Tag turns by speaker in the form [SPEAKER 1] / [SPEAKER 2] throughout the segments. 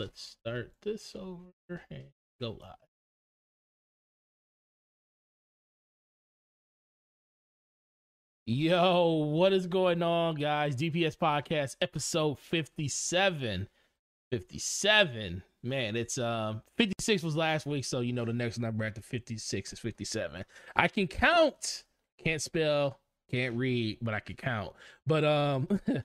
[SPEAKER 1] let's start this over and go live. Yo, what is going on, guys? DPS Podcast, episode 57. 57. Man, it's um 56 was last week, so you know the next number after 56 is 57. I can count, can't spell, can't read, but I can count. But um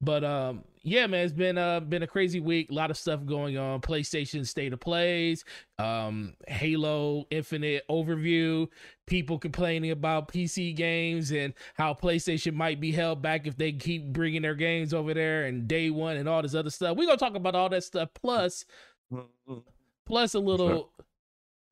[SPEAKER 1] But um, yeah, man, it's been uh been a crazy week. A lot of stuff going on. PlayStation State of Plays, um, Halo Infinite overview. People complaining about PC games and how PlayStation might be held back if they keep bringing their games over there and day one and all this other stuff. We're gonna talk about all that stuff. Plus, plus a little.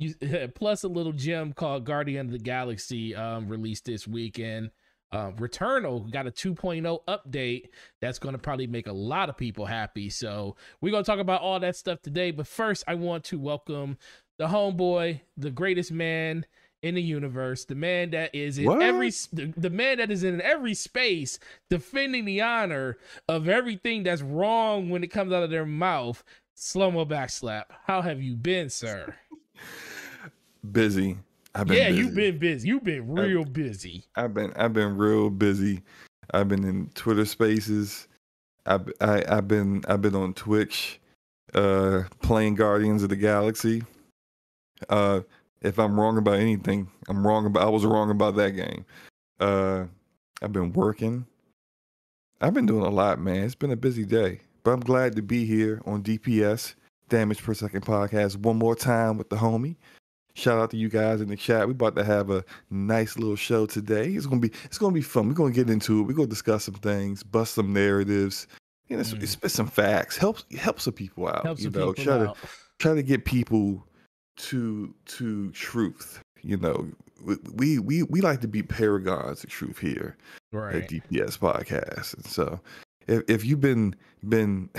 [SPEAKER 1] You, plus a little gem called Guardian of the Galaxy um, released this weekend. Uh, Returnal got a 2.0 update that's going to probably make a lot of people happy. So we're going to talk about all that stuff today. But first, I want to welcome the homeboy, the greatest man in the universe, the man that is in what? every the, the, man that is in every space defending the honor of everything that's wrong when it comes out of their mouth. Slow mo backslap. How have you been, sir?
[SPEAKER 2] Busy
[SPEAKER 1] I've been yeah, busy. you've been busy. You've been real I've, busy.
[SPEAKER 2] I've been I've been real busy. I've been in Twitter Spaces. I've I, have i have been I've been on Twitch, uh, playing Guardians of the Galaxy. Uh, if I'm wrong about anything, I'm wrong about. I was wrong about that game. Uh, I've been working. I've been doing a lot, man. It's been a busy day, but I'm glad to be here on DPS Damage Per Second podcast one more time with the homie. Shout out to you guys in the chat. We're about to have a nice little show today. It's gonna be it's gonna be fun. We're gonna get into it. We're gonna discuss some things, bust some narratives, you know, mm. spit some facts. Helps help some people out. Helps you know, try out. to try to get people to to truth. You know, we we we like to be paragons of truth here right. at DPS podcast, and so if, if you've been been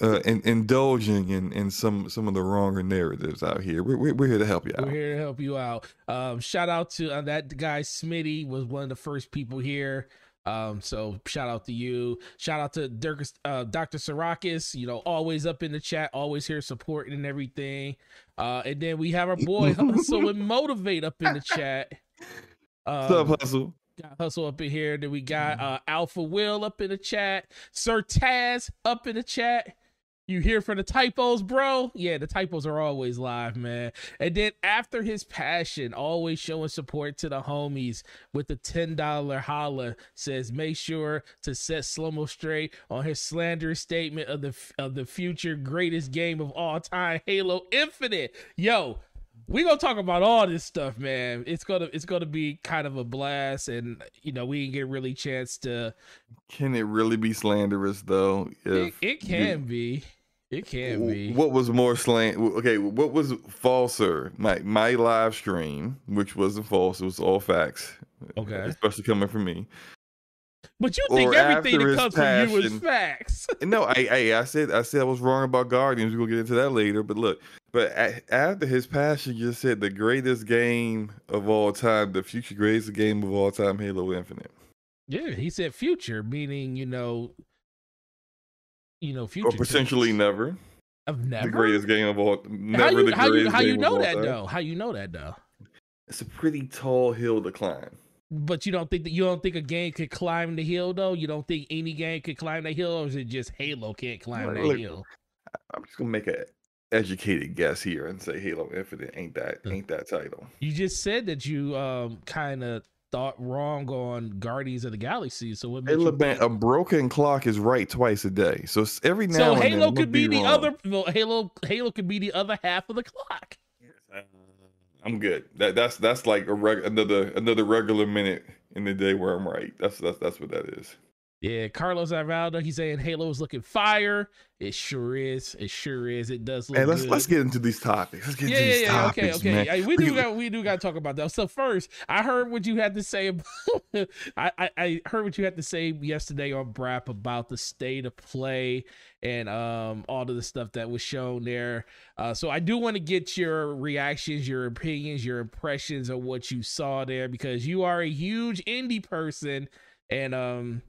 [SPEAKER 2] uh, in, indulging in, in some some of the wronger narratives out here, we're, we're here to help you out.
[SPEAKER 1] We're here to help you out. Um, shout out to uh, that guy Smitty was one of the first people here. Um, so shout out to you. Shout out to Dirk, uh, Dr. Sarakis, you know, always up in the chat, always here supporting and everything. Uh, and then we have our boy Hustle and Motivate up in the chat.
[SPEAKER 2] Um, What's up, Hustle?
[SPEAKER 1] Got Hustle up in here. Then we got uh, Alpha Will up in the chat. Sir Taz up in the chat. You here for the typos, bro? Yeah, the typos are always live, man. And then after his passion, always showing support to the homies with the $10 holla says make sure to set Slomo straight on his slanderous statement of the of the future greatest game of all time, Halo Infinite. Yo, we gonna talk about all this stuff, man. It's gonna it's gonna be kind of a blast, and you know we didn't get really chance to.
[SPEAKER 2] Can it really be slanderous though?
[SPEAKER 1] It, it, can you, be. It can be.
[SPEAKER 2] What was more slant? Okay, what was falser? My my live stream, which wasn't false, it was all facts. Okay, especially coming from me.
[SPEAKER 1] But you think everything that comes passion, from you is facts.
[SPEAKER 2] no, I, I I said I said I was wrong about Guardians. We'll get into that later. But look, but after his passion, just said the greatest game of all time, the future greatest game of all time, Halo Infinite.
[SPEAKER 1] Yeah, he said future, meaning you know, you know, future
[SPEAKER 2] or potentially tense. never.
[SPEAKER 1] Of never
[SPEAKER 2] the greatest game of all. Never
[SPEAKER 1] how you,
[SPEAKER 2] the how
[SPEAKER 1] you, how you know that
[SPEAKER 2] time.
[SPEAKER 1] though? How you know that though?
[SPEAKER 2] It's a pretty tall hill to climb.
[SPEAKER 1] But you don't think that you don't think a game could climb the hill though? You don't think any game could climb the hill, or is it just Halo can't climb that look, hill?
[SPEAKER 2] I'm just gonna make a educated guess here and say Halo Infinite ain't that ain't that title.
[SPEAKER 1] You just said that you um kind of thought wrong on Guardians of the Galaxy. So what?
[SPEAKER 2] Hey, look, man, a broken clock is right twice a day. So every now so and
[SPEAKER 1] Halo
[SPEAKER 2] then,
[SPEAKER 1] could
[SPEAKER 2] be,
[SPEAKER 1] be
[SPEAKER 2] the
[SPEAKER 1] other. Well, Halo Halo could be the other half of the clock.
[SPEAKER 2] I'm good. That that's that's like a reg- another another regular minute in the day where I'm right. That's that's that's what that is.
[SPEAKER 1] Yeah, Carlos Arvaldo, he's saying Halo is looking fire. It sure is. It sure is. It does look.
[SPEAKER 2] Hey, let's
[SPEAKER 1] good.
[SPEAKER 2] let's get into these topics. Let's get
[SPEAKER 1] yeah,
[SPEAKER 2] into
[SPEAKER 1] yeah,
[SPEAKER 2] these
[SPEAKER 1] yeah.
[SPEAKER 2] topics,
[SPEAKER 1] okay, okay. We do got we do got to talk about that. So first, I heard what you had to say. About, I, I I heard what you had to say yesterday on Brap about the state of play and um all of the stuff that was shown there. Uh, so I do want to get your reactions, your opinions, your impressions of what you saw there because you are a huge indie person and um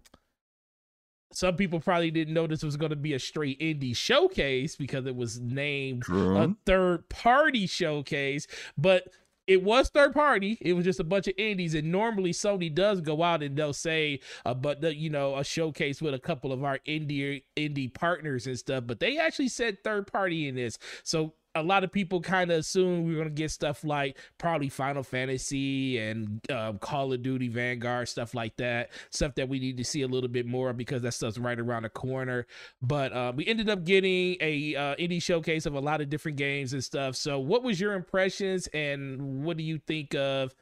[SPEAKER 1] some people probably didn't know this was going to be a straight indie showcase because it was named True. a third party showcase. But it was third party. It was just a bunch of indies, and normally Sony does go out and they'll say, uh, but the, you know, a showcase with a couple of our indie indie partners and stuff. But they actually said third party in this, so a lot of people kind of assume we are going to get stuff like probably Final Fantasy and uh, Call of Duty Vanguard, stuff like that. Stuff that we need to see a little bit more because that stuff's right around the corner. But uh, we ended up getting a uh, indie showcase of a lot of different games and stuff. So, what was your impressions and what do you think of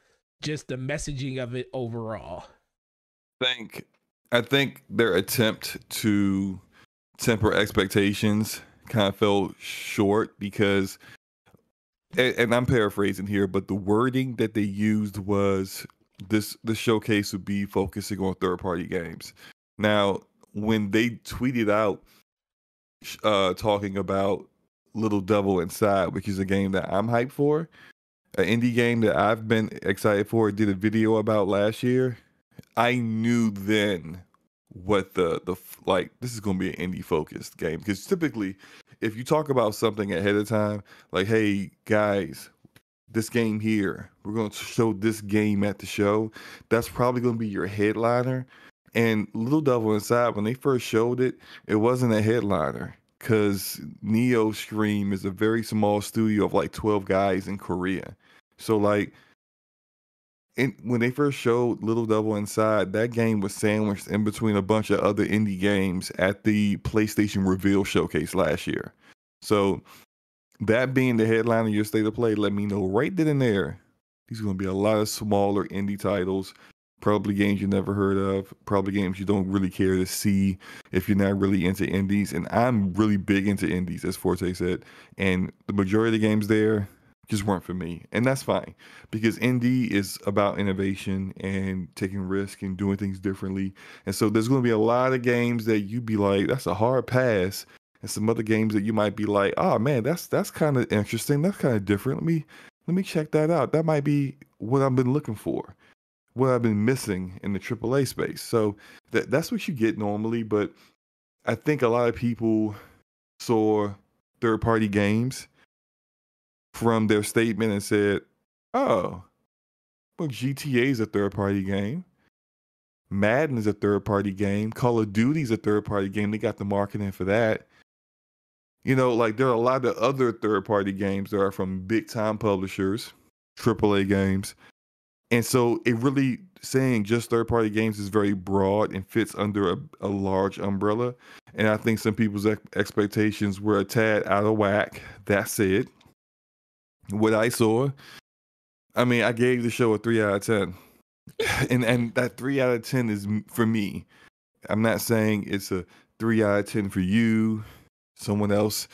[SPEAKER 1] just the messaging of it overall?
[SPEAKER 2] I think I think their attempt to temper expectations kind of fell short because and, and I'm paraphrasing here, but the wording that they used was this the showcase would be focusing on third party games. Now, when they tweeted out uh talking about Little Devil Inside, which is a game that I'm hyped for, an indie game that I've been excited for, did a video about last year. I knew then what the the like this is going to be an indie focused game. Because typically if you talk about something ahead of time like hey guys this game here we're going to show this game at the show that's probably going to be your headliner. And little devil inside when they first showed it it wasn't a headliner because Neostream is a very small studio of like 12 guys in korea. So like when they first showed Little Devil Inside, that game was sandwiched in between a bunch of other indie games at the PlayStation Reveal Showcase last year. So that being the headline of your state of play, let me know right then and there. These are going to be a lot of smaller indie titles, probably games you never heard of, probably games you don't really care to see if you're not really into indies. And I'm really big into indies, as Forte said. And the majority of the games there, just weren't for me. And that's fine because indie is about innovation and taking risk and doing things differently. And so there's going to be a lot of games that you'd be like, that's a hard pass. And some other games that you might be like, oh man, that's that's kind of interesting. That's kind of different. Let me let me check that out. That might be what I've been looking for, what I've been missing in the AAA space. So that that's what you get normally. But I think a lot of people saw third party games from their statement and said, "Oh, well, GTA is a third-party game. Madden is a third-party game. Call of Duty is a third-party game. They got the marketing for that. You know, like there are a lot of other third-party games that are from big-time publishers, AAA games, and so it really saying just third-party games is very broad and fits under a, a large umbrella. And I think some people's ex- expectations were a tad out of whack. That said, what I saw, I mean, I gave the show a three out of ten, and and that three out of ten is for me. I'm not saying it's a three out of ten for you, someone else,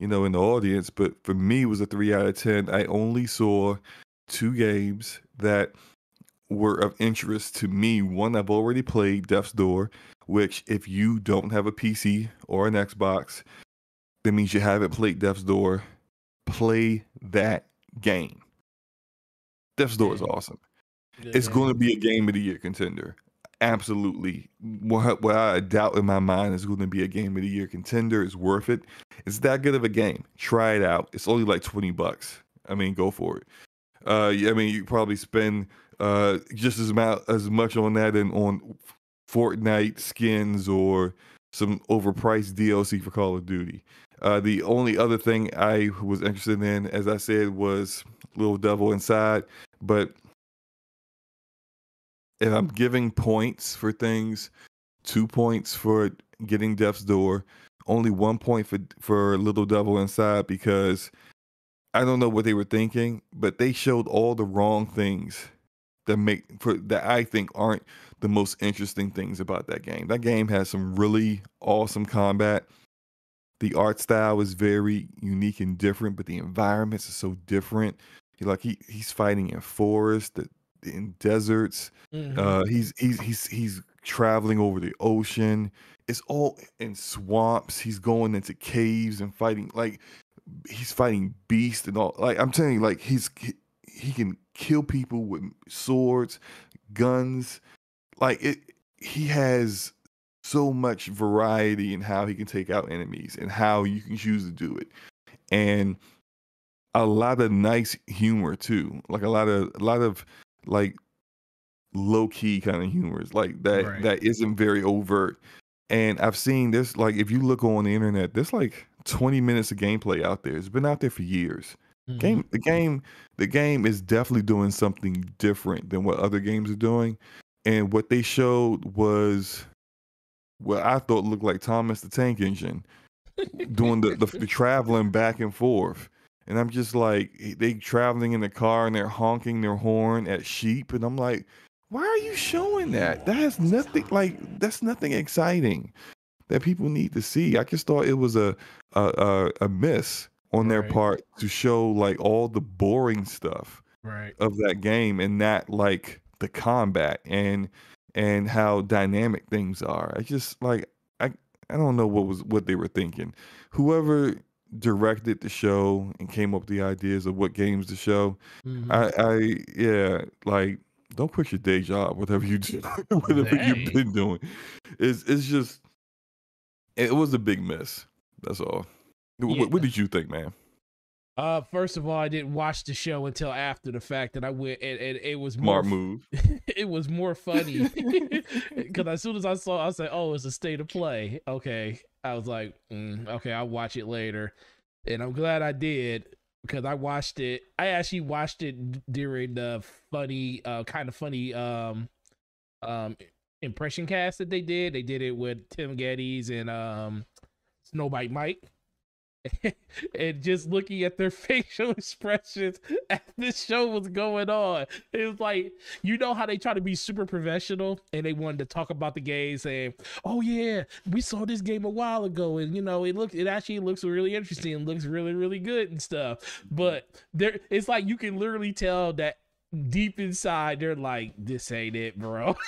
[SPEAKER 2] you know, in the audience, but for me, was a three out of ten. I only saw two games that were of interest to me. One I've already played, Death's Door, which if you don't have a PC or an Xbox, that means you haven't played Death's Door play that game. Death's Door is awesome. Yeah, it's going to be a game of the year contender. Absolutely. What, what I doubt in my mind is going to be a game of the year contender. It's worth it. It's that good of a game. Try it out. It's only like 20 bucks. I mean, go for it. Uh, I mean, you probably spend uh, just as, amount, as much on that and on Fortnite skins or some overpriced DLC for Call of Duty. Uh, the only other thing I was interested in, as I said, was Little Devil Inside. But if I'm giving points for things, two points for getting Death's Door, only one point for for Little Devil Inside because I don't know what they were thinking, but they showed all the wrong things that make for that I think aren't the most interesting things about that game. That game has some really awesome combat the art style is very unique and different, but the environments are so different. He, like he he's fighting in forests, in deserts. Mm-hmm. Uh, he's he's he's he's traveling over the ocean. It's all in swamps. He's going into caves and fighting like he's fighting beasts and all. Like I'm telling you, like he's he, he can kill people with swords, guns. Like it, he has so much variety in how he can take out enemies and how you can choose to do it. And a lot of nice humor too. Like a lot of a lot of like low key kind of humors like that
[SPEAKER 1] Right.
[SPEAKER 2] that isn't very overt. And I've seen this like if you look on the internet, there's like 20 minutes of gameplay out there. It's been out there for years.
[SPEAKER 1] Mhm.
[SPEAKER 2] Game the game the game is definitely doing something different than what other games are doing. And what they showed was what I thought looked like Thomas the Tank Engine doing the, the, the traveling back and forth. And I'm just like, they traveling in the car and they're honking their horn at sheep. And I'm like, why are you showing that? That has nothing like that's nothing exciting that people need to see. I just thought it was a a a, a miss on their
[SPEAKER 1] Right.
[SPEAKER 2] part to show like all the boring stuff
[SPEAKER 1] Right.
[SPEAKER 2] of that game and not like the combat and and how dynamic things are. I just like I I don't know what was what they were thinking. Whoever directed the show and came up with the ideas of what games to show,
[SPEAKER 1] Mhm.
[SPEAKER 2] I I yeah, like don't quit your day job, whatever you do, whatever
[SPEAKER 1] Dang.
[SPEAKER 2] you've been doing. It's it's just it was a big mess. That's all.
[SPEAKER 1] Yeah.
[SPEAKER 2] What, what did you think, man?
[SPEAKER 1] Uh, first of all, I didn't watch the show until after the fact, and I went, and, and it was more
[SPEAKER 2] Smart move.
[SPEAKER 1] it was more funny because as soon as I saw, I said, "Oh, it's a state of play." Okay, I was like, mm, "Okay, I'll watch it later," and I'm glad I did because I watched it. I actually watched it during the funny, uh, kind of funny, um, um, impression cast that they did. They did it with Tim Gettys and um, Snowbike Mike. and just looking at their facial expressions as this show was going on, it was like you know how they try to be super professional and they wanted to talk about the game, saying, "Oh yeah, we saw this game a while ago, and you know it looks, it actually looks really interesting and looks really, really good and stuff." But there, it's like you can literally tell that deep inside they're like, "This ain't it, bro."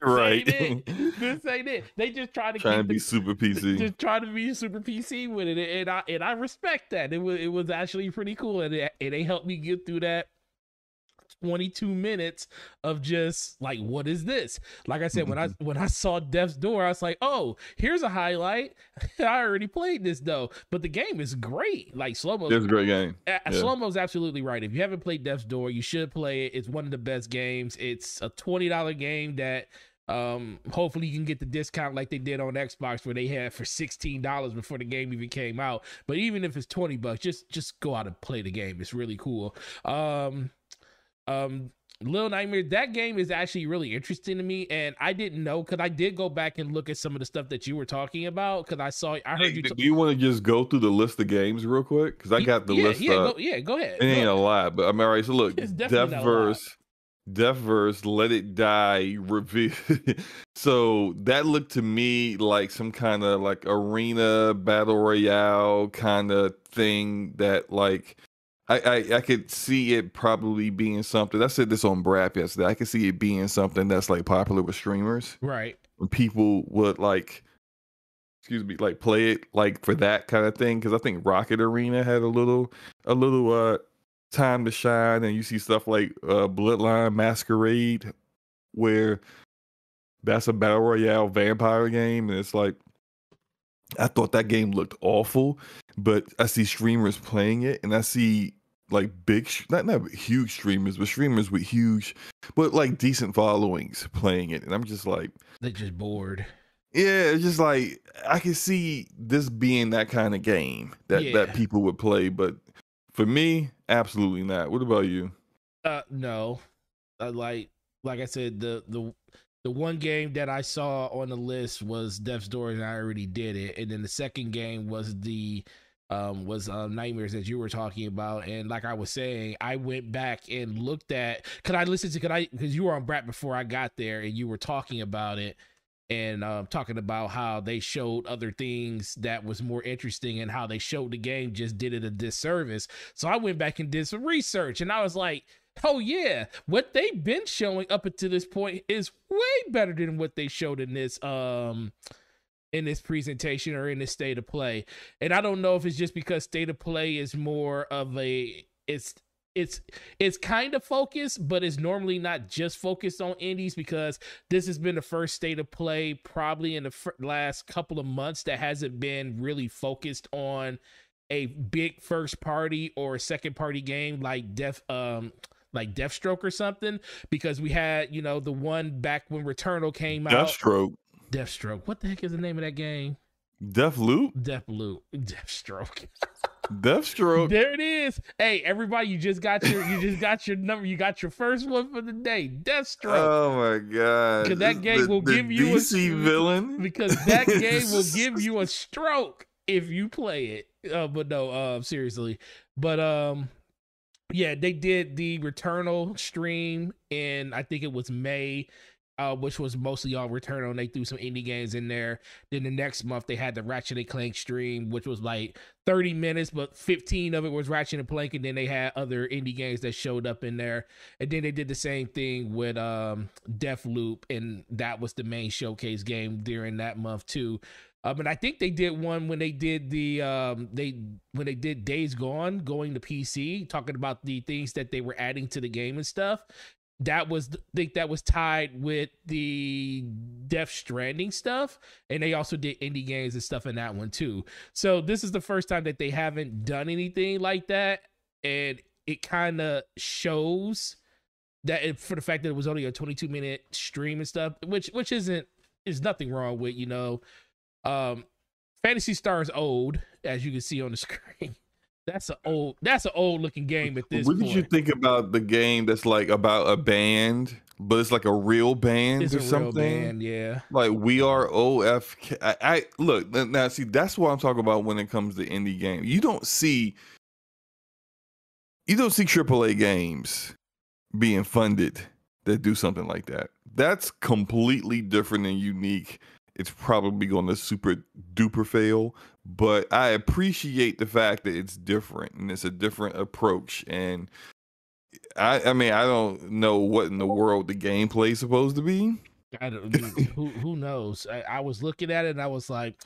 [SPEAKER 2] Right.
[SPEAKER 1] ain't. This ain't it. They just try to
[SPEAKER 2] Trying to be
[SPEAKER 1] the-
[SPEAKER 2] super PC.
[SPEAKER 1] just trying to be super PC with it, and I and I respect that. It was it was actually pretty cool, and it, and they helped me get through that. 22 minutes of just like what is this like i said when i when i saw death's door i was like oh here's a highlight i already played this though but the game is great like slow mo
[SPEAKER 2] It's a great game.
[SPEAKER 1] uh,
[SPEAKER 2] Yeah.
[SPEAKER 1] Slow Mo's absolutely right. If you haven't played Death's Door, you should play it. It's one of the best games. It's a twenty dollar game that um hopefully you can get the discount like they did on Xbox where they had for sixteen dollars before the game even came out. But even if it's twenty bucks, just just go out and play the game. It's really cool. Um um Little Nightmares, that game is actually really interesting to me, and I didn't know because I did go back and look at some of the stuff that you were talking about because I saw I heard
[SPEAKER 2] Hey,
[SPEAKER 1] you.
[SPEAKER 2] do
[SPEAKER 1] t-
[SPEAKER 2] you want to just go through the list of games real quick? Because I got the
[SPEAKER 1] yeah,
[SPEAKER 2] list
[SPEAKER 1] Yeah,
[SPEAKER 2] up.
[SPEAKER 1] go, yeah, go ahead.
[SPEAKER 2] It ain't
[SPEAKER 1] Go-
[SPEAKER 2] a lot, but I'm all right. So look, Death. Verse, Death Verse, Let It Die, reveal. so that looked to me like some kind of like arena battle royale kind of thing that like. I, I, I could see it probably being something. I said this on Brap yesterday. I could see it being something that's like popular with streamers.
[SPEAKER 1] Right.
[SPEAKER 2] when people would like excuse me like play it like for that kind of thing because i think rocket arena had a little a little uh time to shine and you see stuff like uh bloodline masquerade where that's a battle royale vampire game and it's like i thought that game looked awful but i see streamers playing it and i see like big not not huge streamers but streamers with huge but like decent followings playing it and i'm just like
[SPEAKER 1] They're just bored.
[SPEAKER 2] yeah, it's just like I can see this being that kind of game that
[SPEAKER 1] Yeah.
[SPEAKER 2] that people would play, but for me, absolutely not. What about you?
[SPEAKER 1] Uh, no. Uh, like, like I said, the the the one game that I saw on the list was Death's Door, and I already did it. And then the second game was the um was uh, Nightmares that you were talking about. And like I was saying, I went back and looked at. Could I listen to? Could I? Because you were on Brat before I got there, and you were talking about it. and um, talking about how they showed other things that was more interesting and how they showed the game just did it a disservice. So I went back and did some research and I was like, oh yeah, what they've been showing up until this point is way better than what they showed in this um in this presentation or in this state of play. And I don't know if it's just because state of play is more of a it's it's it's kind of focused, but it's normally not just focused on indies because this has been the first state of play probably in the f- last couple of months that hasn't been really focused on a big first party or second party game like Def um like Deathstroke or something because we had you know the one back when Returnal came out.
[SPEAKER 2] Deathstroke.
[SPEAKER 1] Deathstroke. What the heck is the name of that game?
[SPEAKER 2] Deathloop.
[SPEAKER 1] Deathloop. Deathstroke.
[SPEAKER 2] Deathstroke.
[SPEAKER 1] there it is. Hey, everybody, you just got your you just got your number. You got your first one for the day. Deathstroke.
[SPEAKER 2] Oh my god!
[SPEAKER 1] Because that game
[SPEAKER 2] the,
[SPEAKER 1] will
[SPEAKER 2] the
[SPEAKER 1] give you
[SPEAKER 2] DC
[SPEAKER 1] a
[SPEAKER 2] villain.
[SPEAKER 1] Because that game will give you a stroke if you play it. Uh, but no, uh, seriously. But um, yeah, they did the Returnal stream in I think it was May, uh, which was mostly all Returnal. And they threw some indie games in there. Then the next month they had the Ratchet and Clank stream, which was like 30 minutes, but 15 of it was Ratchet and Clank, and then they had other indie games that showed up in there. And then they did the same thing with um Deathloop, and that was the main showcase game during that month too. Um, and I think they did one when they did the um they when they did Days Gone going to PC, talking about the things that they were adding to the game and stuff. That was I think that was tied with the Death Stranding stuff, and they also did indie games and stuff in that one too. So this is the first time that they haven't done anything like that, and it kind of shows that it, for the fact that it was only a 22 minute stream and stuff, which which isn't is nothing wrong with you know um, Fantasy Stars old, as you can see on the screen. That's an old. That's an old looking game at this.
[SPEAKER 2] What
[SPEAKER 1] point.
[SPEAKER 2] did you think about the game that's like about a band, but it's like a real band
[SPEAKER 1] It's
[SPEAKER 2] or
[SPEAKER 1] a real
[SPEAKER 2] something?
[SPEAKER 1] band, yeah.
[SPEAKER 2] Like we are OFK. I, I look now. See, that's what I'm talking about when it comes to indie game. You don't see, you don't see AAA games being funded that do something like that. That's completely different and unique. It's probably going to super duper fail, but I appreciate the fact that it's different and it's a different approach. And I, I mean, I don't know what in the world the gameplay is supposed to be.
[SPEAKER 1] I don't. who who knows? I, I was looking at it and I was like,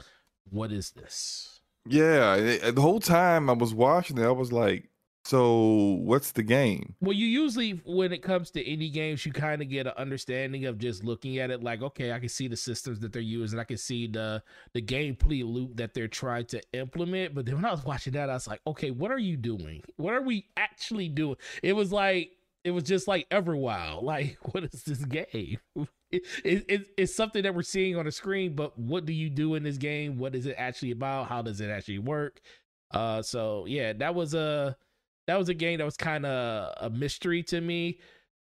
[SPEAKER 1] "What is this?"
[SPEAKER 2] Yeah, it- the whole time I was watching it, I was like, "So what's the game?"
[SPEAKER 1] Well, you usually when it comes to indie games, you kind of get an understanding of just looking at it. Like, okay, I can see the systems that they're using. I can see the the gameplay loop that they're trying to implement. But then when I was watching that, I was like, okay, what are you doing? What are we actually doing? It was like it was just like Everwild. Like, what is this game? It, it, it, it's something that we're seeing on the screen, but what do you do in this game? What is it actually about? How does it actually work? Uh, so yeah, that was a that was a game that was kind of a mystery to me.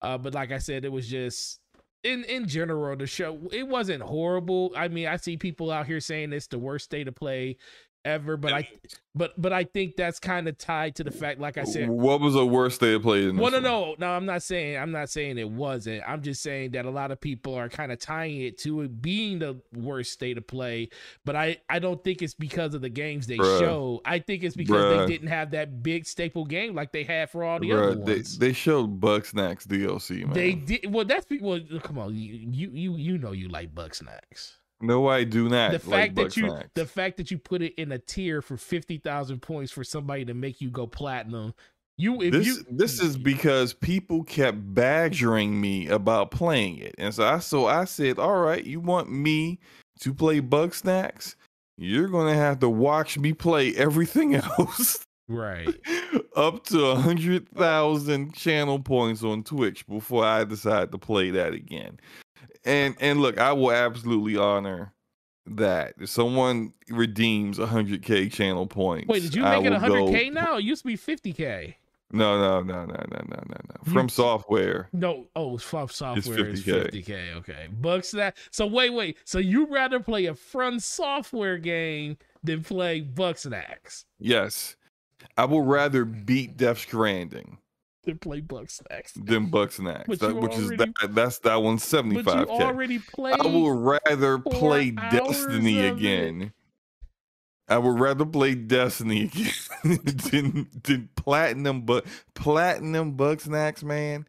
[SPEAKER 1] Uh, but like I said, it was just in in general the show. It wasn't horrible. I mean, I see people out here saying it's the worst state to play ever, but I but but I think that's kind of tied to the fact, like I said,
[SPEAKER 2] what was the worst they played in?
[SPEAKER 1] well, no, no, no. I'm not saying I'm not saying it wasn't. I'm just saying that a lot of people are kind of tying it to it being the worst state of play. But I I don't think it's because of the games they
[SPEAKER 2] Bruh.
[SPEAKER 1] show. I think it's because
[SPEAKER 2] Bruh.
[SPEAKER 1] they didn't have that big staple game like they had for all the
[SPEAKER 2] Bruh,
[SPEAKER 1] other
[SPEAKER 2] they,
[SPEAKER 1] ones.
[SPEAKER 2] they showed Bugsnax DLC, man.
[SPEAKER 1] They did well. That's well. Come on, you you you, know you like Bugsnax.
[SPEAKER 2] No, I do not.
[SPEAKER 1] The fact
[SPEAKER 2] like
[SPEAKER 1] that you the fact that you put it in a tier for fifty thousand points for somebody to make you go platinum. You if
[SPEAKER 2] this
[SPEAKER 1] you
[SPEAKER 2] this is because people kept badgering me about playing it, and so I so I said, "All right, you want me to play Bugsnax? You're gonna have to watch me play everything else."
[SPEAKER 1] right.
[SPEAKER 2] up to a hundred thousand channel points on Twitch before I decide to play that again. And and look, I will absolutely honor that. If someone redeems hundred K channel points.
[SPEAKER 1] Wait, did you make it
[SPEAKER 2] will
[SPEAKER 1] hundred
[SPEAKER 2] go-
[SPEAKER 1] K now? It used to be fifty K.
[SPEAKER 2] No, no, no, no, no, no, no, no. From software.
[SPEAKER 1] No, oh, Fluff Software is
[SPEAKER 2] 50K.
[SPEAKER 1] 50K. Okay. Bucks that. So wait, wait. So you rather play a From Software game than play Bugsnax?
[SPEAKER 2] Yes. I would rather beat Death Stranding
[SPEAKER 1] Than play Bugsnax.
[SPEAKER 2] than Bugsnax.
[SPEAKER 1] But
[SPEAKER 2] That,
[SPEAKER 1] you
[SPEAKER 2] which is that that's that
[SPEAKER 1] you
[SPEAKER 2] 75k.
[SPEAKER 1] already played.
[SPEAKER 2] I would rather play Destiny
[SPEAKER 1] of it.
[SPEAKER 2] again. I would rather play Destiny again than, than platinum, but platinum Bugsnax, man.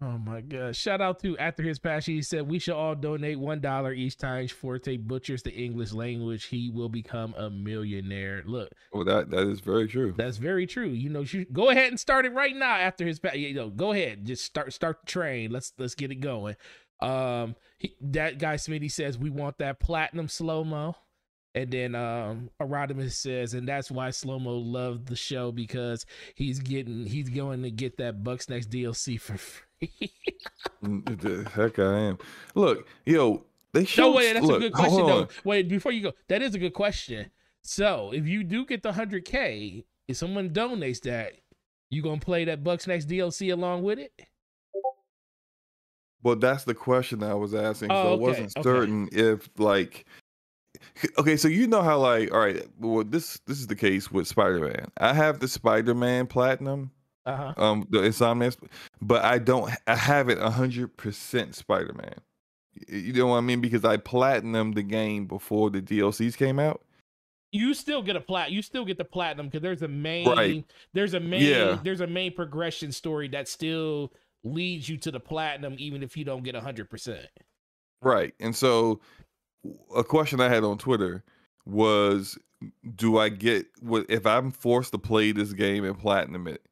[SPEAKER 1] Oh my god! Shout out to after his passion. He said we should all donate one dollar each time Forte butchers the English language. He will become a millionaire. Look,
[SPEAKER 2] well that that is very true.
[SPEAKER 1] That's very true. You know, you, go ahead and start it right now. After his passion, you know, go ahead, just start start the train. Let's let's get it going. Um, he, that guy Smitty says we want that platinum slow mo. And then um Arodimus says, and that's why Slow Mo loved the show because he's getting he's going to get that Bugsnax DLC for free.
[SPEAKER 2] Mm, the heck I am. Look, yo, they show.
[SPEAKER 1] No, wait, that's look, a good question though. Wait, before you go, that is a good question. So, if you do get the hundred k, if someone donates that, you gonna play that Bugsnax DLC along with it?
[SPEAKER 2] Well, that's the question I was asking. Oh, so okay, I wasn't certain okay. if like okay, so you know how like all right, well this this is the case with Spider Man. I have the Spider Man Platinum, uh-huh. Um, the Insomniac, but I don't. I have it hundred percent Spider Man. You know what I mean? Because I platinum the game before the DLCs came out.
[SPEAKER 1] You still get a plat. You still get the platinum because there's a main. Right. There's a main. Yeah. There's a main progression story that still leads you to the platinum, even if you don't get hundred percent.
[SPEAKER 2] Right, and so a question I had on Twitter was, do I get what if I'm forced to play this game and platinum it?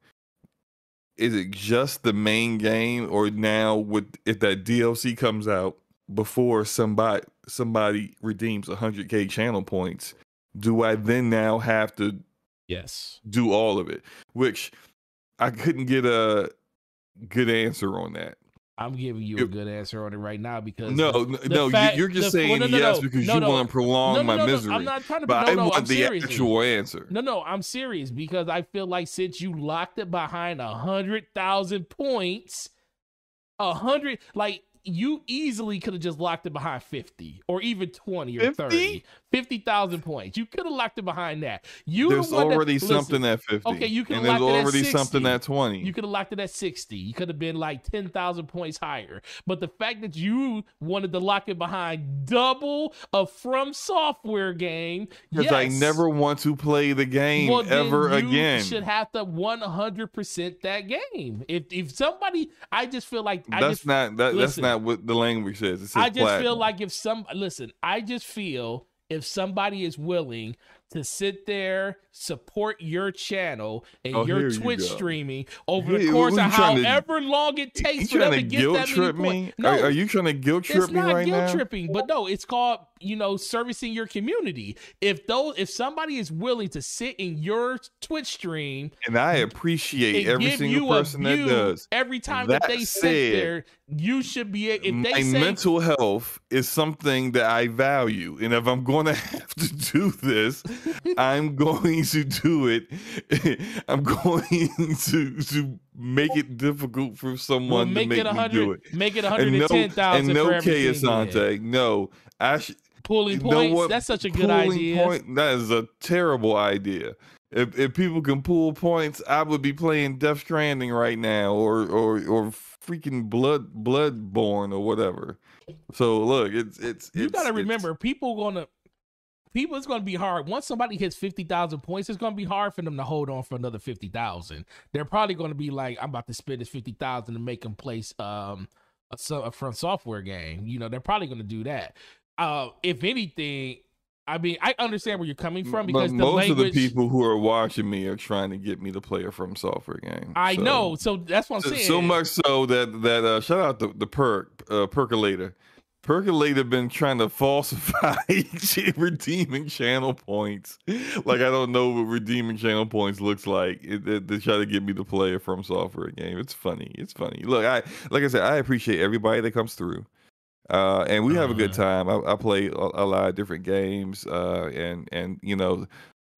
[SPEAKER 2] Is it just the main game or now with if that DLC comes out before somebody somebody redeems 100k channel points do I then now have to
[SPEAKER 1] yes.
[SPEAKER 2] do all of it? Which I couldn't get a good answer on that
[SPEAKER 1] I'm giving you a good answer on it right now because
[SPEAKER 2] no, the, no, fact, you're just the, saying well, no, no, yes because you want to prolong my misery. I'm not trying to. But I want I'm the serious. actual answer.
[SPEAKER 1] No, no, I'm serious because I feel like since you locked it behind a hundred thousand points, a hundred like you easily could have just locked it behind 50 or even 20 or 50? 30. 50,000 points. You could have locked it behind that. You
[SPEAKER 2] There's already that, something listen, at 50. Okay, you could have locked it at sixty. there's already something at 20.
[SPEAKER 1] You could have locked it at 60. You could have been like 10,000 points higher. But the fact that you wanted to lock it behind double a From Software game,
[SPEAKER 2] because yes. I never want to play the game well, ever again.
[SPEAKER 1] You should have to 100% that game. If if somebody, I just feel like
[SPEAKER 2] I that's
[SPEAKER 1] just,
[SPEAKER 2] not that, listen, that's not what the language says. says
[SPEAKER 1] I just
[SPEAKER 2] platinum.
[SPEAKER 1] feel like if some listen, I just feel if somebody is willing to sit there, support your channel and oh, your Twitch you streaming over the course of however to, long it takes for them to, get that many points.
[SPEAKER 2] No, are, are, you trying to guilt trip me right
[SPEAKER 1] now? It's not guilt tripping, but no, it's called you know servicing your community. If those, if somebody is willing to sit in your Twitch stream,
[SPEAKER 2] and I appreciate every single person that does
[SPEAKER 1] every time that, that they said, sit there, you should be. If
[SPEAKER 2] my
[SPEAKER 1] they say,
[SPEAKER 2] mental health is something that I value, and if I'm going to have to do this. I'm going to do it. I'm going to to make it difficult for someone well, make to make me do it.
[SPEAKER 1] Make it 110,000
[SPEAKER 2] and no,
[SPEAKER 1] and no
[SPEAKER 2] K Asante. No, I sh-
[SPEAKER 1] pulling points. What, that's such a good idea. Point,
[SPEAKER 2] that is a terrible idea. If if people can pull points, I would be playing Death Stranding right now, or or or freaking Blood Bloodborne or whatever. So look, it's it's.
[SPEAKER 1] You
[SPEAKER 2] it's,
[SPEAKER 1] gotta remember, people gonna people it's going to be hard once somebody hits 50,000 points it's going to be hard for them to hold on for another 50,000 they're probably going to be like I'm about to spend this 50,000 to make them place um a, a From Software game you know they're probably going to do that uh if anything I mean, I understand where you're coming from because most language,
[SPEAKER 2] of the people who are watching me are trying to get me to play a From Software game.
[SPEAKER 1] I so, know, so that's what I'm saying.
[SPEAKER 2] So much so that that uh, shout out the the perk uh, percolator Percolator been trying to falsify redeeming channel points. Like I don't know what redeeming channel points looks like. It, they try to get me to play a From Software game. It's funny. It's funny. Look, I like I said, I appreciate everybody that comes through. Uh, and we have a good uh-huh. time. I, I play a, a, lot of different games, uh, and and you know,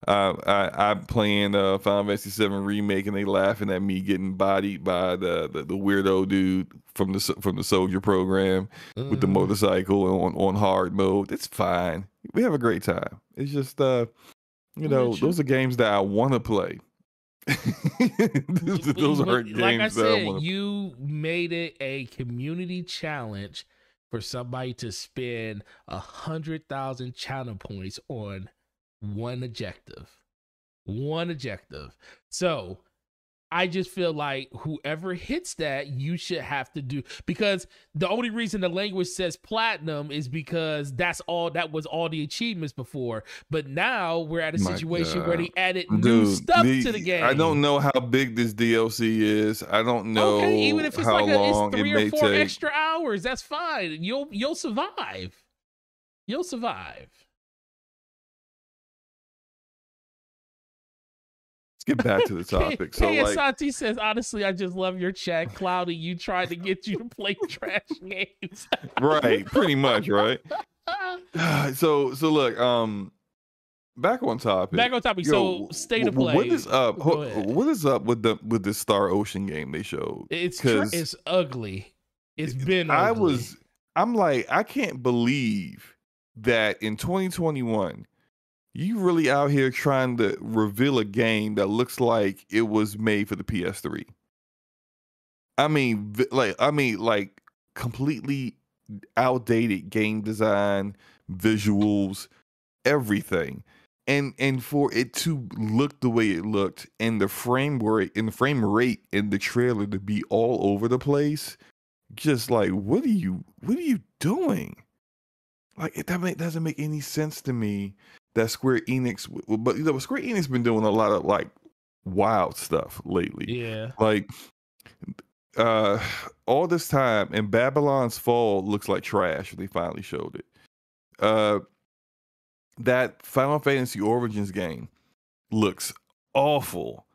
[SPEAKER 2] uh, I, I'm playing uh, Final Fantasy VII remake, and they laughing at me getting bodied by the, the, the weirdo dude from the from the soldier program mm. with the mm. motorcycle on on hard mode. It's fine. We have a great time. It's just uh, you know, those are games that I want to play. those, those
[SPEAKER 1] are games like I said, I you made it a community challenge for somebody to spend a hundred thousand channel points on one objective. One objective. So I just feel like whoever hits that, you should have to do because the only reason the language says platinum is because that's all that was all the achievements before. But now we're at a
[SPEAKER 2] My
[SPEAKER 1] situation
[SPEAKER 2] God.
[SPEAKER 1] where they added new stuff
[SPEAKER 2] the-
[SPEAKER 1] to the game.
[SPEAKER 2] I don't know how big this DLC is. I don't know
[SPEAKER 1] Okay, even if it's
[SPEAKER 2] how
[SPEAKER 1] like a, it's three
[SPEAKER 2] it
[SPEAKER 1] or four
[SPEAKER 2] take.
[SPEAKER 1] extra hours, that's fine. You'll you'll survive. You'll survive.
[SPEAKER 2] Let's get back to the topic. So
[SPEAKER 1] Hey,
[SPEAKER 2] like,
[SPEAKER 1] Asante says, honestly, I just love your chat. Cloudy, you tried to get you to play trash games.
[SPEAKER 2] right, pretty much, right? so so look, um, back on topic.
[SPEAKER 1] Back on topic.
[SPEAKER 2] Yo,
[SPEAKER 1] so state of play.
[SPEAKER 2] What is up?
[SPEAKER 1] Go
[SPEAKER 2] ho-
[SPEAKER 1] ahead.
[SPEAKER 2] What is up with the with the Star Ocean game they showed?
[SPEAKER 1] It's tr- it's ugly. It's been.
[SPEAKER 2] I
[SPEAKER 1] ugly.
[SPEAKER 2] was I'm like I can't believe that in 2021 you really out here trying to reveal a game that looks like it was made for the PS3. I mean like I mean like completely outdated game design, visuals, everything. And and for it to look the way it looked and the frame rate and the frame rate in the trailer to be all over the place, just like what are you what are you doing? Like that doesn't make any sense to me that Square Enix but you know Square Enix been doing a lot of like wild stuff lately.
[SPEAKER 1] Yeah.
[SPEAKER 2] like uh all this time and babylon's fall looks like trash they finally showed it. Uh that final fantasy origins game looks awful.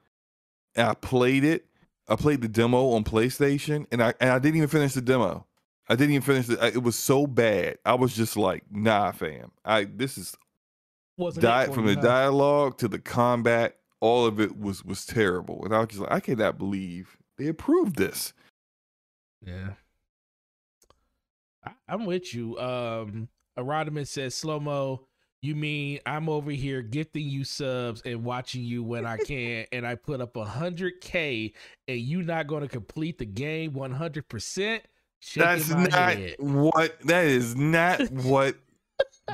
[SPEAKER 2] And i played it. I played the demo on playstation and i and i didn't even finish the demo. I didn't even finish it it was so bad. I was just like nah fam. I this is
[SPEAKER 1] Wasn't
[SPEAKER 2] di-
[SPEAKER 1] for
[SPEAKER 2] from the
[SPEAKER 1] huh?
[SPEAKER 2] dialogue to the combat, all of it was was terrible. And I was just like, I cannot believe they approved this.
[SPEAKER 1] Yeah. I, I'm with you. Um Arodimus says, Slow mo, you mean I'm over here gifting you subs and watching you when I can, and I put up a hundred K and you not gonna complete the game one hundred percent?
[SPEAKER 2] That's not what that is not what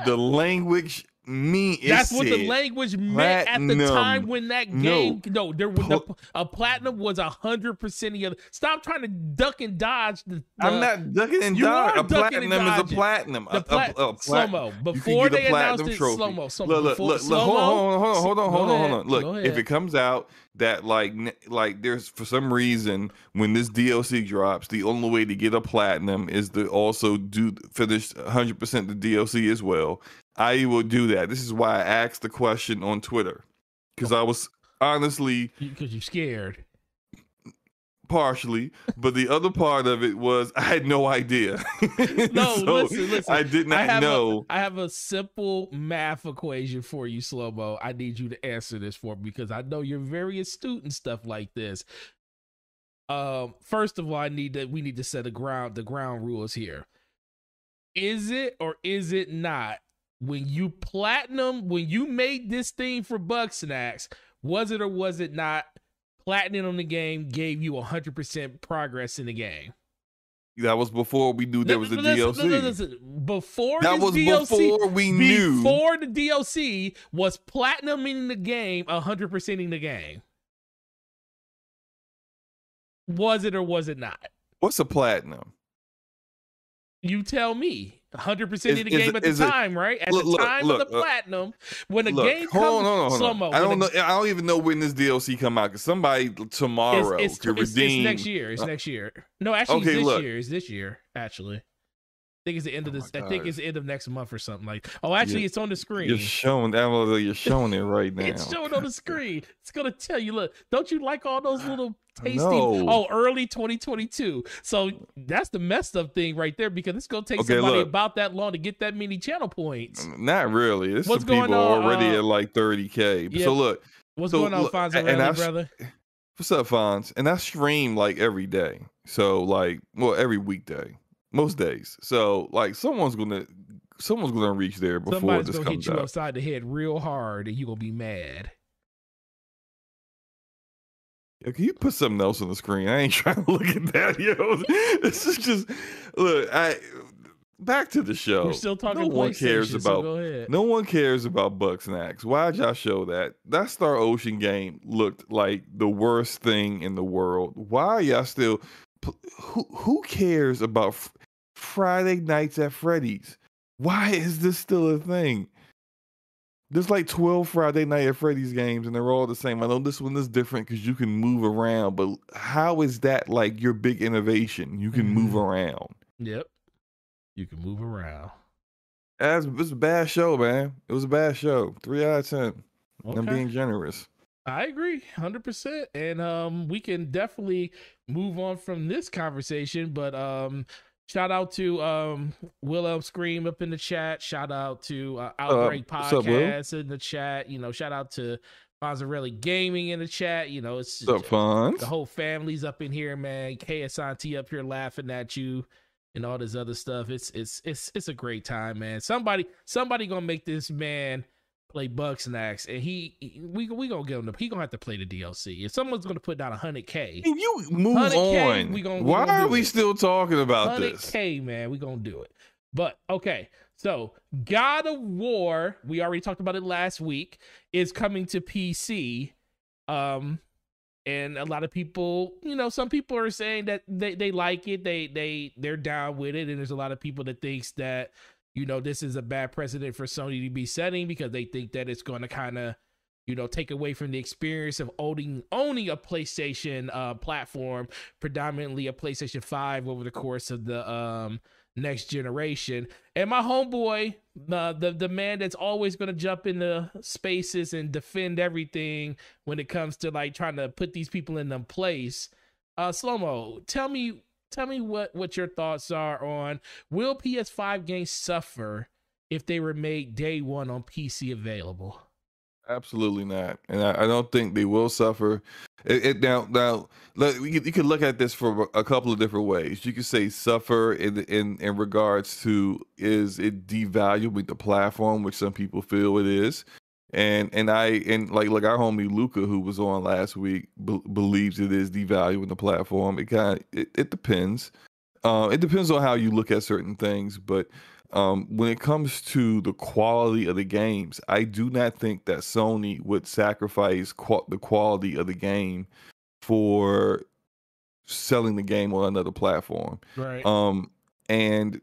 [SPEAKER 2] the language mean. It
[SPEAKER 1] That's what the language meant at the time when that game. No, there was
[SPEAKER 2] Pl-
[SPEAKER 1] the, a platinum was a hundred percent of the other. Stop trying to duck and dodge the. the
[SPEAKER 2] I'm not ducking and dodging. A platinum is a platinum.
[SPEAKER 1] the
[SPEAKER 2] A- a- a plat-
[SPEAKER 1] slow mo before they announced it.
[SPEAKER 2] trophy.
[SPEAKER 1] Slow mo. So
[SPEAKER 2] Look, look, look, hold on, hold on, hold on, hold on, hold on. Look, if it comes out that like like there's for some reason when this DLC drops, the only way to get a platinum is to also do finish 100% the DLC as well. I will do that. This is why I asked the question on Twitter because I was honestly
[SPEAKER 1] because you're scared.
[SPEAKER 2] partially, but the other part of it was I had no idea.
[SPEAKER 1] No,
[SPEAKER 2] So
[SPEAKER 1] listen, listen.
[SPEAKER 2] I did not
[SPEAKER 1] have
[SPEAKER 2] know.
[SPEAKER 1] A, I have a simple math equation for you, slow mo. I need you to answer this for me because I know you're very astute and stuff like this. Um, first of all, I need that we need to set a ground the ground rules here. Is it or is it not when you platinum when you made this thing for Bugsnax? Was it or was it not? Platinum on the game gave you hundred percent progress in the game.
[SPEAKER 2] That was before we knew there was a
[SPEAKER 1] Listen,
[SPEAKER 2] DLC.
[SPEAKER 1] listen. Before
[SPEAKER 2] That was
[SPEAKER 1] DLC,
[SPEAKER 2] before we knew.
[SPEAKER 1] before the DLC was platinuming the game, 100% in the game. Was it or was it not?
[SPEAKER 2] What's a platinum?
[SPEAKER 1] You tell me. 100%
[SPEAKER 2] Is-
[SPEAKER 1] of the game at the
[SPEAKER 2] is it-
[SPEAKER 1] time, right? At
[SPEAKER 2] Look,
[SPEAKER 1] the time
[SPEAKER 2] look,
[SPEAKER 1] of the
[SPEAKER 2] uh,
[SPEAKER 1] platinum, when the
[SPEAKER 2] Look,
[SPEAKER 1] game
[SPEAKER 2] hold
[SPEAKER 1] comes,
[SPEAKER 2] on, hold on, hold on. I don't know. I don't even know when this DLC come out. Cause somebody tomorrow
[SPEAKER 1] It's, it's,
[SPEAKER 2] could
[SPEAKER 1] it's, it's next year. It's
[SPEAKER 2] uh,
[SPEAKER 1] next year. No, actually,
[SPEAKER 2] okay,
[SPEAKER 1] it's this
[SPEAKER 2] look.
[SPEAKER 1] year. It's this year. Actually, I think it's the end of
[SPEAKER 2] Oh
[SPEAKER 1] this. I think it's the end of next month or something like. Oh, actually,
[SPEAKER 2] You're-
[SPEAKER 1] it's on the screen.
[SPEAKER 2] You're showing that. You're showing it right now.
[SPEAKER 1] It's showing on the screen. It's gonna tell you. Look, don't you like all those little tasty?
[SPEAKER 2] No.
[SPEAKER 1] Oh, early 2022. So that's the messed up thing right there because it's gonna take
[SPEAKER 2] Okay,
[SPEAKER 1] somebody
[SPEAKER 2] look.
[SPEAKER 1] about that long to get that many channel points.
[SPEAKER 2] Not really. There's
[SPEAKER 1] What's going
[SPEAKER 2] people
[SPEAKER 1] on,
[SPEAKER 2] already
[SPEAKER 1] uh,
[SPEAKER 2] at like 30k.
[SPEAKER 1] yeah.
[SPEAKER 2] So look,
[SPEAKER 1] What's
[SPEAKER 2] So,
[SPEAKER 1] going on,
[SPEAKER 2] look,
[SPEAKER 1] Fonzo
[SPEAKER 2] and I
[SPEAKER 1] brother?
[SPEAKER 2] what's up, Fonz? And I stream like every day. So like, well, every weekday, most days. So like, someone's gonna, someone's gonna reach there before
[SPEAKER 1] Somebody's
[SPEAKER 2] this
[SPEAKER 1] gonna hit
[SPEAKER 2] comes
[SPEAKER 1] you
[SPEAKER 2] out.
[SPEAKER 1] upside the head real hard, and you are gonna be mad.
[SPEAKER 2] Yo, can you put something else on the screen? I ain't trying to look at that, yo. This is just look. I back to the show.
[SPEAKER 1] We're still talking.
[SPEAKER 2] No one cares
[SPEAKER 1] so
[SPEAKER 2] about.
[SPEAKER 1] ahead.
[SPEAKER 2] No one cares about Bugsnax. Why'd y'all show that? That Star Ocean game looked like the worst thing in the world. Why y'all still? Who who cares about Friday nights at Freddy's? Why is this still a thing? There's like 12 Friday night at Freddy's games, and they're all the same. I know this one is different because you can move around, but how is that like your big innovation? You can move
[SPEAKER 1] Mhm.
[SPEAKER 2] around.
[SPEAKER 1] Yep. You can move around.
[SPEAKER 2] That's it's a bad show, man. It was a bad show. Three out of ten. I'm being generous.
[SPEAKER 1] I agree, hundred percent, and um, we can definitely move on from this conversation. But um, shout out to um Willem Scream up in the chat. Shout out to uh, Outbreak
[SPEAKER 2] what's up,
[SPEAKER 1] Podcast in the chat. You know, shout out to Fonzarelli Gaming in the chat. You know, it's
[SPEAKER 2] up, Fonz?
[SPEAKER 1] the whole family's up in here, man. KSNT up here laughing at you and all this other stuff. It's it's it's it's a great time, man. Somebody somebody gonna make this man play Bugsnax, and he, he- we we gonna get him. To, he gonna have to play the DLC. If someone's gonna put down hundred k,
[SPEAKER 2] you move
[SPEAKER 1] 100K,
[SPEAKER 2] on?
[SPEAKER 1] we gon- we
[SPEAKER 2] Why
[SPEAKER 1] gonna
[SPEAKER 2] are we
[SPEAKER 1] it.
[SPEAKER 2] still talking about
[SPEAKER 1] hundred
[SPEAKER 2] this?
[SPEAKER 1] k, man, we gonna do it. But okay, so God of War, we already talked about it last week, is coming to PC. Um, and a lot of people, you know, some people are saying that they, they like it, they they they're down with it, and there's a lot of people that thinks that you know this is a bad precedent for Sony to be setting because they think that it's going to kind of you know take away from the experience of owning owning a PlayStation uh platform, predominantly a PlayStation 5 over the course of the um next generation. And my homeboy, the the, the man that's always going to jump into spaces and defend everything when it comes to like trying to put these people in them place. Uh Slomo, tell me tell me what what your thoughts are on will PS5 games suffer if they were made day one on PC available?
[SPEAKER 2] Absolutely not, and I, I don't think they will suffer. It, it now now look, you, you could look at this from a couple of different ways. You could say suffer in in in regards to is it devaluing the platform, which some people feel it is, and and I and like like our homie Luca who was on last week be, believes it is devaluing the platform. It kind of it, it depends. Uh, it depends on how you look at certain things, but um, when it comes to the quality of the games, I do not think that Sony would sacrifice qua- the quality of the game for selling the game on another platform.
[SPEAKER 1] Right.
[SPEAKER 2] Um, and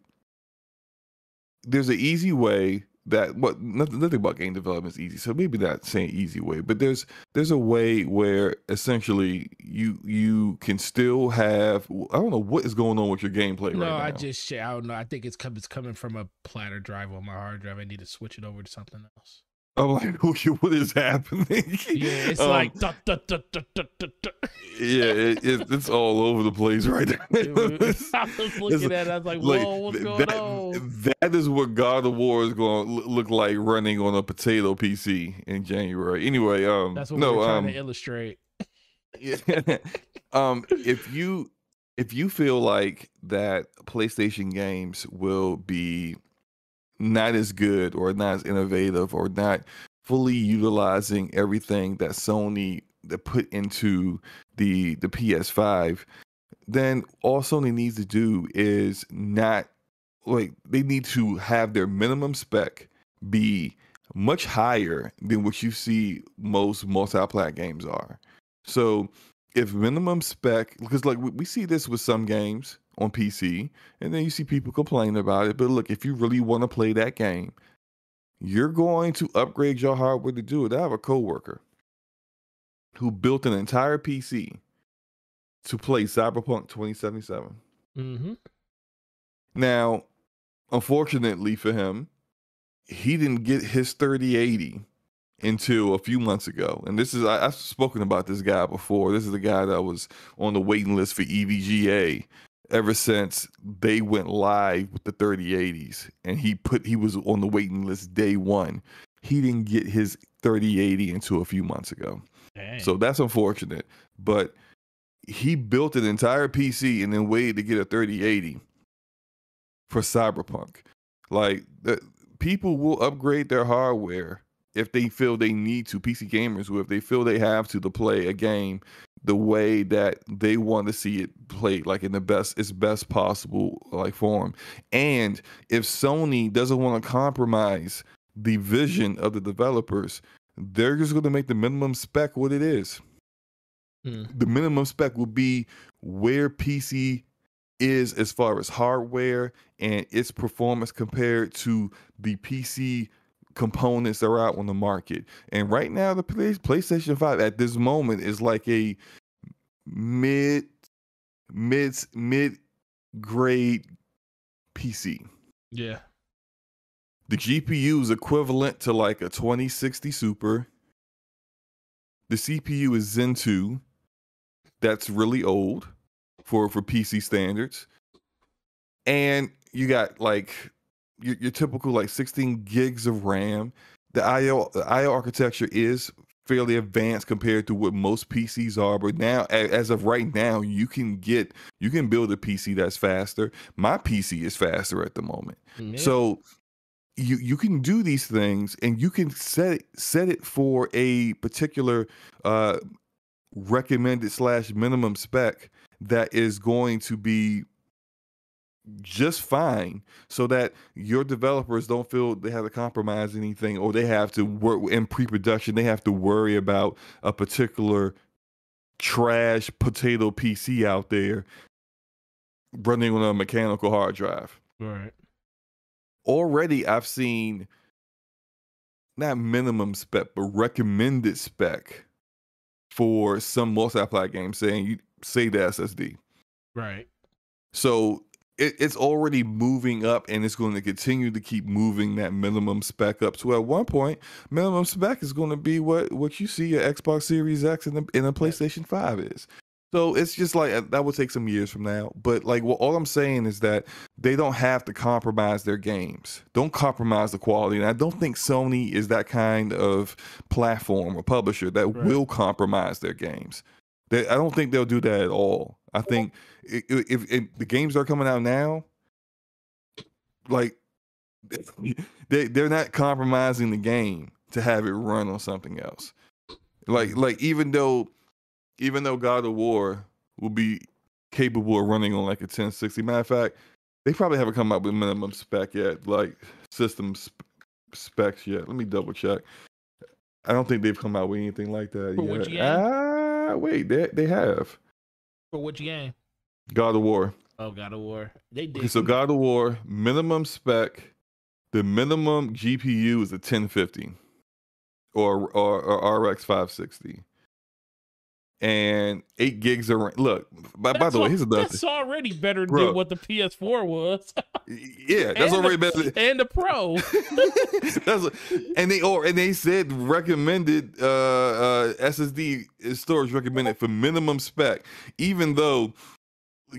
[SPEAKER 2] there's an easy way that what nothing, nothing about game development is easy. So maybe not saying easy way, but there's there's a way where essentially you you can still have I don't know what is going on with your gameplay
[SPEAKER 1] no,
[SPEAKER 2] right now.
[SPEAKER 1] I just I don't know. I think it's it's coming from a platter drive on my hard drive. I need to switch it over to something else.
[SPEAKER 2] I'm like, what is happening?
[SPEAKER 1] Yeah, it's
[SPEAKER 2] Um,
[SPEAKER 1] like duh, duh, duh.
[SPEAKER 2] yeah, it, it, it's all over the place right now.
[SPEAKER 1] I was looking at it. I was like,
[SPEAKER 2] Like,
[SPEAKER 1] "Whoa, what's going
[SPEAKER 2] that,
[SPEAKER 1] on?"
[SPEAKER 2] That is what God of War is going to look like running on a potato PC in January. Anyway, um,
[SPEAKER 1] That's what
[SPEAKER 2] no,
[SPEAKER 1] we're trying
[SPEAKER 2] um,
[SPEAKER 1] to illustrate.
[SPEAKER 2] yeah. um, if you if you feel like that PlayStation games will be not as good or not as innovative or not fully utilizing everything that Sony that put into the the PS5, then all Sony needs to do is not like they need to have their minimum spec be much higher than what you see most multi-plat games are. So if minimum spec, because like we see this with some games on PC, and then you see people complain about it. But look, if you really want to play that game, you're going to upgrade your hardware to do it. I have a coworker who built an entire PC to play Cyberpunk 2077.
[SPEAKER 1] Mm-hmm.
[SPEAKER 2] Now, unfortunately for him, he didn't get his 3080 until a few months ago. And this is I, I've spoken about this guy before. This is the guy that was on the waiting list for EVGA ever since they went live with the 3080s. And he put he was on the waiting list day one. He didn't get his 3080 until a few months ago. So that's unfortunate. But he built an entire PC and then waited to get a 3080 for Cyberpunk. Like the, people will upgrade their hardware if they feel they need to. PC gamers will if they feel they have to to play a game the way that they want to see it played, like in the best, its best possible like form. And if Sony doesn't want to compromise the vision of the developers, they're just going to make the minimum spec what it is.
[SPEAKER 1] Hmm.
[SPEAKER 2] The minimum spec will be where PC is as far as hardware and its performance compared to the PC components that are out on the market. And right now, the Play- PlayStation 5 at this moment is like a mid, mid, mid grade PC.
[SPEAKER 1] Yeah.
[SPEAKER 2] The GPU is equivalent to like a 2060 Super. The CPU is Zen 2. That's really old for for PC standards. And you got like your, your typical like 16 gigs of RAM. The IO the IO architecture is fairly advanced compared to what most PCs are, but now as of right now, you can get you can build a PC that's faster. My PC is faster at the moment.
[SPEAKER 1] Yeah.
[SPEAKER 2] So you you can do these things and you can set it set it for a particular uh recommended slash minimum spec that is going to be just fine so that your developers don't feel they have to compromise anything or they have to work in pre-production they have to worry about a particular trash potato pc out there running on a mechanical hard drive
[SPEAKER 1] right.
[SPEAKER 2] already I've seen not minimum spec, but recommended spec for some multiplayer games saying you save the SSD.
[SPEAKER 1] Right.
[SPEAKER 2] So it, it's already moving up and it's going to continue to keep moving that minimum spec up to at one point, minimum spec is going to be what, what you see your Xbox Series X and the, and the PlayStation 5 is. So it's just like uh, that will take some years from now. But like, well, all I'm saying is that they don't have to compromise their games. Don't compromise the quality. And I don't think Sony is that kind of platform or publisher that
[SPEAKER 1] Right.
[SPEAKER 2] will compromise their games. They, I don't think they'll do that at all. I think i- i- if, if the games are coming out now, like they they're not compromising the game to have it run on something else. Like like even though even though God of War will be capable of running on like a 1060. Matter of fact, they probably haven't come up with minimum spec yet, like system sp- specs yet. Let me double check. I don't think they've come out with anything like that
[SPEAKER 1] For
[SPEAKER 2] yet. Ah, wait, they they have
[SPEAKER 1] For which game?
[SPEAKER 2] God of War.
[SPEAKER 1] Oh, God of War. They did.
[SPEAKER 2] Okay, so God of War minimum spec, the minimum GPU is a 1050 or or, or RX 560. And eight gigs of RAM. Look, by, by the way, here's another
[SPEAKER 1] That's already better
[SPEAKER 2] Bro.
[SPEAKER 1] than what the PS4 was
[SPEAKER 2] Yeah, that's
[SPEAKER 1] And
[SPEAKER 2] already
[SPEAKER 1] the-
[SPEAKER 2] better.
[SPEAKER 1] and the Pro.
[SPEAKER 2] that's what- and they or and they said recommended uh, uh, SSD storage recommended for minimum spec, even though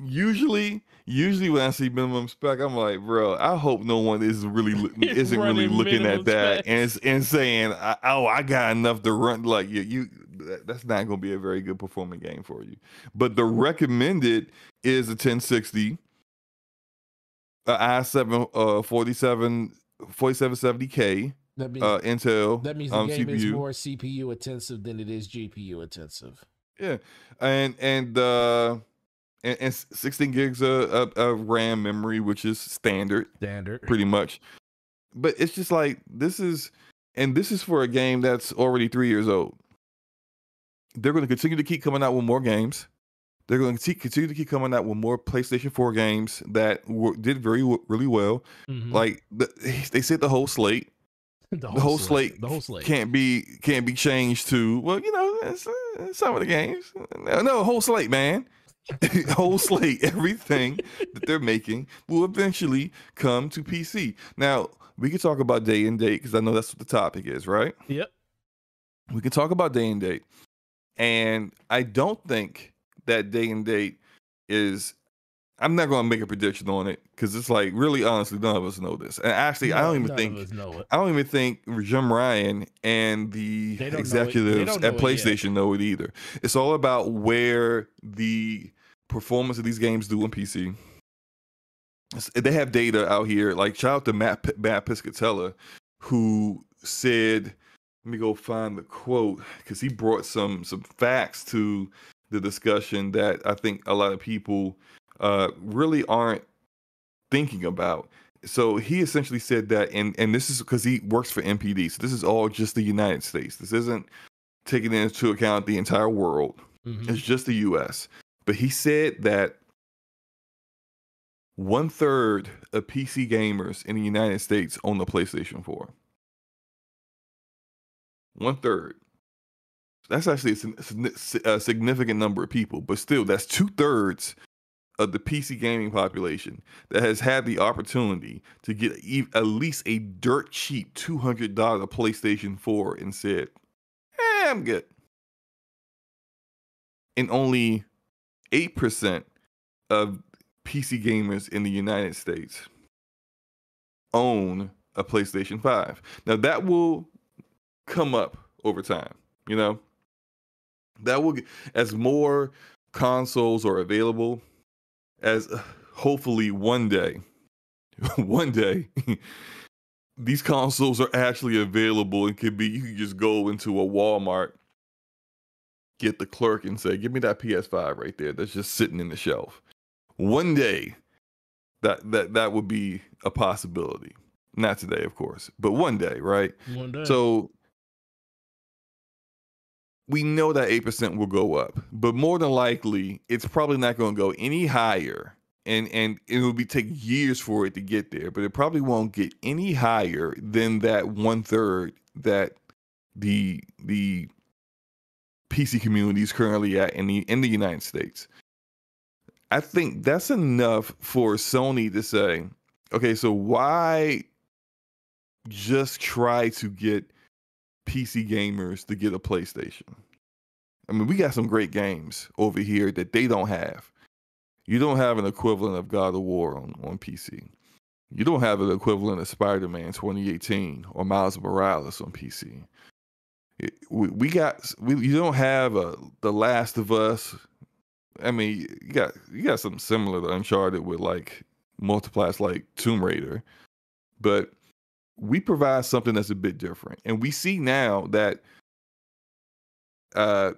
[SPEAKER 2] usually usually when I see minimum spec, I'm like, bro, I hope no one is really isn't really looking at that
[SPEAKER 1] specs.
[SPEAKER 2] and and saying, oh, I got enough to run. Like you, you that- that's not going to be a very good performing game for you. But the recommended is a 1060 a i7 uh 47 4770K
[SPEAKER 3] That means
[SPEAKER 2] uh Intel
[SPEAKER 3] that means the
[SPEAKER 2] um,
[SPEAKER 3] game is more CPU intensive than it is GPU intensive.
[SPEAKER 2] Yeah, and and uh and, and 16 gigs of, of, of RAM memory, which is standard,
[SPEAKER 3] Standard.
[SPEAKER 2] pretty much. But it's just like this is, and this is for a game that's already three years old. They're going to continue to keep coming out with more games. They're going to continue to keep coming out with more PlayStation 4 games that were, did very really well.
[SPEAKER 1] Mhm.
[SPEAKER 2] Like the, they said, the whole slate
[SPEAKER 1] the
[SPEAKER 2] the whole slate
[SPEAKER 1] The whole slate.
[SPEAKER 2] can't be can't be changed to well you know it's, uh, some of the games no, no whole slate man whole slate everything that they're making will eventually come to pc now we can talk about day and date because i know that's what the topic is right
[SPEAKER 1] Yep.
[SPEAKER 2] we can talk about day and date and i don't think that day and date is i'm not going to make a prediction on it because it's like really honestly none of us know this and actually i don't even think
[SPEAKER 1] of us know it.
[SPEAKER 2] I don't even think Jim Ryan and the
[SPEAKER 1] They don't know it- they
[SPEAKER 2] executives at
[SPEAKER 1] yet.
[SPEAKER 2] PlayStation know it either. It's all about where the performance of these games do on PC. They have data out here. Like shout out to Matt P- Matt Piscatella, who said, "Let me go find the quote because he brought some some facts to the discussion that I think a lot of people uh, really aren't thinking about. So he essentially said that, and and this is because he works for NPD. So this is all just the United States. This isn't taking into account the entire world.
[SPEAKER 1] Mhm.
[SPEAKER 2] It's just the U.S. But he said that one third of PC gamers in the United States own the PlayStation 4. One third. That's actually a sig- sig- a significant number of people, but still, that's two thirds of the PC gaming population that has had the opportunity to get at least a dirt cheap $200 PlayStation 4 and said, eh, I'm good. And only 8% of PC gamers in the United States own a PlayStation 5. Now, that will come up over time, you know? That will, as more consoles are available, as uh, hopefully one day, one day, these consoles are actually available and could be, you can just go into a Walmart, get the clerk and say, give me that PS5 right there that's just sitting in the shelf. One day, that, that, that would be a possibility. Not today, of course, but one day, right?
[SPEAKER 1] One day.
[SPEAKER 2] So we know that 8% will go up, but more than likely, it's probably not going to go any higher. And and it will be take years for it to get there, but it probably won't get any higher than that one third that the the PC community is currently at in the in the United States. I think that's enough for Sony to say, okay, so why just try to get PC gamers to get a PlayStation. I mean, we got some great games over here that they don't have. You don't have an equivalent of God of War on, on PC. You don't have an equivalent of Spider Man 2018 or Miles Morales on PC. It- we, we got we you don't have a The Last of Us. I mean, you got you got something similar to Uncharted with like multiplats like Tomb Raider, but we provide something that's a bit different. And we see now that uh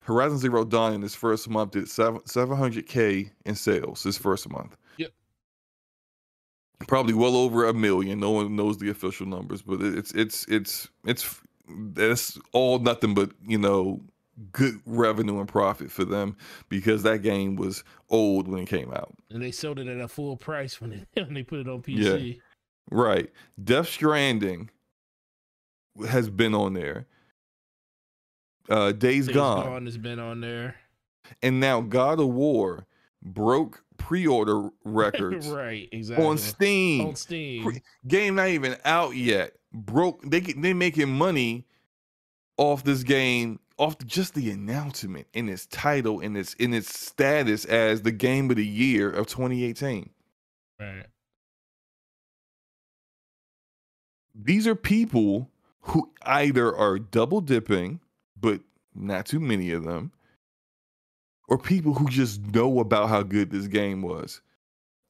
[SPEAKER 2] Horizon Zero Dawn in this first month did seven seven hundred K in sales this first month.
[SPEAKER 1] Yep.
[SPEAKER 2] Probably well over a million. No one knows the official numbers, but it's it's it's it's that's all nothing but, you know, good revenue and profit for them because that game was old when it came out.
[SPEAKER 1] and they sold it at a full price when they when they put it on PC.
[SPEAKER 2] Right. Death Stranding has been on there. Uh Days,
[SPEAKER 1] Days
[SPEAKER 2] Gone.
[SPEAKER 1] Gone has been on there.
[SPEAKER 2] And now God of War broke pre-order records
[SPEAKER 1] right, exactly.
[SPEAKER 2] on Steam.
[SPEAKER 1] On Steam.
[SPEAKER 2] Pre- Game not even out yet. Broke they they making money off this game off just the announcement in its title and its in its status as the game of the year of 2018.
[SPEAKER 1] right.
[SPEAKER 2] These are people who either are double dipping, but not too many of them, or people who just know about how good this game was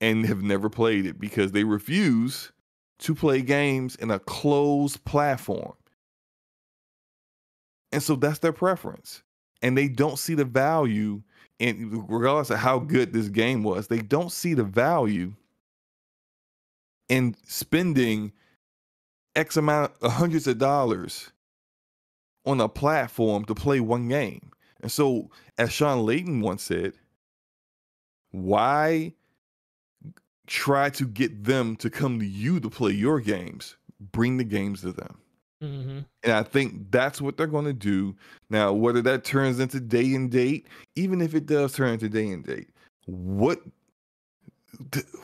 [SPEAKER 2] and have never played it because they refuse to play games in a closed platform. And so that's their preference. And they don't see the value in regardless of how good this game was, they don't see the value in spending X amount of hundreds of dollars on a platform to play one game. And so, as Shawn Layden once said, why try to get them to come to you to play your games? Bring the games to them.
[SPEAKER 1] hmm
[SPEAKER 2] And I think that's what they're going to do. Now, whether that turns into day and date, even if it does turn into day and date, what?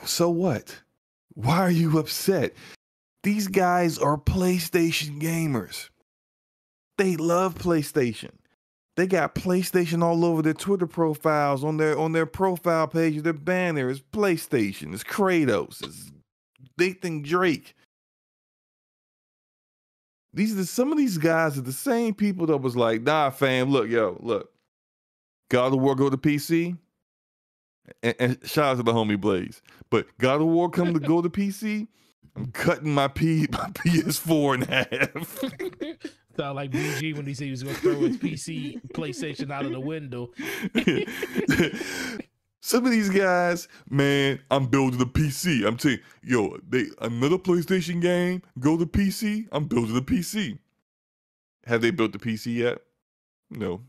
[SPEAKER 2] So what? Why are you upset? These guys are PlayStation gamers. They love PlayStation. They got PlayStation all over their Twitter profiles, on their on their profile page, their banner is PlayStation, it's Kratos, it's Nathan Drake. These are the, some of these guys are the same people that was like, nah, fam, look, yo, look, God of War go to PC. And, and shout out to the homie Blaze. But God of War come to go to PC. I'm cutting my P my PS4 in half.
[SPEAKER 1] Sound like BG when he said he was gonna throw his PC PlayStation out of the window.
[SPEAKER 2] Some of these guys, man, I'm building a PC. I'm you, yo, they another PlayStation game, go to PC. I'm building a PC. Have they built the PC yet? No,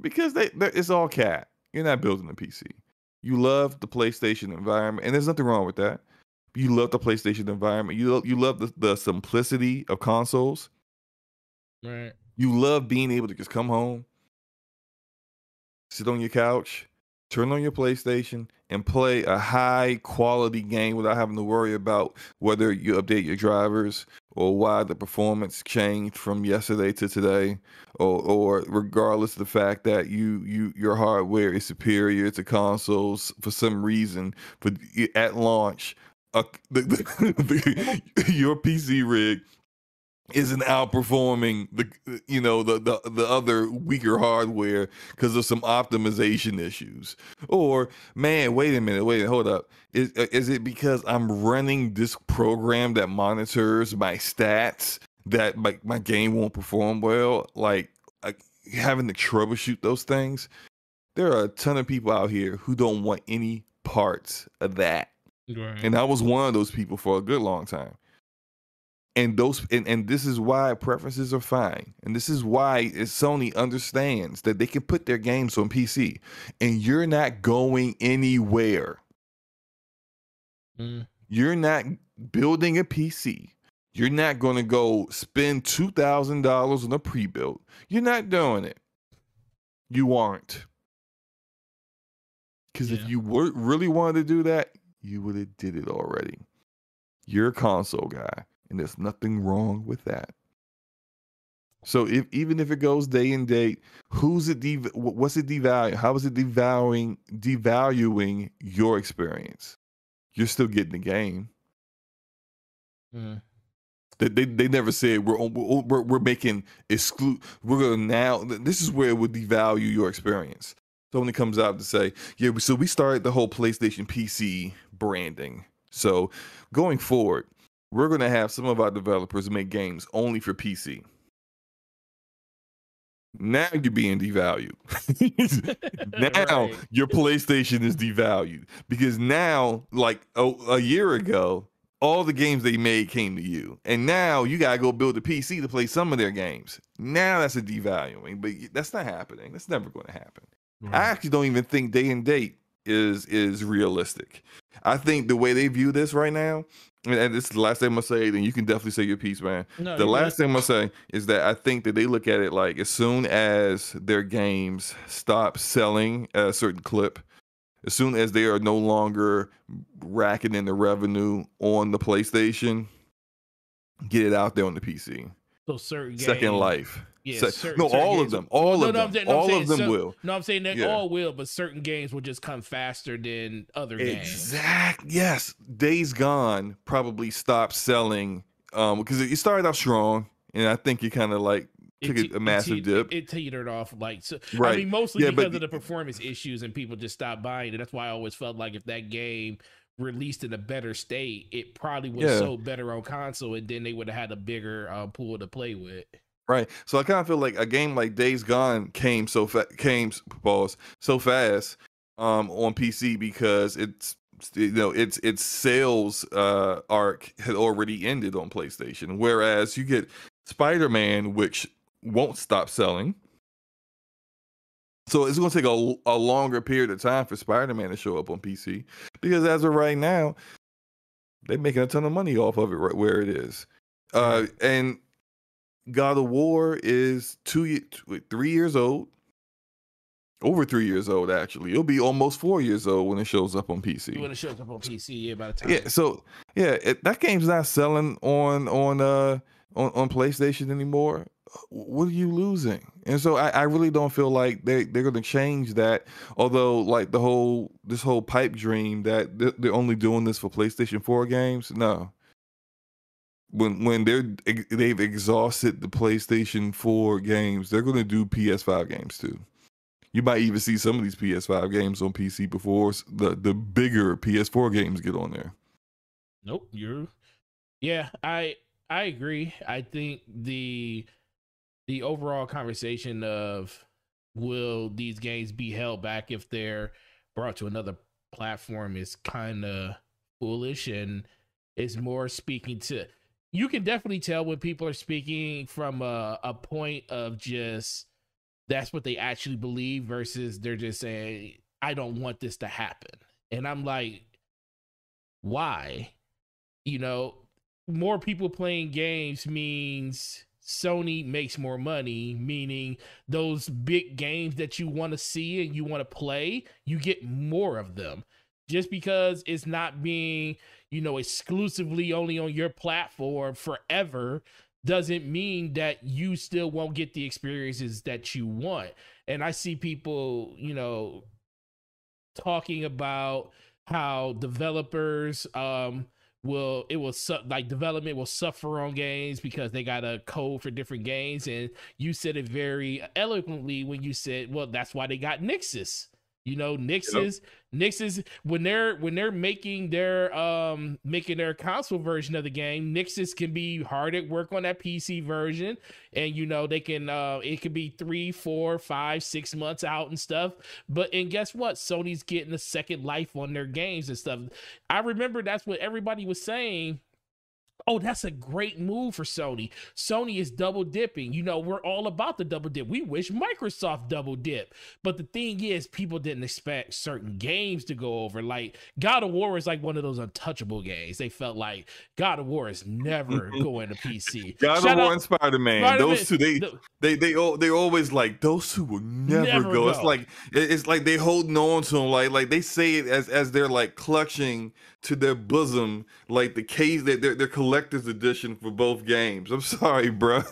[SPEAKER 2] because they it's all cat. You're not building a PC. You love the PlayStation environment, and there's nothing wrong with that. You love the PlayStation environment. You love, you love the, the simplicity of consoles.
[SPEAKER 1] Right.
[SPEAKER 2] You love being able to just come home, sit on your couch, turn on your PlayStation, and play a high quality game without having to worry about whether you update your drivers or why the performance changed from yesterday to today, or, or regardless of the fact that you you your hardware is superior to consoles for some reason, but at launch, uh, the, the, the, your PC rig isn't outperforming the you know the the, the other weaker hardware because of some optimization issues. Or man wait a minute wait hold up. Is uh, is it because i'm running this program that monitors my stats that my, my game won't perform well? Like having to troubleshoot those things? There are a ton of people out here who don't want any parts of that right. and i was one of those people for a good long time. And those and, and this is why preferences are fine. And this is why sony understands that they can put their games on pc and you're not going anywhere. Mm. you're not building a pc you're not going to go spend $2000 on a pre-built. You're not doing it. You aren't. Because yeah. if you were, really wanted to do that you would have did it already you're a console guy and there's nothing wrong with that. So if even if it goes day and date, who's it? Dev- what's it devaluing? How is it devaluing devaluing your experience? You're still getting the game. Mm. They, they, they never said we're we're we're making exclude. We're gonna now. This is where it would devalue your experience. So when it comes out to say, yeah, so we started the whole PlayStation PC branding. So going forward, we're going to have some of our developers make games only for PC. Now you're being devalued. now right. your PlayStation is devalued because now, like a, a year ago, all the games they made came to you, and now you gotta go build a PC to play some of their games. Now that's a devaluing, but that's not happening. That's never going to happen. I actually don't even think day and date is is realistic. I think the way they view this right now and this is the last thing I'm gonna say, then you can definitely say your piece, man. No, the last thing I'm gonna say is that I think that they look at it like as soon as their games stop selling at a certain clip, as soon as they are no longer racking in the revenue on the PlayStation, get it out there on the PC.
[SPEAKER 1] So certain
[SPEAKER 2] Second games, Life. Yeah, Se- certain, no, certain all of them. All no, of them. No, all of them
[SPEAKER 1] so,
[SPEAKER 2] will.
[SPEAKER 1] No, I'm saying they yeah. all will, but certain games will just come faster than other games.
[SPEAKER 2] Exact. Yes. Days Gone probably stopped selling um because it started off strong, and I think it kind of like took it, a massive
[SPEAKER 1] it,
[SPEAKER 2] dip.
[SPEAKER 1] It, teetered off like so. Right. I mean, mostly yeah, because but, of the performance issues, and people just stopped buying it. That's why I always felt like if that game released in a better state, it probably would have yeah. sold better on console, and then they would have had a bigger uh, pool to play with.
[SPEAKER 2] Right. So I kind of feel like a game like Days Gone came so fa- came pause so fast um, on PC because it's you know its its sales uh, arc had already ended on PlayStation, whereas you get Spider Man, which won't stop selling. So it's going to take a, a longer period of time for Spider Man to show up on PC because as of right now, they're making a ton of money off of it right where it is. Uh, and God of War is two, three years old. Over three years old, actually. It'll be almost four years old when it shows up on PC.
[SPEAKER 1] When it shows up on PC, yeah, by the time.
[SPEAKER 2] Yeah, so yeah, it, that game's not selling on on uh on, on PlayStation anymore. What are you losing? And so I, I really don't feel like they they're going to change that. Although like the whole this whole pipe dream that they're, they're only doing this for PlayStation Four games, no, when when they're they've exhausted the PlayStation 4 games, they're going to do PS5 games too. You might even see some of these PS5 games on PC before the the bigger PS4 games get on there.
[SPEAKER 1] Nope, you're Yeah, I I agree. I think the the overall conversation of will these games be held back if they're brought to another platform is kind of foolish and is more speaking to you can definitely tell when people are speaking from a, a point of just that's what they actually believe versus they're just saying i don't want this to happen and i'm like why you know more people playing games means Sony makes more money, meaning those big games that you want to see and you want to play, you get more of them. Just because it's not being, you know, exclusively only on your platform forever doesn't mean that you still won't get the experiences that you want. And I see people, you know, talking about how developers um will it will su- like development will suffer on games because they got a code for different games and you said it very eloquently when you said well that's why they got nixxes you know nixxes nixxes when they're when they're making their um making their console version of the game nixxes can be hard at work on that pc version. And you know they can uh it could be three four five six months out and stuff. But and guess what? Sony's getting a second life on their games and stuff. I remember that's what everybody was saying Oh, that's a great move for Sony. Sony is double dipping. You know, we're all about the double dip. We wish Microsoft double dip. But the thing is, people didn't expect certain games to go over. Like God of War is like one of those untouchable games. They felt like God of War is never going to PC.
[SPEAKER 2] God Shout of War and Spider Man, those two, they, the, they they they they always like those two will never, never go. go. It's like it's like they holding on to them. Like like they say it as as they're like clutching to their bosom like the case that they're, they're collector's edition for both games. I'm sorry, bro.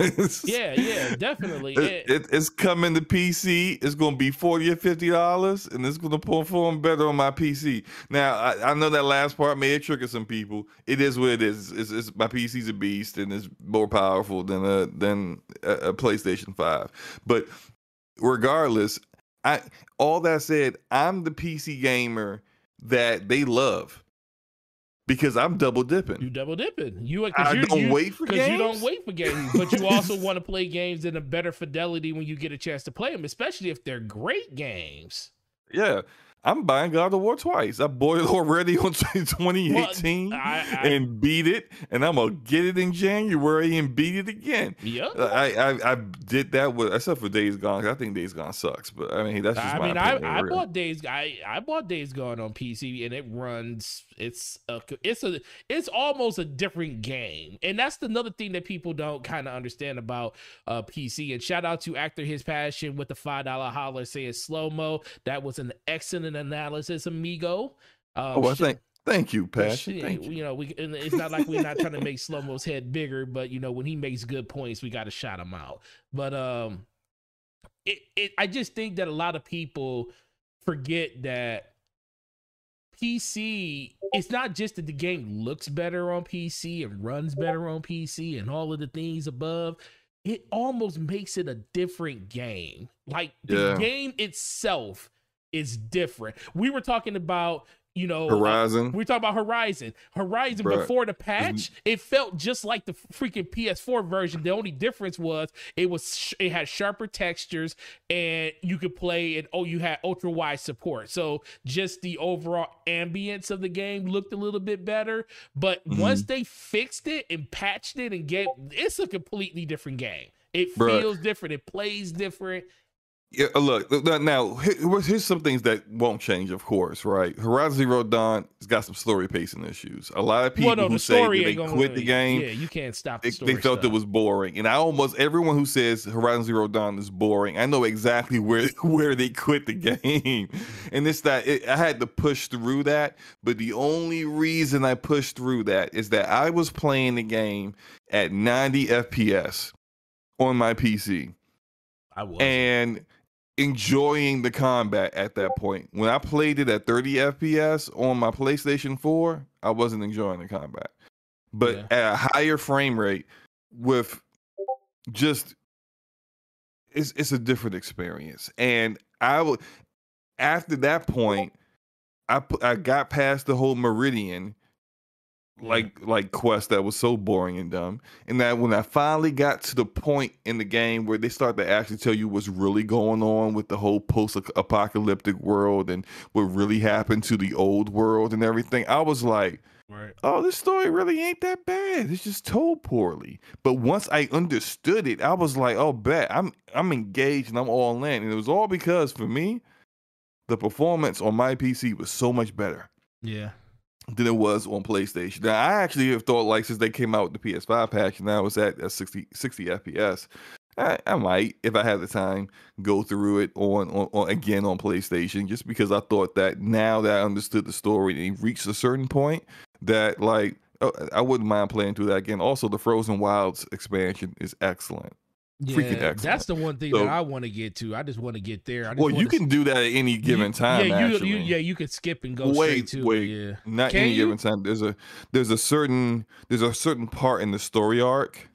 [SPEAKER 1] yeah, yeah, definitely.
[SPEAKER 2] It, it, it's coming to PC. It's to be forty or fifty dollars, and it's to perform better on my PC. Now, I, I, know that last part may trigger some people. It is what it is. It's, it's, my PC's a beast, and it's more powerful than a than a, a PlayStation Five. But regardless, I all that said, I'm the PC gamer that they love because I'm double dipping.
[SPEAKER 1] You double dipping. You
[SPEAKER 2] I don't
[SPEAKER 1] you,
[SPEAKER 2] wait for games.
[SPEAKER 1] You don't wait for games, but you also want to play games in a better fidelity when you get a chance to play them, especially if they're great games.
[SPEAKER 2] Yeah, I'm buying God of War twice. I bought it already on 2018 well, I, I, and beat it, and I'm gonna get it in January and beat it again.
[SPEAKER 1] Yeah,
[SPEAKER 2] I, I, I did that with except for Days Gone. I think Days Gone sucks, but I mean that's just I mean
[SPEAKER 1] opinion, I, I bought Days I I bought Days Gone on PC and it runs. It's a it's a it's almost a different game, and that's another thing that people don't kind of understand about uh, PC. And shout out to Actor His Passion with the five dollar holler saying slow mo. That was an excellent analysis, amigo.
[SPEAKER 2] Um, oh, I think. Thank you, Pat. Thank
[SPEAKER 1] you. you know, we it's not like we're not trying to make Slow Mo's head bigger, but you know, when he makes good points, we got to shout him out. But um, it, it I just think that a lot of people forget that PC, it's not just that the game looks better on PC and runs better on PC and all of the things above. It almost makes it a different game. Like the yeah. game itself is different. We were talking about you know
[SPEAKER 2] uh, Horizon.
[SPEAKER 1] We talk about Horizon. Horizon Bruh. before the patch, it felt just like the freaking PS4 version. The only difference was it was it had sharper textures and you could play and oh you had ultra wide support. So just the overall ambience of the game looked a little bit better, but mm-hmm. once they fixed it and patched it and gave it's a completely different game. It Bruh. feels different, it plays different
[SPEAKER 2] yeah, uh, look now. Here's some things that won't change, of course, right? Horizon Zero Dawn has got some story pacing issues. A lot of people well, no, who say they quit the game,
[SPEAKER 1] yeah, you can't stop. The
[SPEAKER 2] they, they, felt
[SPEAKER 1] stuff.
[SPEAKER 2] it was boring, and I almost everyone who says Horizon Zero Dawn is boring, I know exactly where where they quit the game, and it's that it, I had to push through that. But the only reason I pushed through that is that I was playing the game at 90 FPS on my PC.
[SPEAKER 1] I was,
[SPEAKER 2] and enjoying the combat at that point. When I played it at 30 FPS on my PlayStation 4, I wasn't enjoying the combat. But yeah. at a higher frame rate with just it's it's a different experience. And I would after that point I I got past the whole Meridian Mm-hmm. like like quest that was so boring and dumb. And that when I finally got to the point in the game where they start to actually tell you what's really going on with the whole post-apocalyptic world and what really happened to the old world and everything, I was like,
[SPEAKER 1] Right.
[SPEAKER 2] oh, this story really ain't that bad. It's just told poorly. But once I understood it, I was like, oh, bet I'm I'm engaged and I'm all in. And it was all because for me, the performance on my PC was so much better
[SPEAKER 1] Yeah.
[SPEAKER 2] Than it was on PlayStation. Now, I actually have thought like since they came out with the PS5 patch, and now it's at, at 60, 60 FPS. I, I might, if I had the time, go through it on, on, on again on PlayStation, just because I thought that now that I understood the story and reached a certain point, that like oh, I wouldn't mind playing through that again. Also, the Frozen Wilds expansion is excellent.
[SPEAKER 1] Yeah,
[SPEAKER 2] Freaking excellent.
[SPEAKER 1] that's the one thing
[SPEAKER 2] So-
[SPEAKER 1] that I want to get to. I just want to get there. I just
[SPEAKER 2] Well, you can do that at any given
[SPEAKER 1] you-
[SPEAKER 2] time.
[SPEAKER 1] Yeah, you, you, yeah, you could skip and go
[SPEAKER 2] Wait,
[SPEAKER 1] straight to
[SPEAKER 2] wait.
[SPEAKER 1] it. Yeah.
[SPEAKER 2] not
[SPEAKER 1] Can
[SPEAKER 2] any
[SPEAKER 1] you?
[SPEAKER 2] given time. There's a there's a certain there's a certain part in the story arc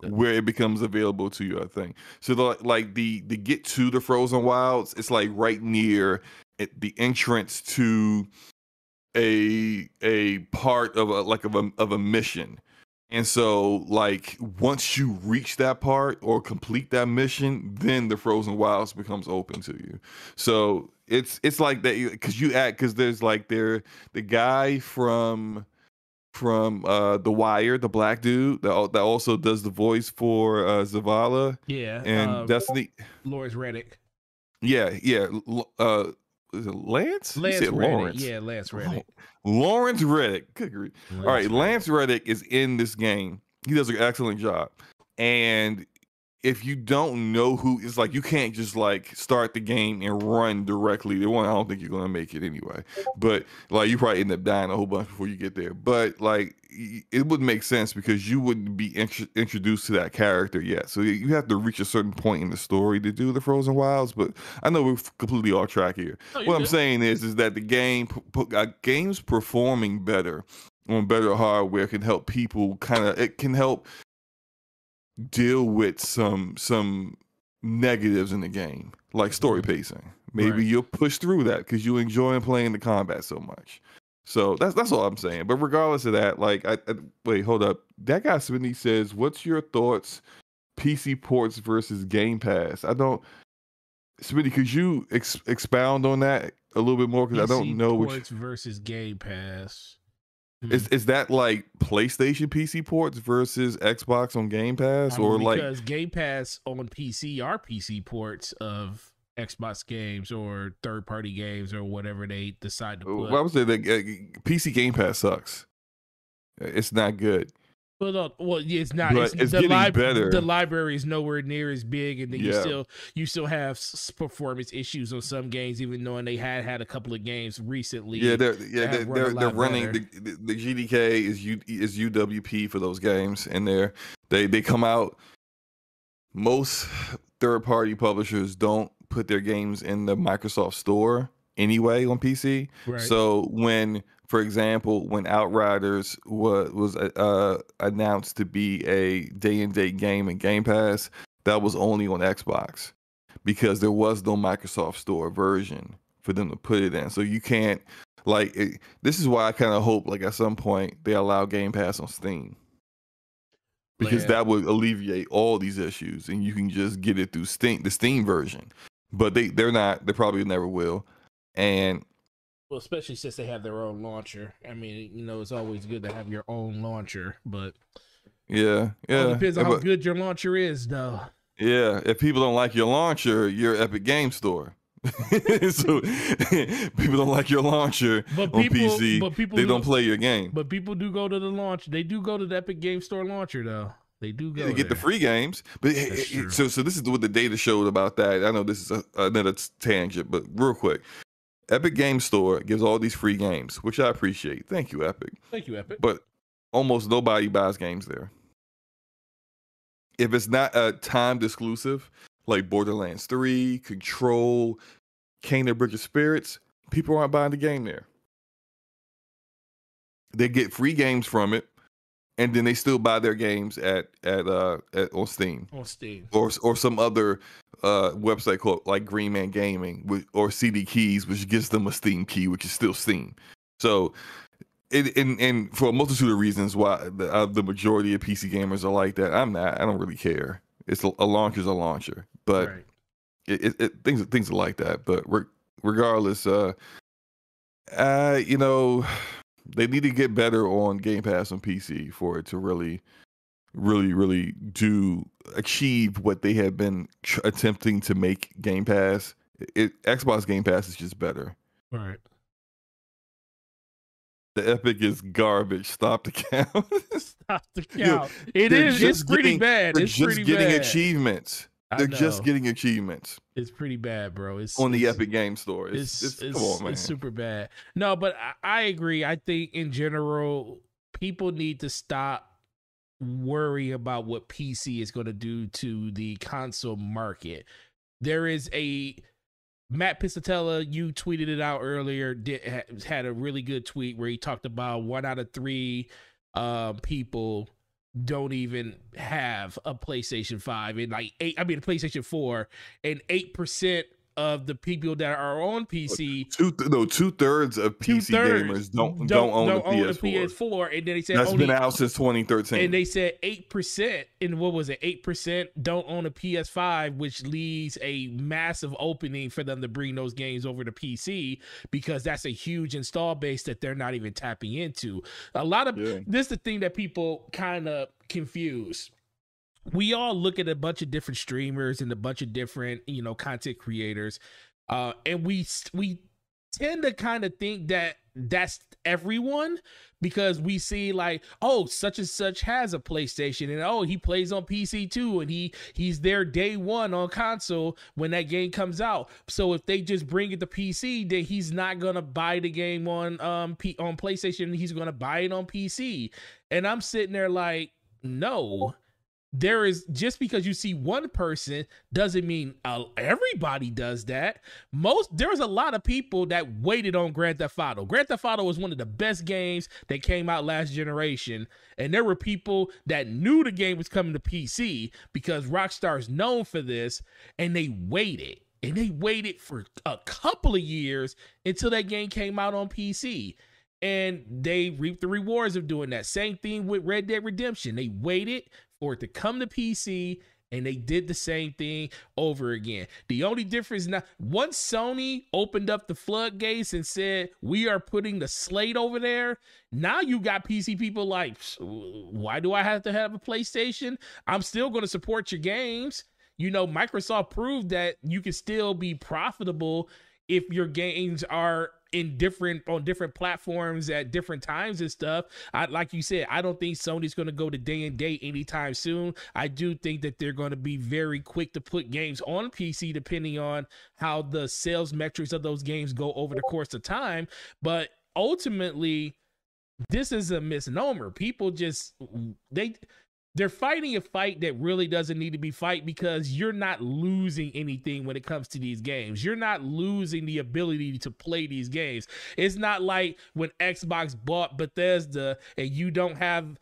[SPEAKER 2] where it becomes available to you. I think so. The, like the the get to the frozen wilds, it's like right near it, the entrance to a a part of a like of a of a mission. And so, like, once you reach that part or complete that mission, then the frozen wilds becomes open to you. So it's it's like that because you act because there's like there the guy from from uh the Wire, the black dude that that also does the voice for uh Zavala
[SPEAKER 1] Yeah.
[SPEAKER 2] and
[SPEAKER 1] uh,
[SPEAKER 2] Destiny.
[SPEAKER 1] Loris Reddick.
[SPEAKER 2] Yeah, yeah. Uh, is it Lance?
[SPEAKER 1] Lance
[SPEAKER 2] said
[SPEAKER 1] Reddick.
[SPEAKER 2] Lawrence.
[SPEAKER 1] Yeah, Lance Reddick.
[SPEAKER 2] Oh, Lawrence Reddick. Good grief. All right,
[SPEAKER 1] Reddick.
[SPEAKER 2] Lance Reddick is in this game. He does an excellent job. And if you don't know who, it's like you can't just like start the game and run directly. The one I don't think you're gonna make it anyway. But like you probably end up dying a whole bunch before you get there. But like it would make sense because you wouldn't be intro- introduced to that character yet. So you have to reach a certain point in the story to do the Frozen Wilds. But I know we're completely off track here
[SPEAKER 1] you're
[SPEAKER 2] what I'm
[SPEAKER 1] good.
[SPEAKER 2] saying is, is that the game, uh, games performing better on better hardware can help people kind of. It can help deal with some some negatives in the game, like story mm-hmm. pacing. Maybe
[SPEAKER 1] Right.
[SPEAKER 2] you'll push through that because you enjoy playing the combat so much. So that's that's all I'm saying. But regardless of that, like, I, I wait, hold up. That guy Smitty says, "What's your thoughts? PC ports versus Game Pass." I don't. Smitty, could you ex- expound on that a little bit more? Because I don't know which
[SPEAKER 1] ports versus Game Pass. Hmm.
[SPEAKER 2] is is that like PlayStation PC ports versus Xbox on Game Pass,
[SPEAKER 1] I
[SPEAKER 2] or
[SPEAKER 1] mean,
[SPEAKER 2] like
[SPEAKER 1] because Game Pass on PC are PC ports of Xbox games or third party games or whatever they decide to put.
[SPEAKER 2] well, I would say that uh, PC Game Pass sucks. It's not good.
[SPEAKER 1] Well, no, well, it's not.
[SPEAKER 2] But
[SPEAKER 1] it's,
[SPEAKER 2] it's
[SPEAKER 1] the
[SPEAKER 2] getting better.
[SPEAKER 1] The library is nowhere near as big, and then you still you still have s- performance issues on some games, even knowing they had had a couple of games recently.
[SPEAKER 2] Yeah, they're yeah they're they're, they're running the, the the GDK is U is UWP for those games, and they're they they come out. Most third party publishers don't put their games in the Microsoft Store anyway on PC.
[SPEAKER 1] right.
[SPEAKER 2] So when, for example, when Outriders was was uh, announced to be a day and date game in Game Pass, that was only on Xbox because there was no Microsoft Store version for them to put it in. So you can't like it, this is why I kind of hope like at some point they allow Game Pass on Steam. Because
[SPEAKER 1] Yeah.
[SPEAKER 2] that would alleviate all these issues and you can just get it through Steam the Steam version. But they they're not they probably never will. And
[SPEAKER 1] well, especially since they have their own launcher. I mean, you know, it's always good to have your own launcher, but
[SPEAKER 2] yeah,
[SPEAKER 1] yeah,
[SPEAKER 2] yeah.
[SPEAKER 1] depends on how good your launcher is, though.
[SPEAKER 2] Yeah, if people don't like your launcher, you're Epic Game Store. so people don't like your launcher
[SPEAKER 1] But
[SPEAKER 2] on
[SPEAKER 1] people,
[SPEAKER 2] PC.
[SPEAKER 1] but people
[SPEAKER 2] they
[SPEAKER 1] do-
[SPEAKER 2] don't play your game.
[SPEAKER 1] But people do go to the launch. They do go to the Epic Game Store launcher, though. They do go
[SPEAKER 2] They get the free games, but it- it- so so this is what the data showed about that. I know this is a, another tangent, but real quick, Epic Game Store gives all these free games, which I appreciate. Thank you, Epic.
[SPEAKER 1] Thank you, Epic.
[SPEAKER 2] But almost nobody buys games there. If it's not a timed exclusive, like Borderlands 3, Control, Kena Bridge of Spirits, people aren't buying the game there. They get free games from it, and then they still buy their games at at uh at, on Steam
[SPEAKER 1] on Steam.
[SPEAKER 2] or or some other uh website called like Green Man Gaming which, or CD Keys, which gives them a Steam key, which is still Steam. So it, and and for a multitude of reasons why the, uh, the majority of PC gamers are like that. I'm not. I don't really care. It's a, a launcher's a launcher, but
[SPEAKER 1] right.
[SPEAKER 2] it, it, it, things things are like that. But re- regardless, uh, uh, you know, they need to get better on Game Pass on PC for it to really, really, really do achieve what they have been tr- attempting to make Game Pass. It, Xbox Game Pass is just better.
[SPEAKER 1] Right.
[SPEAKER 2] The Epic is garbage. Stop the count.
[SPEAKER 1] Stop the count. It is. It's
[SPEAKER 2] just
[SPEAKER 1] pretty bad. It's
[SPEAKER 2] just
[SPEAKER 1] pretty
[SPEAKER 2] getting
[SPEAKER 1] bad.
[SPEAKER 2] achievements. They're just getting achievements
[SPEAKER 1] It's pretty bad, bro. It's
[SPEAKER 2] on the
[SPEAKER 1] it's-
[SPEAKER 2] Epic Game Store.
[SPEAKER 1] It's,
[SPEAKER 2] It's, it's, come on, man.
[SPEAKER 1] it's super bad. No, but I, I agree. I think in general, people need to stop worry about what PC is going to do to the console market. There is a Matt Piscatella, you tweeted it out earlier, did, had a really good tweet where he talked about one out of three um, people don't even have a PlayStation 5 and like eight, I mean, a PlayStation 4, and 8% of the people that are on PC
[SPEAKER 2] two th- no two thirds of PC
[SPEAKER 1] two-thirds
[SPEAKER 2] gamers don't don't, own, a PS4.
[SPEAKER 1] PS4, and then they said
[SPEAKER 2] That's
[SPEAKER 1] only
[SPEAKER 2] been out since 2013.
[SPEAKER 1] and they said eight percent, and what was it? Eight percent don't own a PS5, which leaves a massive opening for them to bring those games over to PC because that's a huge install base that they're not even tapping into. A lot of
[SPEAKER 2] Yeah.
[SPEAKER 1] this is the thing that people kind of confuse. We all look at a bunch of different streamers and a bunch of different, you know, content creators, uh, and we we tend to kind of think that that's everyone because we see like oh such and such has a PlayStation and oh he plays on PC too and he he's there day 1 on console when that game comes out. So if they just bring it to PC then he's not going to buy the game on um P- on PlayStation he's going to buy it on PC and I'm sitting there like no there is just because you see one person doesn't mean uh, everybody does that. Most there's a lot of people that waited on Grand Theft Auto. Grand Theft Auto was one of the best games that came out last generation, and there were people that knew the game was coming to PC because Rockstar is known for this, and they waited. And they waited for a couple of years until that game came out on PC and they reaped the rewards of doing that. Same thing with Red Dead Redemption. They waited for it to come to PC and they did the same thing over again. The only difference now, once Sony opened up the floodgates and said, We are putting the slate over there, now you got PC people like, Why do I have to have a PlayStation? I'm still going to support your games. You know, Microsoft proved that you can still be profitable if your games are in different on different platforms at different times and stuff. I like you said, I don't think Sony's going to go to day and date anytime soon. I do think that they're going to be very quick to put games on PC depending on how the sales metrics of those games go over the course of time, but ultimately this is a misnomer. People just they they're fighting a fight that really doesn't need to be fight because you're not losing anything when it comes to these games. You're not losing the ability to play these games. It's not like when Xbox bought Bethesda and you don't have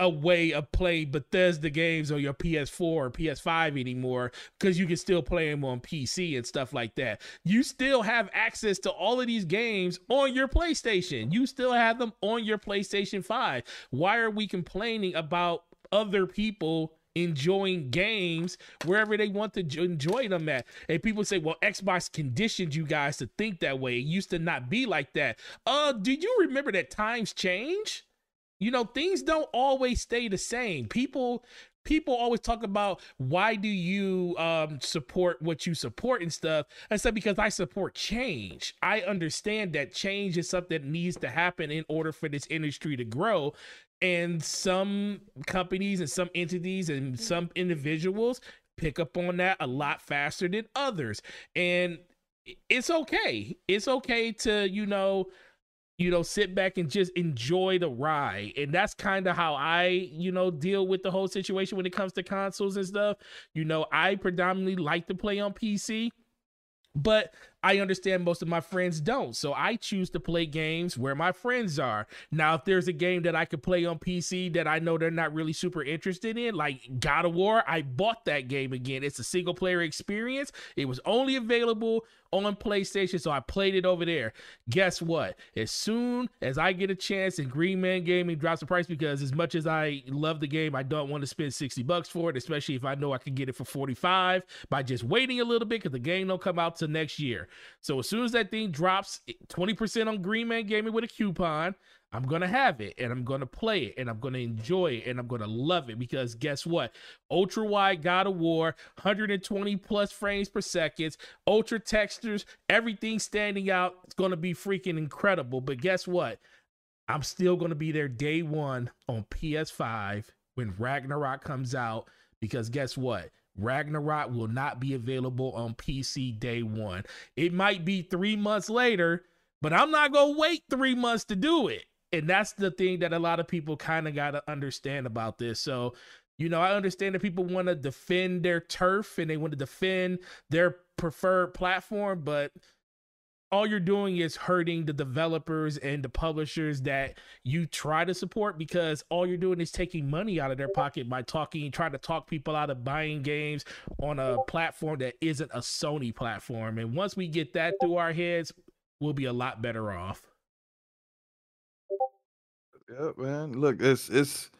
[SPEAKER 1] a way of playing Bethesda games on your PS4 or PS5 anymore because you can still play them on PC and stuff like that. You still have access to all of these games on your PlayStation. You still have them on your PlayStation 5. Why are we complaining about other people enjoying games wherever they want to enjoy them at. And people say, well, Xbox conditioned you guys to think that way. It used to not be like that. Uh, do you remember that times change? You know, things don't always stay the same. People people always talk about why do you um support what you support and stuff i said because i support change i understand that change is something that needs to happen in order for this industry to grow and some companies and some entities and mm-hmm. some individuals pick up on that a lot faster than others. And it's okay. It's okay to you know you know sit back and just enjoy the ride. And that's kind of how i you know deal with the whole situation when it comes to consoles and stuff. You know i predominantly like to play on pc but I understand most of my friends don't. So I choose to play games where my friends are. Now, if there's a game that I could play on PC that I know they're not really super interested in, like God of War, I bought that game again. It's a single player experience. It was only available on PlayStation, so I played it over there. Guess what? As soon as I get a chance and Green Man Gaming drops the price, because as much as I love the game, I don't want to spend 60 bucks for it, especially if I know I can get it for 45 by just waiting a little bit because the game don't come out till next year. So as soon as that thing drops 20% on Green Man Gaming with a coupon, I'm gonna have it and I'm gonna play it and I'm gonna enjoy it and I'm gonna love it because guess what? Ultra wide God of War, 120 plus frames per second, ultra textures, everything standing out. It's gonna be freaking incredible. But guess what? I'm still gonna be there day one on PS5 when Ragnarok comes out because guess what? Ragnarok will not be available on PC day one. It might be three months later, but I'm not gonna wait three months to do it and that's the thing that a lot of people kind of got to understand about this. So, you know, I understand that people want to defend their turf and they want to defend their preferred platform, but all you're doing is hurting the developers and the publishers that you try to support because all you're doing is taking money out of their pocket by talking trying to talk people out of buying games on a platform that isn't a Sony platform and once we get that through our heads we'll be a lot better off
[SPEAKER 2] Yep, man. Look, it's it's.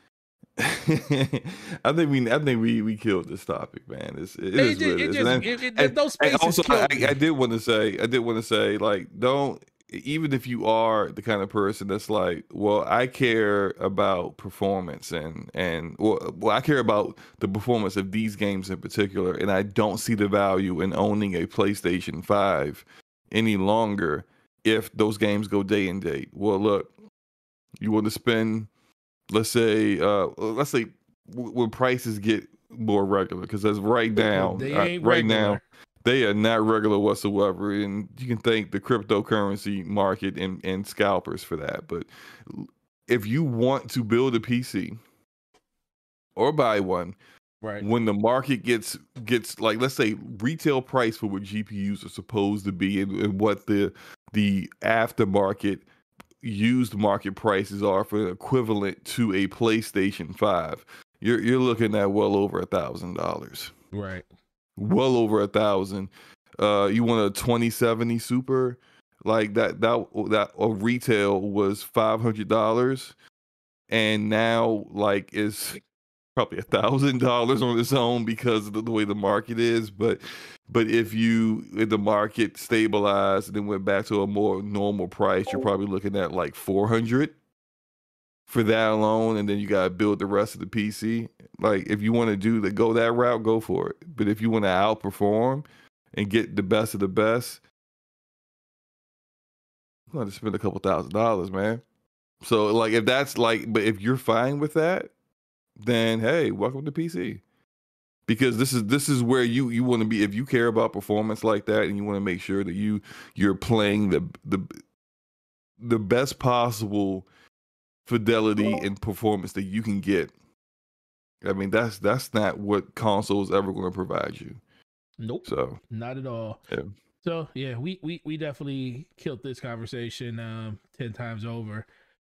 [SPEAKER 2] I think we I think we we killed this topic, man. It's it, it is what it, is. and,
[SPEAKER 1] it, and, those spaces
[SPEAKER 2] also, I, I, did want to say, I did want to say, like, don't even if you are the kind of person that's like, well, I care about performance and and well, well, I care about the performance of these games in particular, and I don't see the value in owning a PlayStation Five any longer if those games go day and date. Well, look, you want to spend, let's say, uh, let's say when prices get more regular, because that's right now, uh, right
[SPEAKER 1] regular.
[SPEAKER 2] now, they are not regular whatsoever, and you can thank the cryptocurrency market and and scalpers for that. But if you want to build a PC or buy one,
[SPEAKER 1] Right.
[SPEAKER 2] when the market gets gets like let's say retail price for what GPUs are supposed to be and, and what the the aftermarket used market prices are for equivalent to a PlayStation 5, you're you're looking at well over a thousand dollars.
[SPEAKER 1] Right.
[SPEAKER 2] Well over a thousand. Uh you want a 2070 super like that that that a retail was five hundred dollars and now like is probably a thousand dollars on its own because of the, the way the market is but but if you if the market stabilized and then went back to a more normal price you're probably looking at like 400 for that alone and then you got to build the rest of the pc like if you want to do the go that route go for it. But if you want to outperform and get the best of the best going to spend a couple thousand dollars man. So like if that's like but if you're fine with that then hey, welcome to PC. Because this is this is where you you want to be if you care about performance like that and you want to make sure that you you're playing the the the best possible fidelity and performance that you can get. I mean, that's that's not what consoles ever going to provide you.
[SPEAKER 1] Nope.
[SPEAKER 2] So,
[SPEAKER 1] Not at all.
[SPEAKER 2] Yeah.
[SPEAKER 1] So yeah, we we we definitely killed this conversation um ten times over.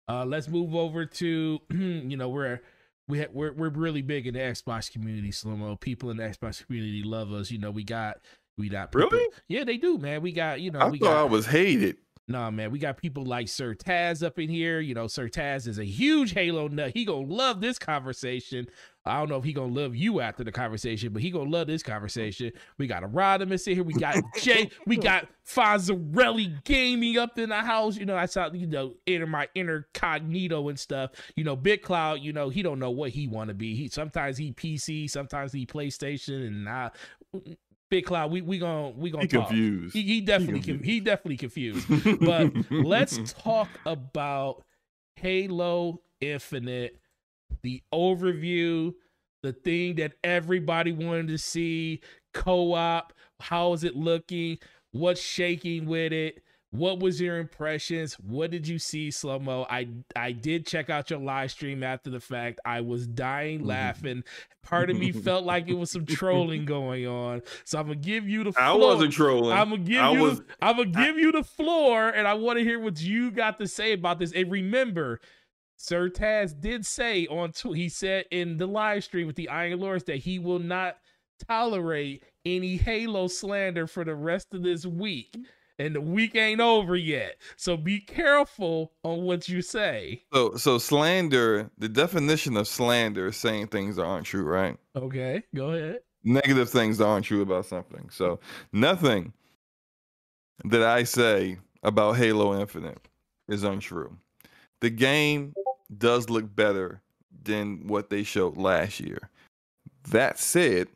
[SPEAKER 1] Uh let's move over to you know, we're we ha- we're we're really big in the Xbox community, Slomo. People in the Xbox community love us. You know, we got we got people-
[SPEAKER 2] Really?
[SPEAKER 1] Yeah, they do, man. We got, you know,
[SPEAKER 2] I
[SPEAKER 1] we
[SPEAKER 2] thought
[SPEAKER 1] got
[SPEAKER 2] I was hated.
[SPEAKER 1] Nah, man, we got people like Sir Taz up in here. You know, Sir Taz is a huge Halo nut. He gonna love this conversation. I don't know if he gonna love you after the conversation, but he gonna love this conversation. We got a Rodimus in here. We got Jay. We got Fazarelli Gaming up in the house. You know, I saw you know inner my incognito and stuff. You know, Big Cloud. You know, he don't know what he want to be. He sometimes he PC, sometimes he PlayStation, and I. Big Cloud, we we gonna we gonna
[SPEAKER 2] He
[SPEAKER 1] talk.
[SPEAKER 2] confused.
[SPEAKER 1] He, he definitely
[SPEAKER 2] confused.
[SPEAKER 1] con- he definitely confused. But let's talk about Halo Infinite, the overview, the thing that everybody wanted to see, co-op, how is it looking, what's shaking with it, what was your impressions? What did you see, slow mo? I I did check out your live stream after the fact. I was dying
[SPEAKER 2] Mm-hmm.
[SPEAKER 1] laughing. Part of me felt like it was some trolling going on. So I'm gonna give you the floor.
[SPEAKER 2] I wasn't trolling.
[SPEAKER 1] I'm gonna give
[SPEAKER 2] I
[SPEAKER 1] you.
[SPEAKER 2] was.
[SPEAKER 1] I'm gonna give you the floor, and I want to hear what you got to say about this. And remember, Sir Taz did say on tw- he said in the live stream with the Iron Lords that he will not tolerate any Halo slander for the rest of this week. And the week ain't over yet. So be careful on what you say.
[SPEAKER 2] So, so slander. The definition of slander is saying things that aren't true, right?
[SPEAKER 1] Okay, go ahead.
[SPEAKER 2] Negative things that aren't true about something. So, nothing that I say about Halo Infinite is untrue. The game does look better than what they showed last year. That said,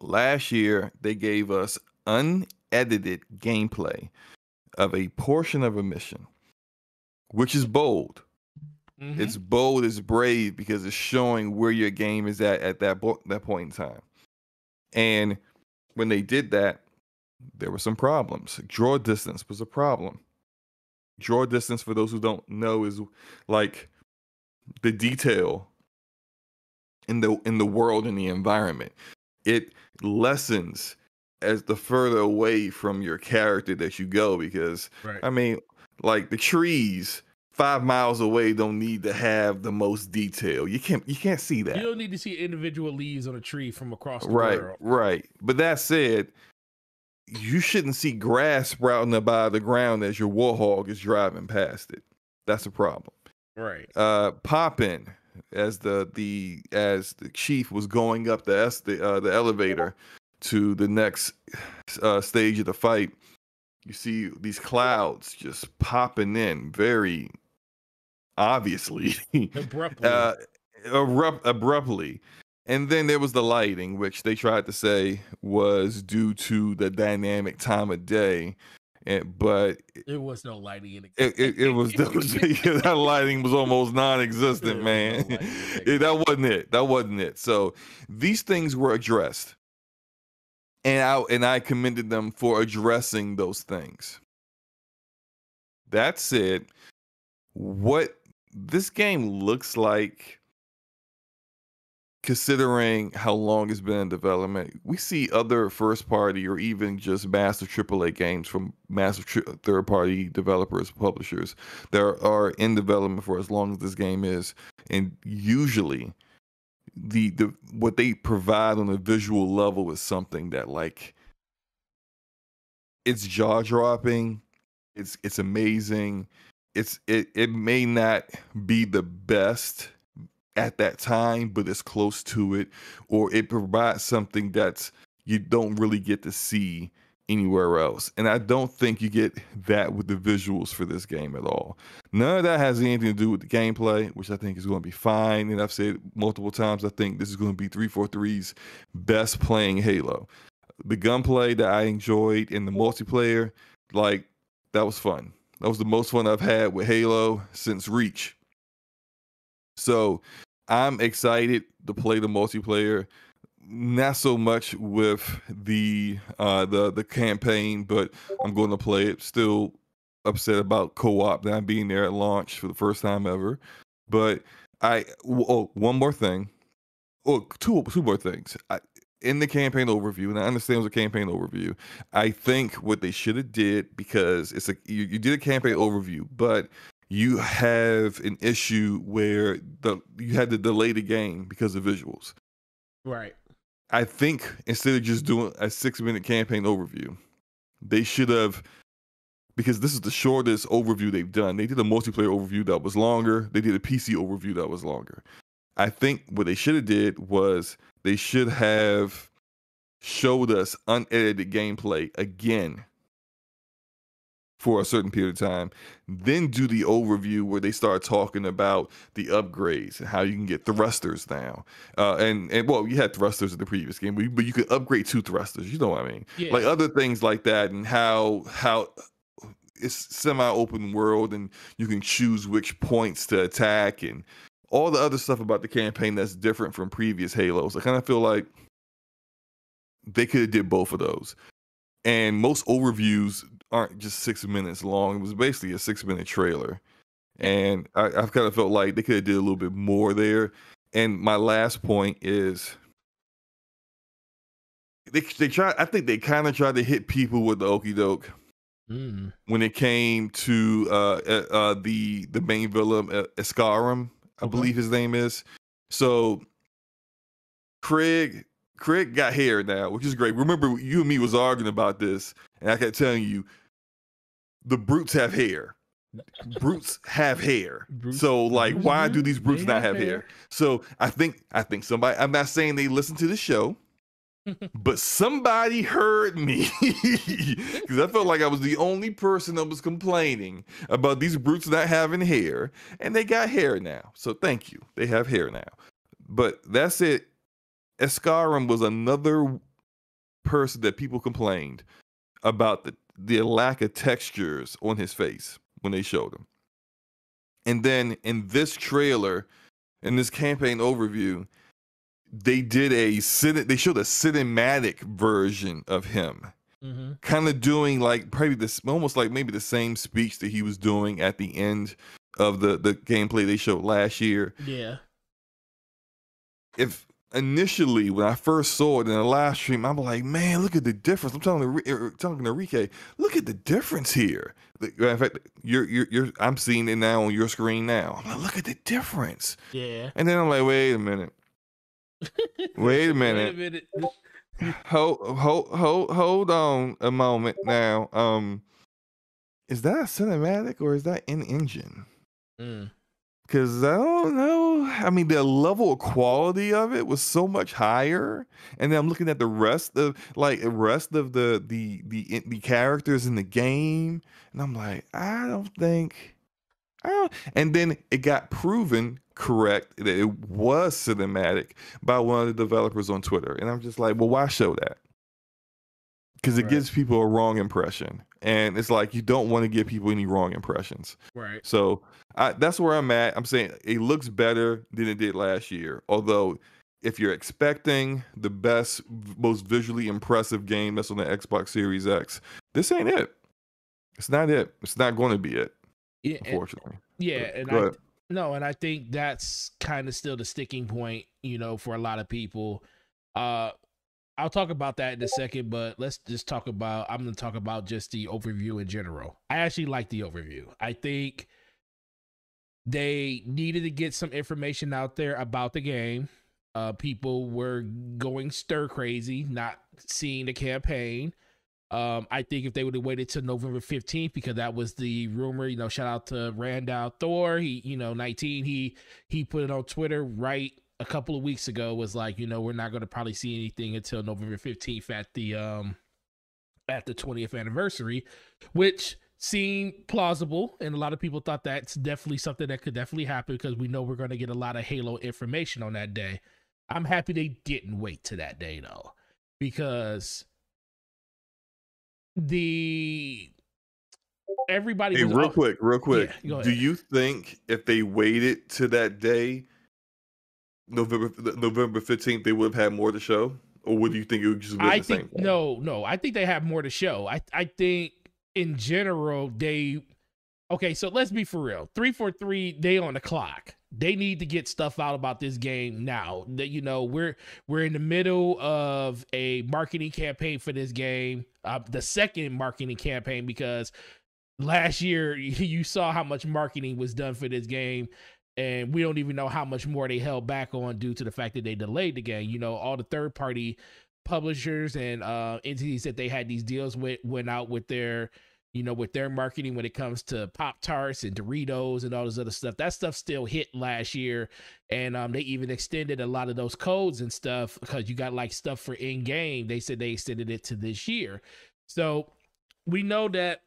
[SPEAKER 2] last year they gave us unedited gameplay of a portion of a mission, which is bold.
[SPEAKER 1] Mhm.
[SPEAKER 2] It's bold, it's brave because it's showing where your game is at at that bo- that point in time. And when they did that, there were some problems. Draw distance was a problem. Draw distance, for those who don't know, is like the detail in the in the world and the environment. It lessens as the further away from your character that you go because
[SPEAKER 1] right.
[SPEAKER 2] I mean, like the trees five miles away don't need to have the most detail. You can't you can't see that.
[SPEAKER 1] You don't need to see individual leaves on a tree from across the
[SPEAKER 2] Right,
[SPEAKER 1] world.
[SPEAKER 2] right. But that said, you shouldn't see grass sprouting up out of the ground as your Warthog is driving past it. That's a problem.
[SPEAKER 1] Right.
[SPEAKER 2] Uh Poppin, as the the as the chief was going up the es- the uh, the elevator to the next uh, stage of the fight, you see these clouds just popping in very obviously
[SPEAKER 1] Abruptly.
[SPEAKER 2] uh, abrupt, abruptly. And then there was the lighting, which they tried to say was due to the dynamic time of day. And, but
[SPEAKER 1] there was no lighting in
[SPEAKER 2] it, it, it was, that, was that lighting was almost non-existent, man.
[SPEAKER 1] No lighting that
[SPEAKER 2] Yeah, that wasn't it. That wasn't it. So these things were addressed, and I and I commended them for addressing those things. That said, what this game looks like, considering how long it's been in development, we see other first party or even just massive AAA games from massive tri- third party developers, publishers that are in development for as long as this game is. And usually, the, the what they provide on a visual level is something that like it's jaw dropping it's it's amazing it's it it may not be the best at that time but it's close to it or it provides something that's you don't really get to see anywhere else and i don't think you get that with the visuals for this game at all none of that has anything to do with the gameplay which i think is going to be fine and i've said multiple times i think this is going to be 343's best playing halo the gunplay that i enjoyed in the multiplayer like that was fun. That was the most fun I've had with Halo since Reach. So I'm excited to play the multiplayer. Not so much with the uh the the campaign, but I'm going to play it. Still upset about co-op not being there at launch for the first time ever. But I oh one more thing. Oh, two two more things. I, in the campaign overview, and I understand it was a campaign overview. I think what they should have did because it's a you, you did a campaign overview, but you have an issue where the you had to delay the game because of visuals.
[SPEAKER 1] right.
[SPEAKER 2] I think instead of just doing a six minute campaign overview, they should have because this is the shortest overview they've done. They did a multiplayer overview that was longer. They did a PC overview that was longer. I think what they should have did was they should have showed us unedited gameplay again for a certain period of time, then do the overview where they start talking about the upgrades and how you can get thrusters now. Uh, and and well, you had thrusters in the previous game, but you, but you could upgrade two thrusters. You know what I mean?
[SPEAKER 1] Yeah.
[SPEAKER 2] Like other things like that, and how how it's semi-open world, and you can choose which points to attack, and all the other stuff about the campaign that's different from previous Halos. I kind of feel like they could have did both of those. And most overviews aren't just six minutes long. It was basically a six minute trailer, and I, I've kind of felt like they could have did a little bit more there. And my last point is they they try. I think they kind of tried to hit people with the okey doke
[SPEAKER 1] Mm.
[SPEAKER 2] when it came to uh, uh, uh the the main villain uh, Escharum, I
[SPEAKER 1] Okay.
[SPEAKER 2] believe his name is. So Craig Craig got hair now, which is great. Remember, you and me was arguing about this, and I kept telling you the brutes have hair. Brutes have hair.
[SPEAKER 1] Brutes-
[SPEAKER 2] so like,
[SPEAKER 1] brutes
[SPEAKER 2] why
[SPEAKER 1] do?
[SPEAKER 2] these brutes
[SPEAKER 1] They
[SPEAKER 2] not
[SPEAKER 1] have
[SPEAKER 2] have hair?
[SPEAKER 1] hair.
[SPEAKER 2] So I think I think somebody. I'm not saying they listen to the show, but somebody heard me because I felt like I was the only person that was complaining about these brutes not having hair, and they got hair now. So thank you. They have hair now. But that's it. Escharum was another person that people complained about the the lack of textures on his face when they showed him. And then in this trailer, in this campaign overview, they did a they showed a cinematic version of him,
[SPEAKER 1] hmm
[SPEAKER 2] kind of doing like probably this almost like maybe the same speech that he was doing at the end of the the gameplay they showed last year.
[SPEAKER 1] Yeah.
[SPEAKER 2] If initially when I first saw it in the live stream, I'm like, man, look at the difference. I'm telling to, talking to Rike, look at the difference here. In fact, you're, you're, you're, I'm seeing it now on your screen now. I'm like, look at the difference.
[SPEAKER 1] Yeah.
[SPEAKER 2] And then I'm like, wait a minute. Wait a minute.
[SPEAKER 1] Wait a minute.
[SPEAKER 2] Hold, hold, hold, hold on a moment now. Um, is that a cinematic or is that in engine?
[SPEAKER 1] Mm.
[SPEAKER 2] Cause I don't know. I mean, the level of quality of it was so much higher, and then I'm looking at the rest of like the rest of the the the eh, the characters in the game, and I'm like, I don't think, I don't. And then it got proven correct that it was cinematic by one of the developers on Twitter, and I'm just like, well, why show that? Because it
[SPEAKER 1] Right.
[SPEAKER 2] gives people a wrong impression, and it's like you don't want to give people any wrong impressions.
[SPEAKER 1] Right.
[SPEAKER 2] So I, that's where I'm at. I'm saying it looks better than it did last year. Although, if you're expecting the best, most visually impressive game that's on the Xbox Series X, this ain't it. It's not it. It's not going to be it,
[SPEAKER 1] Yeah. and-
[SPEAKER 2] unfortunately.
[SPEAKER 1] yeah. And
[SPEAKER 2] Go
[SPEAKER 1] I,
[SPEAKER 2] ahead.
[SPEAKER 1] No, and I think that's kind of still the sticking point, you know, for a lot of people. Uh I'll talk about that in a second, but let's just talk about I'm going to talk about just the overview in general. I actually like the overview. I think they needed to get some information out there about the game. Uh people were going stir crazy not seeing the campaign. Um, I think if they would have waited till November 15th, because that was the rumor, you know, shout out to Randall Thor. He, you know, 19, he he put it on Twitter right a couple of weeks ago, was like, you know, we're not gonna probably see anything until November 15th at the um at the 20th anniversary, which seemed plausible, and a lot of people thought that's definitely something that could definitely happen because we know we're gonna get a lot of Halo information on that day. I'm happy they didn't wait to that day though, because the everybody
[SPEAKER 2] Hey,
[SPEAKER 1] was
[SPEAKER 2] real quick, real quick.
[SPEAKER 1] Yeah,
[SPEAKER 2] Do you think if they waited to that day, November November 15th, they would have had more to show? Or would you think it would just be
[SPEAKER 1] I
[SPEAKER 2] the same
[SPEAKER 1] think
[SPEAKER 2] thing?
[SPEAKER 1] no, no. I think they have more to show. I I think in general they okay. So let's be for real. Three four three. They on the clock. They need to get stuff out about this game now. That you know we're we're in the middle of a marketing campaign for this game. Uh, the second marketing campaign because last year you saw how much marketing was done for this game and we don't even know how much more they held back on due to the fact that they delayed the game. You know all the third party publishers and uh entities that they had these deals with went out with their you know with their marketing when it comes to pop tarts and doritos and all this other stuff. That stuff still hit last year and um they even extended a lot of those codes and stuff because you got like stuff for in game they said they extended it to this year. So we know that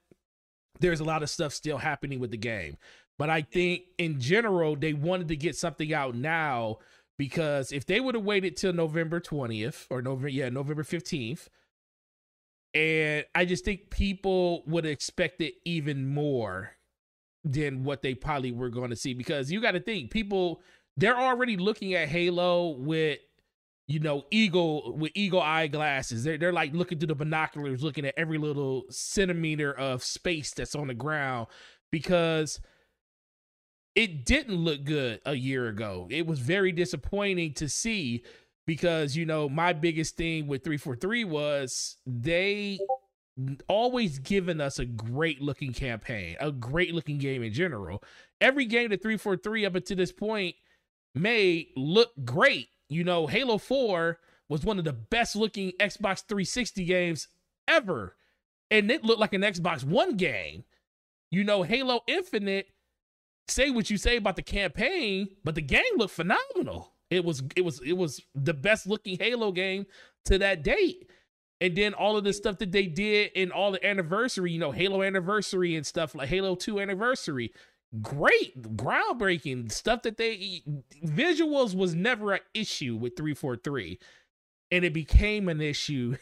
[SPEAKER 1] there's a lot of stuff still happening with the game. But I think in general, they wanted to get something out now because if they would have waited till November 20th or November, yeah, November 15th, and I just think people would expect it even more than what they probably were going to see because you got to think people they're already looking at Halo with you know, eagle with eagle eye glasses. They're they're like looking through the binoculars, looking at every little centimeter of space that's on the ground because it didn't look good a year ago. It was very disappointing to see because you know my biggest thing with 343 was they always given us a great looking campaign, a great looking game in general. Every game that 343 up until this point made look great. You know, Halo 4 was one of the best looking Xbox 360 games ever. And it looked like an Xbox One game. You know, Halo Infinite, say what you say about the campaign, but the game looked phenomenal. It was it was it was the best looking Halo game to that date. And then all of the stuff that they did in all the anniversary, you know, Halo anniversary and stuff like Halo 2 anniversary, great, groundbreaking stuff that they visuals was never an issue with 343. And it became an issue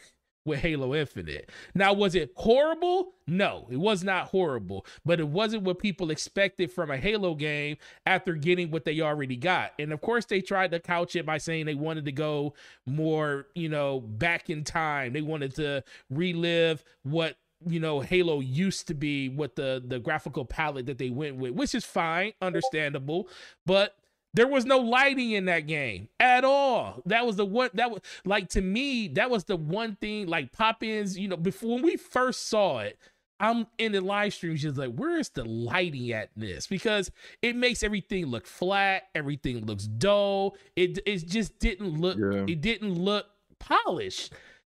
[SPEAKER 1] with Halo Infinite. Now, was it horrible? No, it was not horrible, but it wasn't what people expected from a Halo game after getting what they already got. And of course, they tried to couch it by saying they wanted to go more, you know, back in time. They wanted to relive what you know halo used to be what the the graphical palette that they went with which is fine understandable but there was no lighting in that game at all. That was the one that was like to me, that was the one thing like pop-ins, you know, before when we first saw it, I'm in the live stream just like, where is the lighting at this? Because it makes everything look flat, everything looks dull. It it just didn't look
[SPEAKER 2] Yeah.
[SPEAKER 1] it didn't look polished.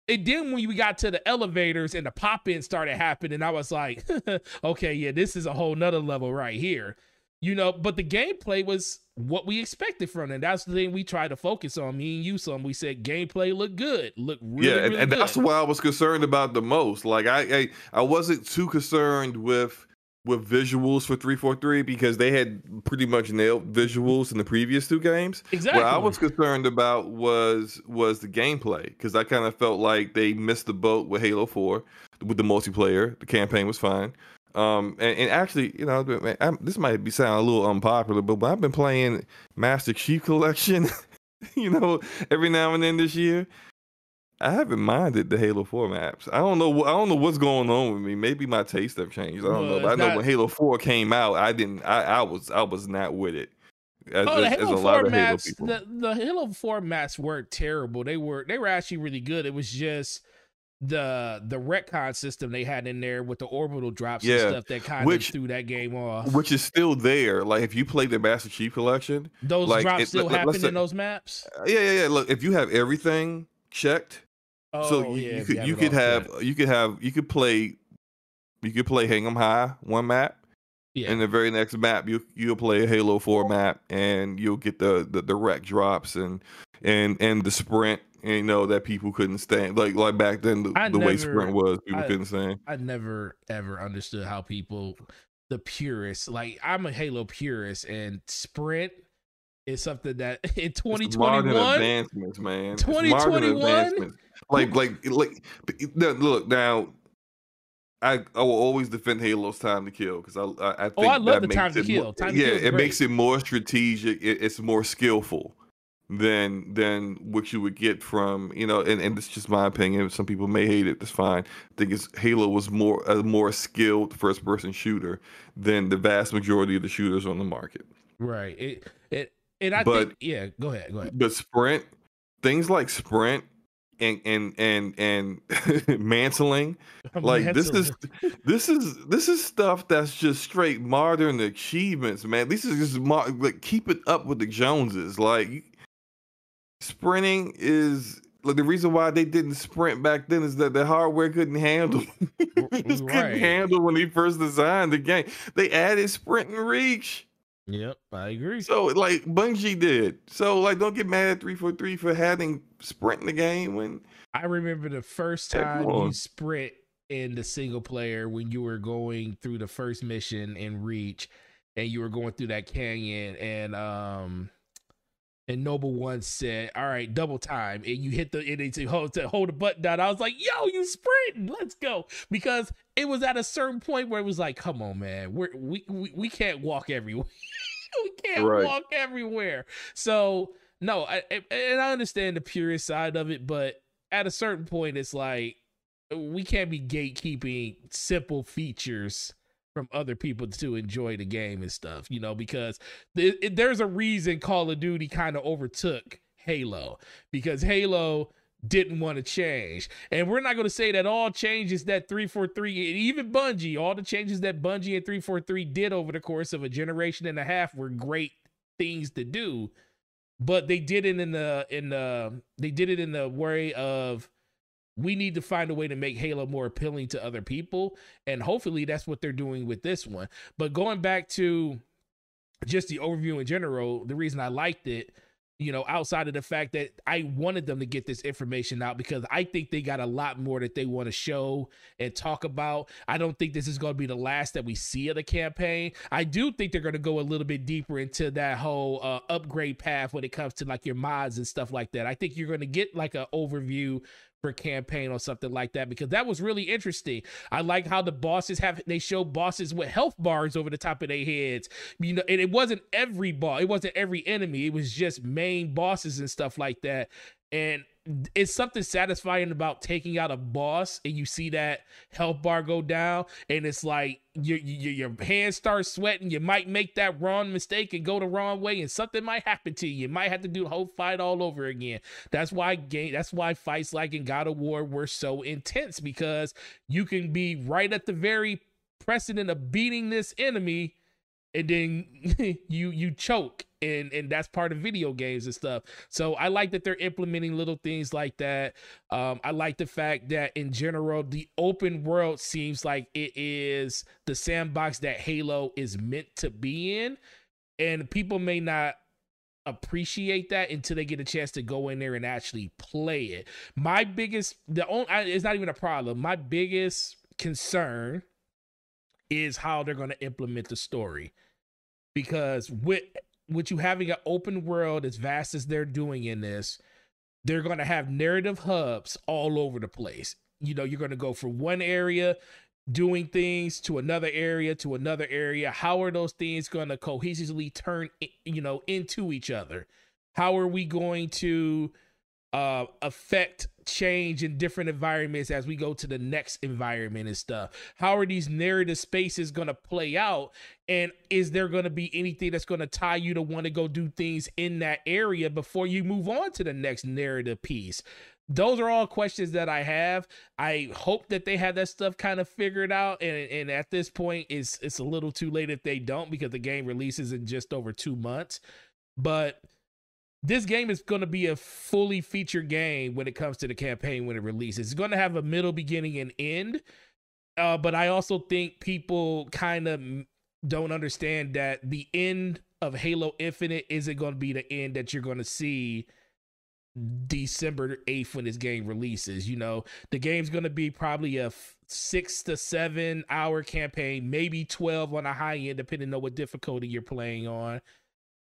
[SPEAKER 1] And then when we got to the elevators and the pop-in started happening, I was like, okay, yeah, this is a whole nother level right here. You know, but the gameplay was what we expected from it. That's the thing we tried to focus on. Me and you, some we said gameplay looked good, look really,
[SPEAKER 2] yeah, and,
[SPEAKER 1] really
[SPEAKER 2] and that's what I was concerned about the most. Like I, I, I wasn't too concerned with with visuals for 343 because they had pretty much nailed visuals in the previous two games.
[SPEAKER 1] exactly.
[SPEAKER 2] What I was concerned about was was the gameplay because I kind of felt like they missed the boat with Halo 4 with the multiplayer. The campaign was fine. Um, and, and actually, you know, I'm, this might be sound a little unpopular, but, but I've been playing Master Chief Collection, you know, every now and then this year. I haven't minded the Halo 4 maps. I don't know. I don't know what's going on with me. Maybe my tastes have changed. I don't
[SPEAKER 1] Well,
[SPEAKER 2] know. But I know
[SPEAKER 1] not-
[SPEAKER 2] when Halo 4 came out, I didn't. I, I was. I was not with it. As,
[SPEAKER 1] Oh, the
[SPEAKER 2] as- as
[SPEAKER 1] Halo
[SPEAKER 2] a lot
[SPEAKER 1] Four
[SPEAKER 2] Halo
[SPEAKER 1] maps,
[SPEAKER 2] people.
[SPEAKER 1] the, the Halo Four maps weren't terrible. They were they were actually really good. It was just the the retcon system they had in there with the orbital drops
[SPEAKER 2] Yeah,
[SPEAKER 1] and stuff that kind
[SPEAKER 2] which-
[SPEAKER 1] of threw that game off.
[SPEAKER 2] which is still there. Like if you play the Master Chief Collection,
[SPEAKER 1] those
[SPEAKER 2] like,
[SPEAKER 1] drops
[SPEAKER 2] it-
[SPEAKER 1] still
[SPEAKER 2] let-
[SPEAKER 1] happen
[SPEAKER 2] say-
[SPEAKER 1] in those maps.
[SPEAKER 2] uh, yeah, yeah, yeah. Look, if you have everything checked,
[SPEAKER 1] Oh
[SPEAKER 2] so you,
[SPEAKER 1] yeah,
[SPEAKER 2] you could you could have you could have you could play you could play Hang 'em High one map,
[SPEAKER 1] yeah.
[SPEAKER 2] and the very next map you you'll play a Halo Four map, and you'll get the the, the wreck drops and and and the sprint. You know that people couldn't stand like like back then the, the way sprint was people
[SPEAKER 1] I-
[SPEAKER 2] couldn't stand.
[SPEAKER 1] I never ever understood how people, the purists, like I'm a Halo purist, and sprint is something that in 2021.
[SPEAKER 2] advancements, man.
[SPEAKER 1] 2021?
[SPEAKER 2] Like, like, like. Look now. I, I will always defend Halo's time to kill because I I, I think
[SPEAKER 1] Oh, I love
[SPEAKER 2] that
[SPEAKER 1] the
[SPEAKER 2] makes
[SPEAKER 1] time to
[SPEAKER 2] it
[SPEAKER 1] kill.
[SPEAKER 2] More,
[SPEAKER 1] Time to
[SPEAKER 2] yeah,
[SPEAKER 1] kill
[SPEAKER 2] it
[SPEAKER 1] great.
[SPEAKER 2] makes it more strategic. It, it's more skillful than than what you would get from you know. And, and it's just my opinion. Some people may hate it. That's fine. I think it's Halo was more a more skilled first person shooter than the vast majority of the shooters on the market.
[SPEAKER 1] Right. It it and I
[SPEAKER 2] But-
[SPEAKER 1] think yeah. Go ahead. Go ahead.
[SPEAKER 2] But sprint, things like sprint and and and and mantling, like this is this is this is stuff that's just straight modern achievements, man. This is just like keeping up with the Joneses. Like sprinting is like the reason why they didn't sprint back then is that the hardware couldn't handle. it just
[SPEAKER 1] right.
[SPEAKER 2] couldn't handle when they first designed the game. They added sprint and reach.
[SPEAKER 1] Yep, I agree.
[SPEAKER 2] So like Bungie did. So like don't get mad at 343 for having sprint in the game when
[SPEAKER 1] I remember the first time
[SPEAKER 2] come
[SPEAKER 1] you sprint in the single player when you were going through the first mission in Reach and you were going through that canyon and um and Noble One said, All right, double time. And you hit the and they said, hold, to hold the button down. I was like, Yo, you sprinting. Let's go. Because it was at a certain point where it was like, Come on, man. We're, we, we, we can't walk everywhere. we can't
[SPEAKER 2] Right.
[SPEAKER 1] walk everywhere. So no, I, and I understand the purist side of it, but at a certain point, it's like we can't be gatekeeping simple features from other people to enjoy the game and stuff, you know, because th- it, there's a reason Call of Duty kind of overtook Halo because Halo didn't want to change. And we're not going to say that all changes that 343, and even Bungie, all the changes that Bungie and 343 did over the course of a generation and a half were great things to do. But they did it in the in the they did it in the way of we need to find a way to make Halo more appealing to other people. And hopefully that's what they're doing with this one. But going back to just the overview in general, the reason I liked it you know, outside of the fact that I wanted them to get this information out because I think they got a lot more that they want to show and talk about. I don't think this is going to be the last that we see of the campaign. I do think they're going to go a little bit deeper into that whole uh, upgrade path when it comes to like your mods and stuff like that. I think you're going to get like an overview for campaign or something like that because that was really interesting. I like how the bosses have they show bosses with health bars over the top of their heads. You know, and it wasn't every boss, it wasn't every enemy, it was just main bosses and stuff like that. And it's something satisfying about taking out a boss and you see that health bar go down and it's like your, your your hands start sweating. You might make that wrong mistake and go the wrong way and something might happen to you. You might have to do the whole fight all over again. That's why game that's why fights like in god of war were so intense because you can be right at the very precedent of beating this enemy and then you you choke and and that's part of video games and stuff. So i like that they're implementing little things like that. Um i like the fact that in general the open world seems like it is the sandbox that halo is meant to be in and people may not appreciate that until they get a chance to go in there and actually play it. My biggest the only it's not even a problem. My biggest concern is how they're going to implement the story. Because with with you having an open world as vast as they're doing in this they're going to have narrative hubs all over the place. You know you're going to go from one area doing things to another area to another area. How are those things going to cohesively turn you know into each other? How are we going to uh affect change in different environments as we go to the next environment and stuff how are these narrative spaces going to play out and is there going to be anything that's going to tie you to want to go do things in that area before you move on to the next narrative piece those are all questions that I have. I hope that they have that stuff kind of figured out. And, and at this point, it's it's a little too late if they don't because the game releases in just over two months. But this game is going to be a fully featured game when it comes to the campaign when it releases. It's going to have a middle, beginning, and end. Uh, but I also think people kind of don't understand that the end of Halo Infinite isn't going to be the end that you're going to see December 8th when this game releases. You know, the game's going to be probably a f- six to seven hour campaign, maybe 12 on a high end, depending on what difficulty you're playing on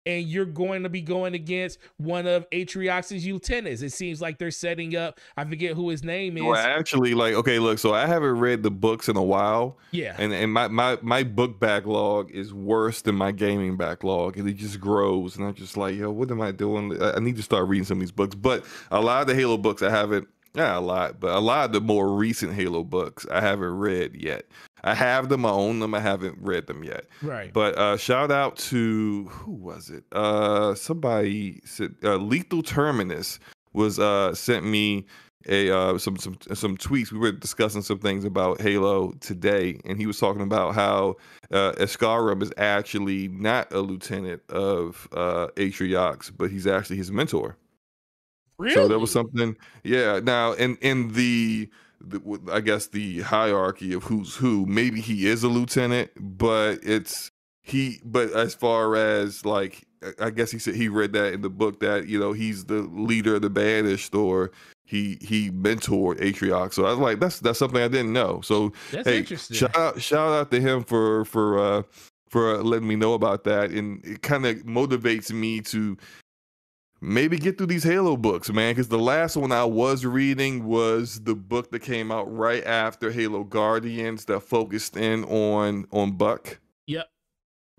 [SPEAKER 1] and you're going to be going against one of Atriox's lieutenants. It seems like they're setting up. I forget who his name is.
[SPEAKER 2] Well, actually, like, okay, look. So I haven't read the books in a while.
[SPEAKER 1] Yeah,
[SPEAKER 2] and and my my my book backlog is worse than my gaming backlog, and it just grows. And I'm just like, yo, what am I doing? I need to start reading some of these books. But a lot of the Halo books I haven't. Yeah, a lot, but a lot of the more recent Halo books I haven't read yet. I have them, I own them, I haven't read them yet.
[SPEAKER 1] Right.
[SPEAKER 2] But uh, shout out to who was it? Uh, somebody said uh, Lethal Terminus was uh sent me a uh, some some some tweets. We were discussing some things about Halo today, and he was talking about how uh, Escharum is actually not a lieutenant of uh, Atriox, but he's actually his mentor.
[SPEAKER 1] Really?
[SPEAKER 2] So there was something, yeah. Now, in in the the, I guess the hierarchy of who's who. Maybe he is a lieutenant, but it's he. But as far as like, I guess he said he read that in the book that you know he's the leader of the banished, or he he mentored Atriox. So I was like, that's that's something I didn't know. So
[SPEAKER 1] that's
[SPEAKER 2] hey,
[SPEAKER 1] interesting.
[SPEAKER 2] Shout out, shout out to him for for uh for letting me know about that, and it kind of motivates me to maybe get through these Halo books, man. Because the last one I was reading was the book that came out right after Halo Guardians that focused in on on Buck.
[SPEAKER 1] Yep.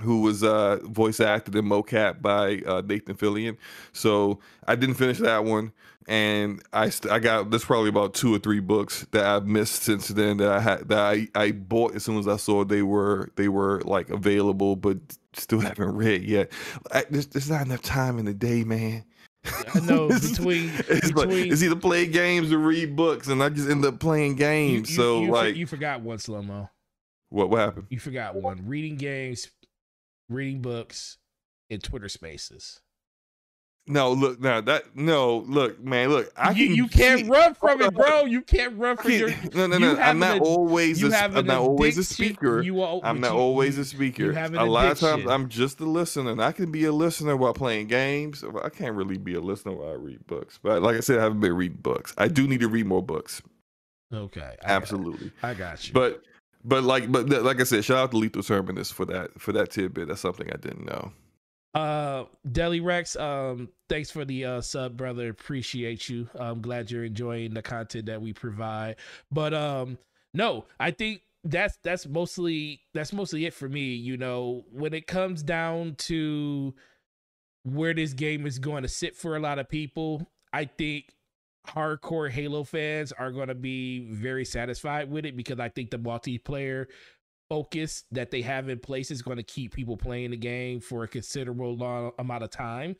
[SPEAKER 2] who was uh, voice acted in mocap by uh, Nathan Fillion. So I didn't finish that one, and I st- I got there's probably about two or three books that I've missed since then that I had that I, I bought as soon as I saw they were they were like available, but still haven't read yet. I, there's, there's not enough time in the day, man.
[SPEAKER 1] I know between
[SPEAKER 2] it's,
[SPEAKER 1] between
[SPEAKER 2] like, it's either play games or read books, and I just end up playing games.
[SPEAKER 1] you-
[SPEAKER 2] so
[SPEAKER 1] you,
[SPEAKER 2] like,
[SPEAKER 1] you forgot one slow mo.
[SPEAKER 2] what what happened?
[SPEAKER 1] You forgot one. Reading games, reading books, and Twitter Spaces.
[SPEAKER 2] No, look now that no look, man, look. I
[SPEAKER 1] you,
[SPEAKER 2] can
[SPEAKER 1] you can't
[SPEAKER 2] see-
[SPEAKER 1] run from it, bro. You can't run from your.
[SPEAKER 2] no, no, no. I'm not always. A, I'm not always a speaker.
[SPEAKER 1] You are,
[SPEAKER 2] I'm not
[SPEAKER 1] you-
[SPEAKER 2] always a speaker.
[SPEAKER 1] you have an
[SPEAKER 2] a lot of times. I'm just a listener, and I can be a listener while playing games. I can't really be a listener while I read books. But like I said, I haven't been reading books. I do need to read more books.
[SPEAKER 1] Okay, I got-
[SPEAKER 2] Absolutely.
[SPEAKER 1] I got you.
[SPEAKER 2] But but like but like I said, shout out to Lethal Sermonist for that for that tidbit. That's something I didn't know.
[SPEAKER 1] Uh, Deli Rex, um, thanks for the uh sub, brother. Appreciate you. I'm glad you're enjoying the content that we provide. But um, no, I think that's that's mostly that's mostly it for me. You know, when it comes down to where this game is going to sit for a lot of people, I think hardcore Halo fans are going to be very satisfied with it because I think the multiplayer focus that they have in place is going to keep people playing the game for a considerable long amount of time.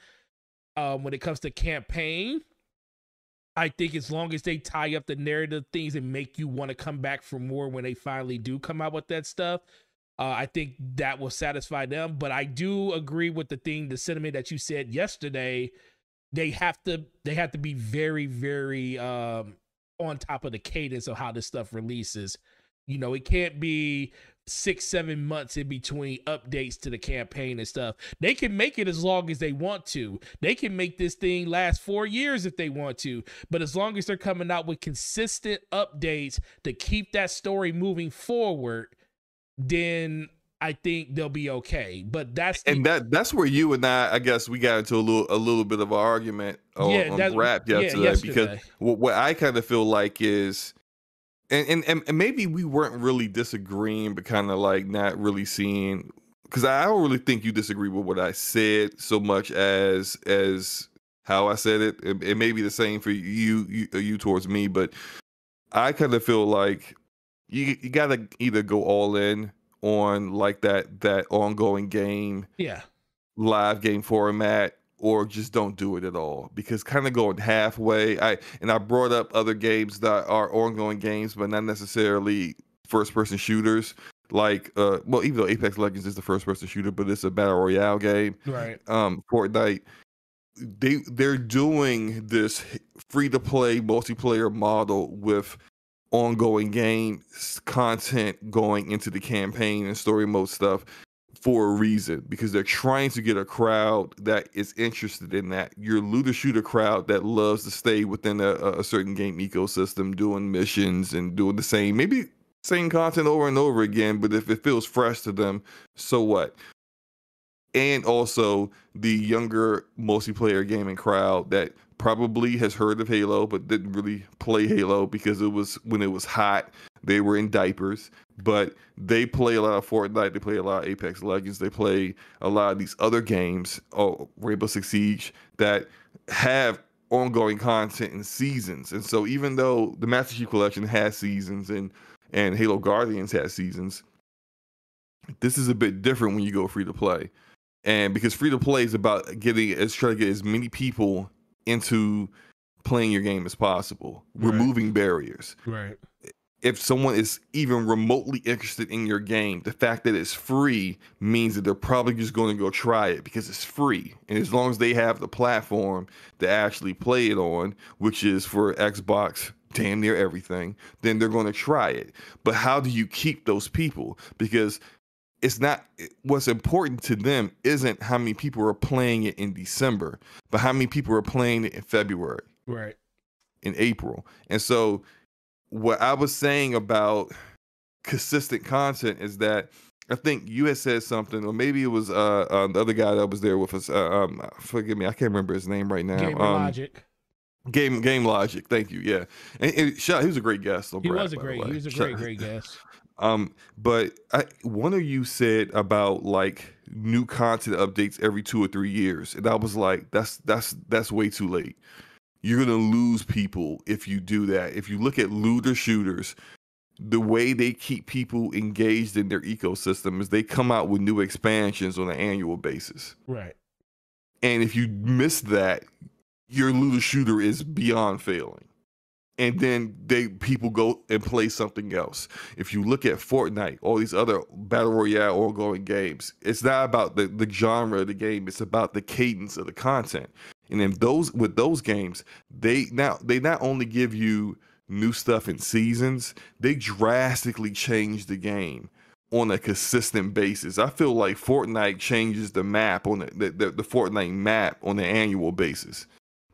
[SPEAKER 1] Um, when it comes to campaign, I think as long as they tie up the narrative things and make you want to come back for more when they finally do come out with that stuff, uh, I think that will satisfy them. But I do agree with the thing, the sentiment that you said yesterday. They have to, they have to be very, very um, on top of the cadence of how this stuff releases. You know, it can't be six, seven months in between updates to the campaign and stuff. They can make it as long as they want to. They can make this thing last four years if they want to. But as long as they're coming out with consistent updates to keep that story moving forward, then I think they'll be okay. But that's the,
[SPEAKER 2] And that that's where you and I, I guess, we got into a little a little bit of an argument on,
[SPEAKER 1] Yeah,
[SPEAKER 2] on rap
[SPEAKER 1] yeah,
[SPEAKER 2] yesterday, because what, what I kind of feel like is, and and and, maybe we weren't really disagreeing, but kind of like not really seeing, because I don't really think you disagree with what I said so much as as how I said it. It, it may be the same for you you uh, you towards me, but I kind of feel like you you gotta either go all in on like that that ongoing game
[SPEAKER 1] yeah,
[SPEAKER 2] live game format or just don't do it at all because kind of going halfway i and i brought up other games that are ongoing games but not necessarily first person shooters like uh well even though apex legends is the first person shooter but it's a battle royale game
[SPEAKER 1] right.
[SPEAKER 2] um fortnite they they're doing this free to play multiplayer model with ongoing game content going into the campaign and story mode stuff for a reason because they're trying to get a crowd that is interested in that your looter shooter crowd that loves to stay within a, a certain game ecosystem doing missions and doing the same maybe same content over and over again but if it feels fresh to them so what and also the younger multiplayer gaming crowd that probably has heard of Halo but didn't really play Halo because it was when it was hot. They were in diapers, but they play a lot of Fortnite. They play a lot of Apex Legends. They play a lot of these other games, oh, Rainbow Six Siege, that have ongoing content and seasons. And so, even though the Master Chief Collection has seasons and and Halo Guardians has seasons, this is a bit different when you go free to play and because free to play is about getting is trying to get as many people into playing your game as possible
[SPEAKER 1] Right.
[SPEAKER 2] removing barriers
[SPEAKER 1] Right.
[SPEAKER 2] If someone is even remotely interested in your game the fact that it's free means that they're probably just going to go try it because it's free and as long as they have the platform to actually play it on which is for xbox damn near everything then they're going to try it but how do you keep those people because it's not what's important to them isn't how many people are playing it in December, but how many people are playing it in February,
[SPEAKER 1] Right.
[SPEAKER 2] in April. And so what I was saying about consistent content is that I think you had said something, or maybe it was uh, uh the other guy that was there with us. Uh, um, forgive me, I can't remember his name right now.
[SPEAKER 1] Game
[SPEAKER 2] Um,
[SPEAKER 1] Logic.
[SPEAKER 2] Game Game Logic. Thank you. Yeah, and, and he was a great guest.
[SPEAKER 1] He
[SPEAKER 2] Brad,
[SPEAKER 1] was a great, he was a great, great guest.
[SPEAKER 2] Um, but I, one of you said about like new content updates every two or three years, and I was like, that's that's that's way too late. You're gonna lose people if you do that. If you look at looter shooters, the way they keep people engaged in their ecosystem is they come out with new expansions on an annual basis.
[SPEAKER 1] Right.
[SPEAKER 2] And if you miss that, your looter shooter is beyond failing. And then they people go and play something else. If you look at Fortnite, all these other battle royale ongoing games, it's not about the, the genre of the game, it's about the cadence of the content. And then those with those games, they now they not only give you new stuff in seasons, they drastically change the game on a consistent basis. I feel like Fortnite changes the map on the the, the, the Fortnite map on an annual basis.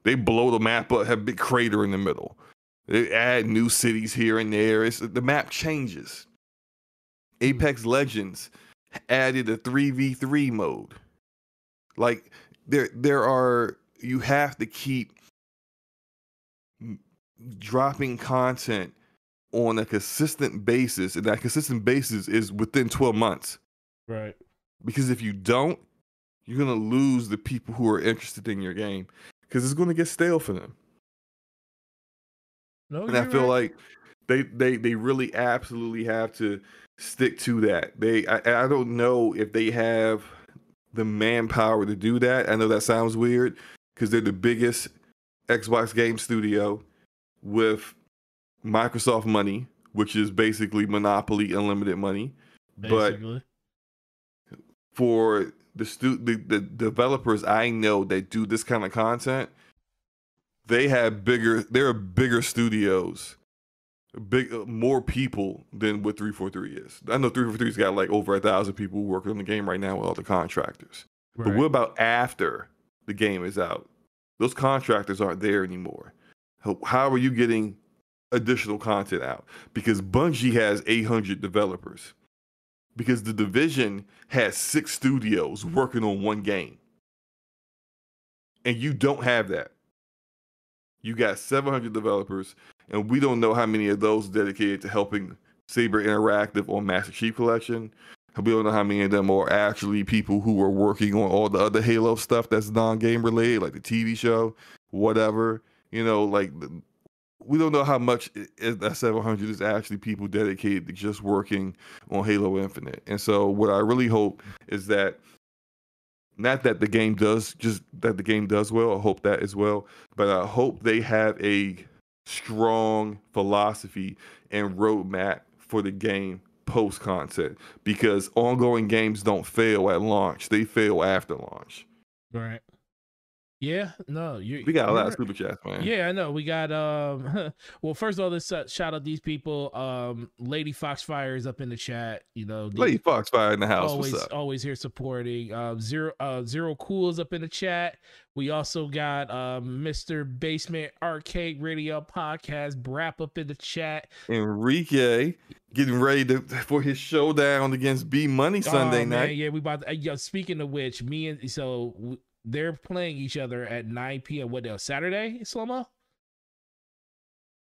[SPEAKER 2] They blow the map up, have a big crater in the middle. They add new cities here and there. It's, the map changes. Hmm. Apex Legends added a 3v3 mode. Like there there are you have to keep dropping content on a consistent basis and that consistent basis is within 12 months
[SPEAKER 1] Right.
[SPEAKER 2] because if you don't you're going to lose the people who are interested in your game because it's going to get stale for them
[SPEAKER 1] No,
[SPEAKER 2] and I feel
[SPEAKER 1] right.
[SPEAKER 2] like they they they really absolutely have to stick to that. They I, I don't know if they have the manpower to do that. I know that sounds weird because they're the biggest Xbox game studio with Microsoft money, which is basically monopoly unlimited money. But
[SPEAKER 1] basically.
[SPEAKER 2] for the stu the, the developers I know that do this kind of content, they have bigger they're bigger studios, big uh, more people than what 343 is. I know 343's got like over a thousand people working on the game right now with all the contractors. But what about after the game is out? Those contractors aren't there anymore. How, are you getting additional content out? Because Bungie has 800 developers. Because the division has six studios working on one game. And you don't have that. You got 700 developers, and we don't know how many of those dedicated to helping Saber Interactive on Master Chief Collection. We don't know how many of them are actually people who are working on all the other Halo stuff that's non-game related, like the TV show, whatever. You know, like we don't know how much i- i- that 700 is actually people dedicated to just working on Halo Infinite. And so, what I really hope is that not that the game does just that the game does well. I hope that as well, but I hope they have a strong philosophy and roadmap for the game post content because ongoing games don't fail at launch; they fail after launch.
[SPEAKER 1] Right. Yeah. No. You.
[SPEAKER 2] We got a lot of super chats, man.
[SPEAKER 1] Yeah, I know. We got um well first of all let's uh, shout out these people. Um Lady Foxfire is up in the chat, you know. the-
[SPEAKER 2] Lady Foxfire in the house.
[SPEAKER 1] always
[SPEAKER 2] What's up?
[SPEAKER 1] always here supporting. Um Zero uh Zero Cool is up in the chat. We also got um Mr. Basement Arcade Radio Podcast Brap up in the chat.
[SPEAKER 2] Enrique getting ready to, for his showdown against B Money Sunday
[SPEAKER 1] Oh, man,
[SPEAKER 2] night.
[SPEAKER 1] yeah, we about to, uh, yo, speaking of which, me and so they're playing each other at 9 p.m. What day? Saturday, Slomo?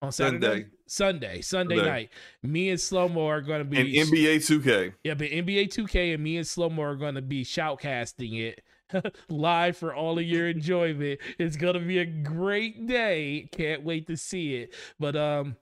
[SPEAKER 1] On Saturday?
[SPEAKER 2] Sunday.
[SPEAKER 1] Sunday, Sunday night. Me and Slomo are going to be
[SPEAKER 2] And NBA 2K.
[SPEAKER 1] yeah, but NBA 2K and me and Slomo are going to be shoutcasting it live for all of your enjoyment. It's going to be a great day. Can't wait to see it. But um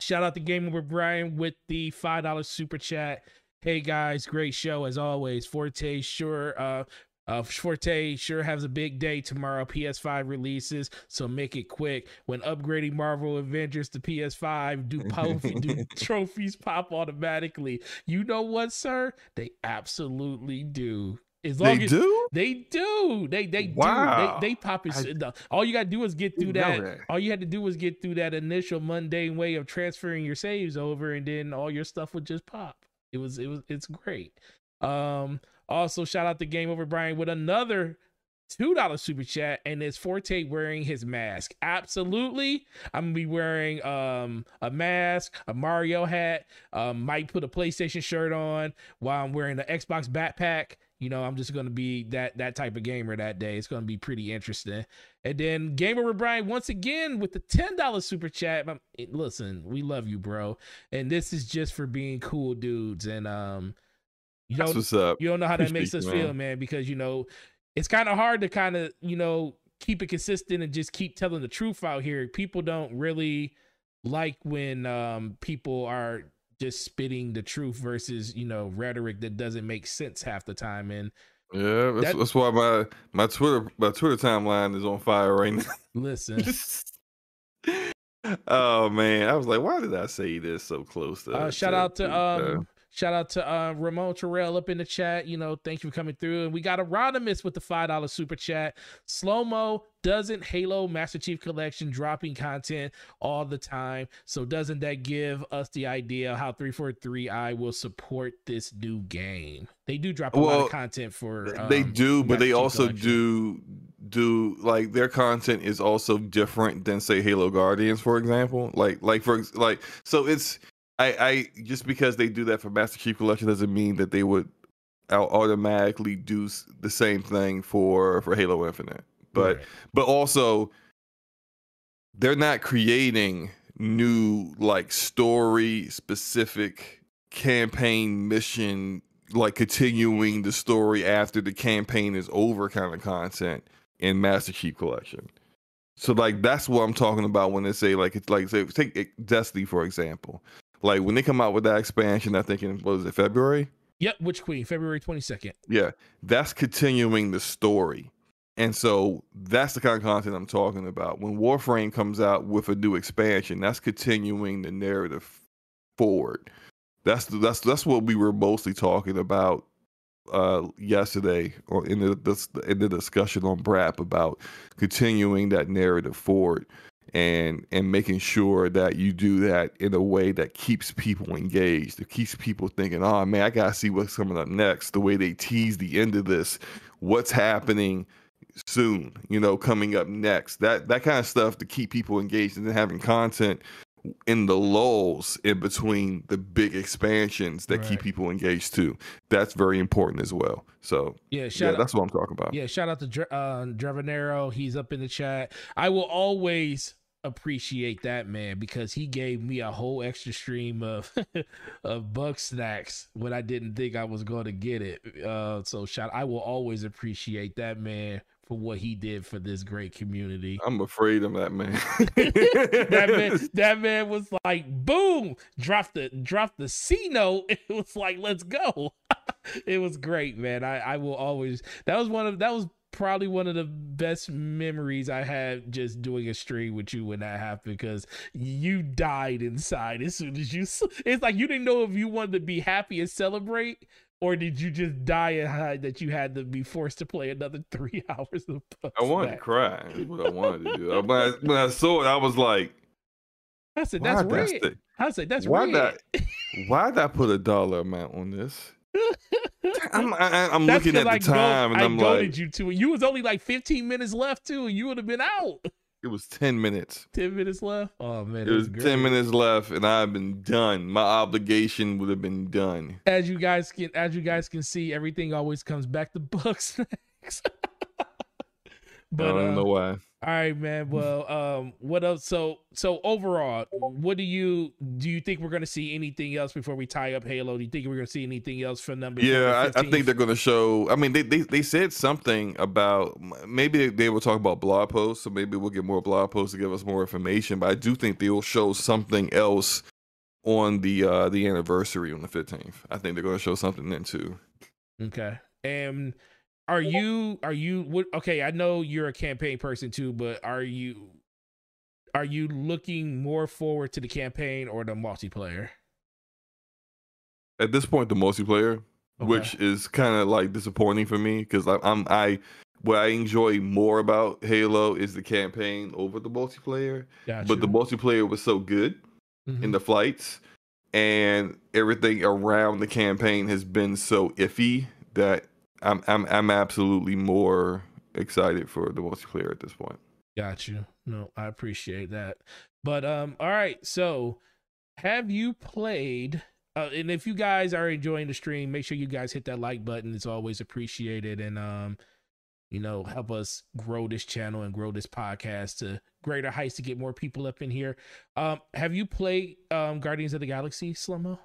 [SPEAKER 1] shout out to Game Over Brian with the $5 super chat. Hey guys, great show as always. Forte sure uh uh, Forte sure has a big day tomorrow. PS5 releases, so make it quick. When upgrading Marvel Avengers to PS5, do, po- do trophies pop automatically? You know what, sir? They absolutely do. As long
[SPEAKER 2] They
[SPEAKER 1] as
[SPEAKER 2] do?
[SPEAKER 1] they do, they they
[SPEAKER 2] Wow.
[SPEAKER 1] do. They they pop it.
[SPEAKER 2] I-
[SPEAKER 1] all you gotta do is get through that.
[SPEAKER 2] that.
[SPEAKER 1] All you had to do was get through that initial mundane way of transferring your saves over, and then all your stuff would just pop. It was it was it's great. Um, also shout out to Game Over Brian with another two dollar super chat, and it's Forte wearing his mask. Absolutely, I'm gonna be wearing um a mask, a Mario hat. Um, might put a PlayStation shirt on while I'm wearing the Xbox backpack. You know, I'm just gonna be that that type of gamer that day. It's gonna be pretty interesting. And then Gamer Brian once again with the ten dollar super chat. Um, listen, we love you, bro. And this is just for being cool dudes. And um, you
[SPEAKER 2] That's
[SPEAKER 1] don't
[SPEAKER 2] what's up.
[SPEAKER 1] you don't know how that makes us
[SPEAKER 2] you,
[SPEAKER 1] feel, man. Because you know, it's kind of hard to kind of you know keep it consistent and just keep telling the truth out here. People don't really like when um people are just spitting the truth versus you know rhetoric that doesn't make sense half the time and
[SPEAKER 2] Yeah, that's,
[SPEAKER 1] That-
[SPEAKER 2] that's why my my Twitter my Twitter timeline is on fire right now.
[SPEAKER 1] listen
[SPEAKER 2] oh man, I was like, why did I say this so close to?
[SPEAKER 1] uh, shout out to um shout out to uh ramon terrell up in the chat you know thank you for coming through and we got Aronimus with the five dollar super chat slow mo doesn't halo master chief collection dropping content all the time so doesn't that give us the idea how 343i will support this new game they do drop a lot of content for
[SPEAKER 2] they
[SPEAKER 1] um,
[SPEAKER 2] do, but
[SPEAKER 1] Master
[SPEAKER 2] they
[SPEAKER 1] Chief
[SPEAKER 2] also
[SPEAKER 1] Collection.
[SPEAKER 2] do do like their content is also different than say Halo Guardians, for example. Like like for like so it's I I just because they do that for Master Chief Collection doesn't mean that they would automatically do the same thing for for Halo Infinite. But
[SPEAKER 1] Right.
[SPEAKER 2] but also they're not creating new like story specific campaign mission like continuing the story after the campaign is over kind of content in Master Chief Collection. So like that's what I'm talking about when they say like it's like say take it- Destiny for example. Like when they come out with that expansion, I think in what was it February?
[SPEAKER 1] yep witch queen february 22nd
[SPEAKER 2] Yeah, that's continuing the story. And so that's the kind of content I'm talking about. When Warframe comes out with a new expansion, that's continuing the narrative forward. That's the, that's that's what we were mostly talking about uh yesterday or in the, the in the discussion on BRAP about continuing that narrative forward and and making sure that you do that in a way that keeps people engaged that keeps people thinking oh man i gotta see what's coming up next the way they tease the end of this what's happening soon you know coming up next that that kind of stuff to keep people engaged and then having content in the lulls in between the big expansions that
[SPEAKER 1] Right.
[SPEAKER 2] keep people engaged too that's very important as well so
[SPEAKER 1] yeah
[SPEAKER 2] yeah
[SPEAKER 1] out
[SPEAKER 2] that's what i'm talking about
[SPEAKER 1] Yeah, shout out to uh, Dravenero. He's up in the chat. I will always appreciate that man because he gave me a whole extra stream of of Bugsnax when I didn't think I was going to get it. Uh, so shout. I will always appreciate that man for what he did for this great community.
[SPEAKER 2] i'm afraid of that man
[SPEAKER 1] that man, that man was like, boom, dropped the dropped the C note. It was like, let's go. it was great, man. I I will always. That was one of that was probably one of the best memories I had just doing a stream with you when that happened because you died inside as soon as you. It's like you didn't know if you wanted to be happy and celebrate. Or did you just die and hide that you had to be forced to play another three hours of
[SPEAKER 2] I wanted to cry. That's what I wanted to do. When I, when I saw it, I was like,
[SPEAKER 1] I said, that's
[SPEAKER 2] that's
[SPEAKER 1] red.
[SPEAKER 2] the,
[SPEAKER 1] I said, that's
[SPEAKER 2] why
[SPEAKER 1] red.
[SPEAKER 2] that why did I put a dollar amount on this? I'm I, I'm
[SPEAKER 1] That's
[SPEAKER 2] looking at
[SPEAKER 1] I
[SPEAKER 2] the
[SPEAKER 1] go-
[SPEAKER 2] time and
[SPEAKER 1] I
[SPEAKER 2] I'm
[SPEAKER 1] goaded
[SPEAKER 2] like,
[SPEAKER 1] you to it. You was only like 15 minutes left too, and you would have been out.
[SPEAKER 2] it was ten minutes.
[SPEAKER 1] 10 minutes left. Oh man,
[SPEAKER 2] It was
[SPEAKER 1] great.
[SPEAKER 2] ten minutes left, and I've been done. My obligation would have been done.
[SPEAKER 1] As you guys can, as you guys can see, everything always comes back to Bucks next. but
[SPEAKER 2] I don't
[SPEAKER 1] uh,
[SPEAKER 2] know why.
[SPEAKER 1] all right, man. Well, um, what else? So, so overall, what do you do? You think we're gonna see anything else before we tie up Halo? Do you think we're gonna see anything else from them?
[SPEAKER 2] Yeah, I, I think they're going to show. I mean, they, they they said something about maybe they, were talking about blog posts, so maybe we'll get more blog posts to give us more information. But I do think they will show something else on the uh the anniversary on the fifteenth. I think they're going to show something then too.
[SPEAKER 1] Okay. And are you are you what okay, I know you're a campaign person too, but are you are you looking more forward to the campaign or the multiplayer?
[SPEAKER 2] At this point, the multiplayer,
[SPEAKER 1] Okay.
[SPEAKER 2] which is kind of like disappointing for me because I'm I what I enjoy more about Halo is the campaign over the multiplayer.
[SPEAKER 1] Gotcha.
[SPEAKER 2] But the multiplayer was so good.
[SPEAKER 1] Mhm.
[SPEAKER 2] in the flights and everything around the campaign has been so iffy that I'm I'm I'm absolutely more excited for the multiplayer at this point.
[SPEAKER 1] Got you. No, I appreciate that. But um, all right. So, have you played? Uh, and if you guys are enjoying the stream, make sure you guys hit that like button. It's always appreciated, and um, you know, help us grow this channel and grow this podcast to greater heights to get more people up in here. Um, have you played um Guardians of the Galaxy, Slomo?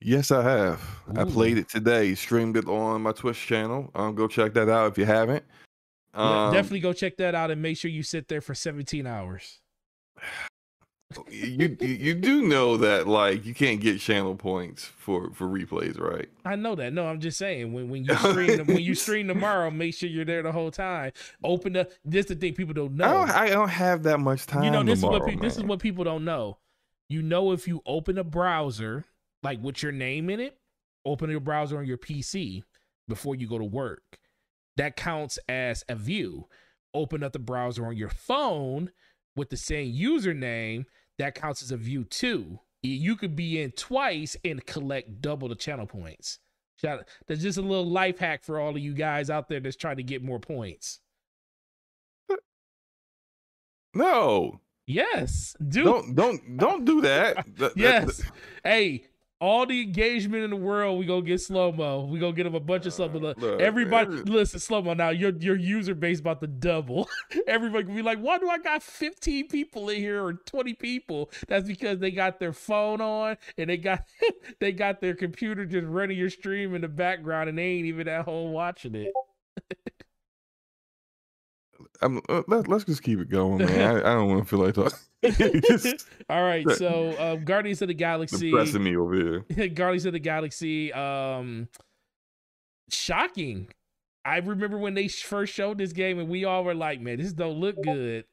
[SPEAKER 2] Yes, I have. I
[SPEAKER 1] Ooh.
[SPEAKER 2] played it today. Streamed it on my Twitch channel. Um, go check that out if you haven't. Um,
[SPEAKER 1] definitely go check that out and make sure you sit there for 17 hours.
[SPEAKER 2] you you you do know that like you can't get channel points for for replays, right?
[SPEAKER 1] I know that. No, I'm just saying when when you stream when you stream tomorrow, make sure you're there the whole time. Open the this the thing people don't know.
[SPEAKER 2] I don't I don't have that much time.
[SPEAKER 1] you know this
[SPEAKER 2] tomorrow,
[SPEAKER 1] is what pe- this is what people don't know. You know if you open a browser like with your name in it, open your browser on your PC before you go to work. That counts as a view. Open up the browser on your phone with the same username, that counts as a view too. You could be in twice and collect double the channel points. That's just a little life hack for all of you guys out there that's trying to get more points.
[SPEAKER 2] No,
[SPEAKER 1] Yes, do
[SPEAKER 2] don't don't don't do that-
[SPEAKER 1] Yes. hey, all the engagement in the world, we gonna get slow mo. We gonna get him a bunch of slow mo.
[SPEAKER 2] Uh,
[SPEAKER 1] Everybody,
[SPEAKER 2] every-
[SPEAKER 1] listen, slow mo. Now your your user base about to double. Everybody can be like, why do I got fifteen people in here or twenty people? That's because they got their phone on and they got they got their computer just running your stream in the background and they ain't even at home watching it.
[SPEAKER 2] I'm, uh, let, us just keep it going, man. I, I don't want to feel like talking. Just
[SPEAKER 1] all right, so um, Guardians of the Galaxy.
[SPEAKER 2] depressing me over here.
[SPEAKER 1] Guardians of the Galaxy. Um, shocking. I remember when they first showed this game, and we all were like, "Man, this don't look good."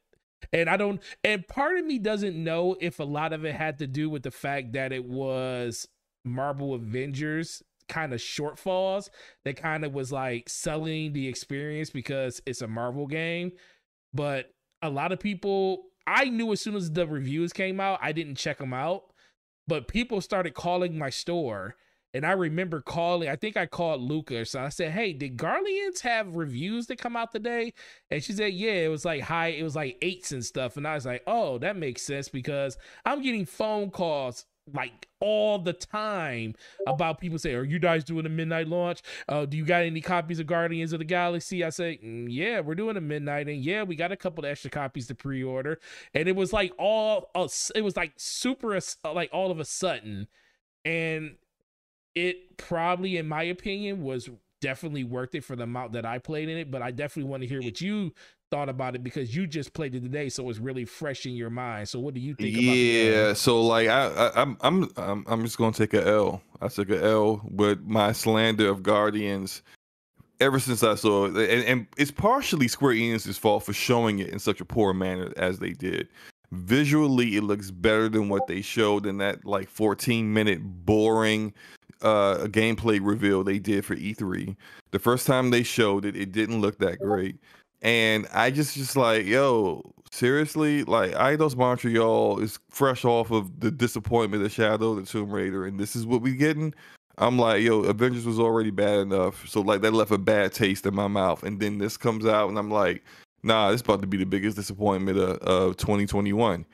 [SPEAKER 1] And I don't. And part of me doesn't know if a lot of it had to do with the fact that it was Marvel Avengers kind of shortfalls that kind of was like selling the experience because it's a Marvel game. But a lot of people, I knew as soon as the reviews came out, I didn't check them out but people started calling my store and i remember calling i think i called luca so i said hey did guardians have reviews that come out today and she said yeah it was like high it was like eights and stuff and i was like oh that makes sense because i'm getting phone calls like all the time about people say are you guys doing a midnight launch? Uh do you got any copies of guardians of the galaxy? I say "Mm, yeah we're doing a midnight and yeah we got a couple extra copies to pre-order. And it was like all uh, it was like super uh, like all of a sudden. And it probably in my opinion was definitely worth it for the amount that i played in it but i definitely want to hear what you thought about it because you just played it today so it's really fresh in your mind so what do you think
[SPEAKER 2] Yeah, so like I, I I'm I'm I'm I'm just gonna take a L. I took a L with my slander of Guardians ever since I saw it, and, and it's partially Square Enix's fault for showing it in such a poor manner as they did. Visually, it looks better than what they showed in that like 14 minute boring uh gameplay reveal they did for E3. The first time they showed it, it didn't look that great. And I just just like, yo, seriously, like Eidos Montreal is fresh off of the disappointment of Shadow the Tomb Raider, and this is what we getting. I'm like, yo, Avengers was already bad enough, so like that left a bad taste in my mouth. And then this comes out, and I'm like, nah, this about to be the biggest disappointment of, of 2021.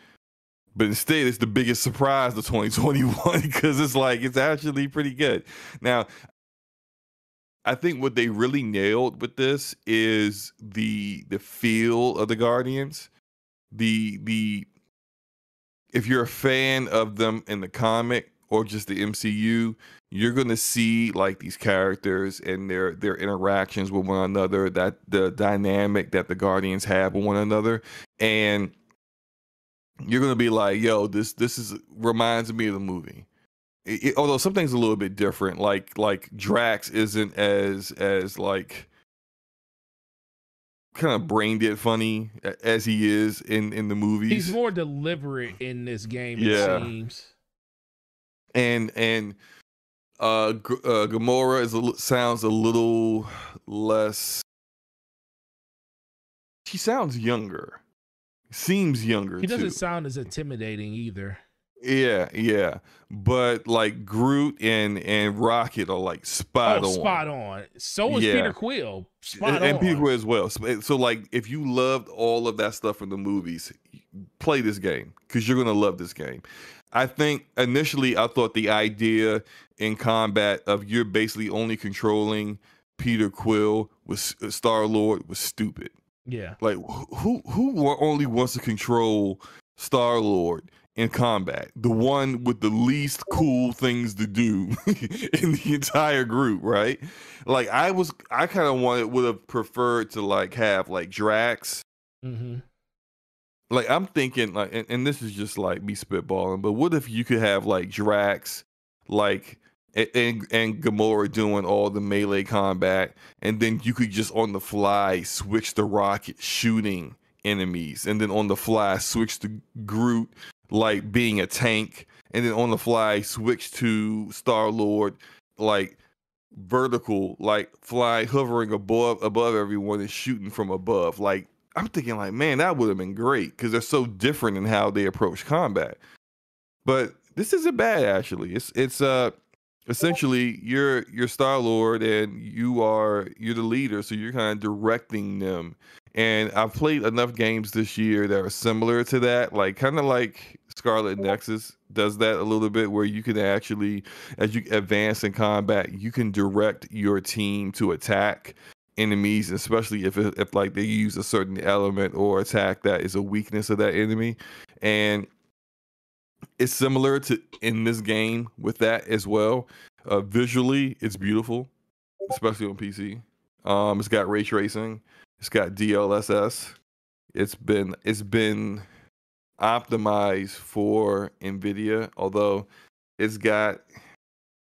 [SPEAKER 2] But instead, it's the biggest surprise of 2021 because it's like it's actually pretty good. Now, I think what they really nailed with this is the the feel of the Guardians. The the if you're a fan of them in the comic or just the MCU, you're gonna see like these characters and their their interactions with one another, that the dynamic that the Guardians have with one another, and you're gonna be like, yo, this this is reminds me of the movie. It- although something's a little bit different, like like Drax isn't as as like kind of brain dead funny as he is in in the movies.
[SPEAKER 1] he's more deliberate in this game
[SPEAKER 2] Yeah.
[SPEAKER 1] it seems
[SPEAKER 2] and and uh, G- uh Gamora is a, sounds a little less. She sounds younger. Seems younger
[SPEAKER 1] he doesn't
[SPEAKER 2] too.
[SPEAKER 1] sound as intimidating either
[SPEAKER 2] Yeah, yeah. But like Groot and and Rocket are like spot
[SPEAKER 1] oh,
[SPEAKER 2] on.
[SPEAKER 1] spot on. So is
[SPEAKER 2] Yeah.
[SPEAKER 1] Peter Quill. Spot
[SPEAKER 2] and, and. Peter Quill as well. So, eh, so, like, if you loved all of that stuff from the movies, play this game because you're gonna love this game. I think initially I thought the idea in combat of you're basically only controlling Peter Quill was uh, Star Lord was stupid.
[SPEAKER 1] Yeah.
[SPEAKER 2] Like who who only wants to control Star Lord in combat? The one with the least cool things to do in the entire group, right? Like I was I kind of wanted would have preferred to like have like Drax.
[SPEAKER 1] Mm-hmm.
[SPEAKER 2] Like I'm thinking like and, and this is just like me spitballing, but what if you could have like Drax like and and Gamora doing all the melee combat, and then you could just on the fly switch the rocket shooting enemies, and then on the fly switch to Groot like being a tank, and then on the fly switch to Star Lord like vertical, like fly hovering above above everyone and shooting from above. Like I'm thinking, like man, that would have been great because they're so different in how they approach combat. But this isn't bad actually. It's it's uh essentially you're you're Star Lord and you are you're the leader, so you're kind of directing them. And I've played enough games this year that are similar to that, like kind of like Scarlet Nexus does that a little bit, where you can actually, as you advance in combat, you can direct your team to attack enemies, especially if if like they use a certain element or attack that is a weakness of that enemy, and it's similar to in this game with that as well. Uh, visually, it's beautiful, especially on PC. Um, it's got ray tracing. It's got DLSS. It's been it's been optimized for Nvidia, although it's got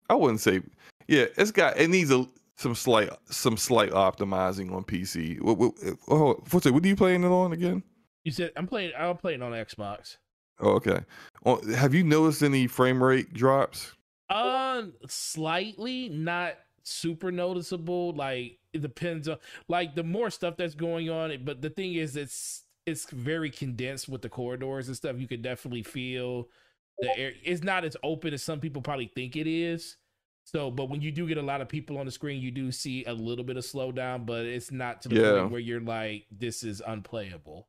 [SPEAKER 2] I wouldn't say yeah, it's got it needs a some slight some slight optimizing on PC. What what oh, what's? What are you playing it on again?
[SPEAKER 1] You said I'm playing. I'm playing on Xbox.
[SPEAKER 2] Oh, okay. Oh, have you noticed any frame rate drops?
[SPEAKER 1] Uh, slightly, not super noticeable. Like it depends on like the more stuff that's going on. But the thing is, it's it's very condensed with the corridors and stuff. You could definitely feel the air. It's not as open as some people probably think it is. So, but when you do get a lot of people on the screen, you do see a little bit of slowdown, but it's not to the
[SPEAKER 2] Yeah.
[SPEAKER 1] point where you're like, this is unplayable.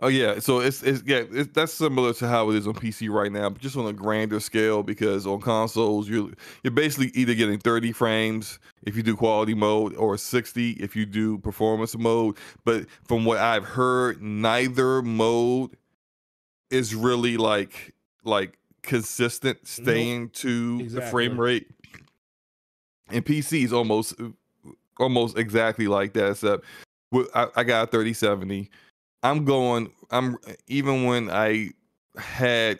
[SPEAKER 2] Oh yeah, so it's it's yeah, it's, that's similar to how it is on PC right now, but just on a grander scale because on consoles you're you're basically either getting 30 frames if you do quality mode or 60 if you do performance mode. But from what I've heard, neither mode is really like like consistent staying to the frame rate. And PC is almost almost exactly like that, except I, I got a 3070. I'm going. I'm even when I had.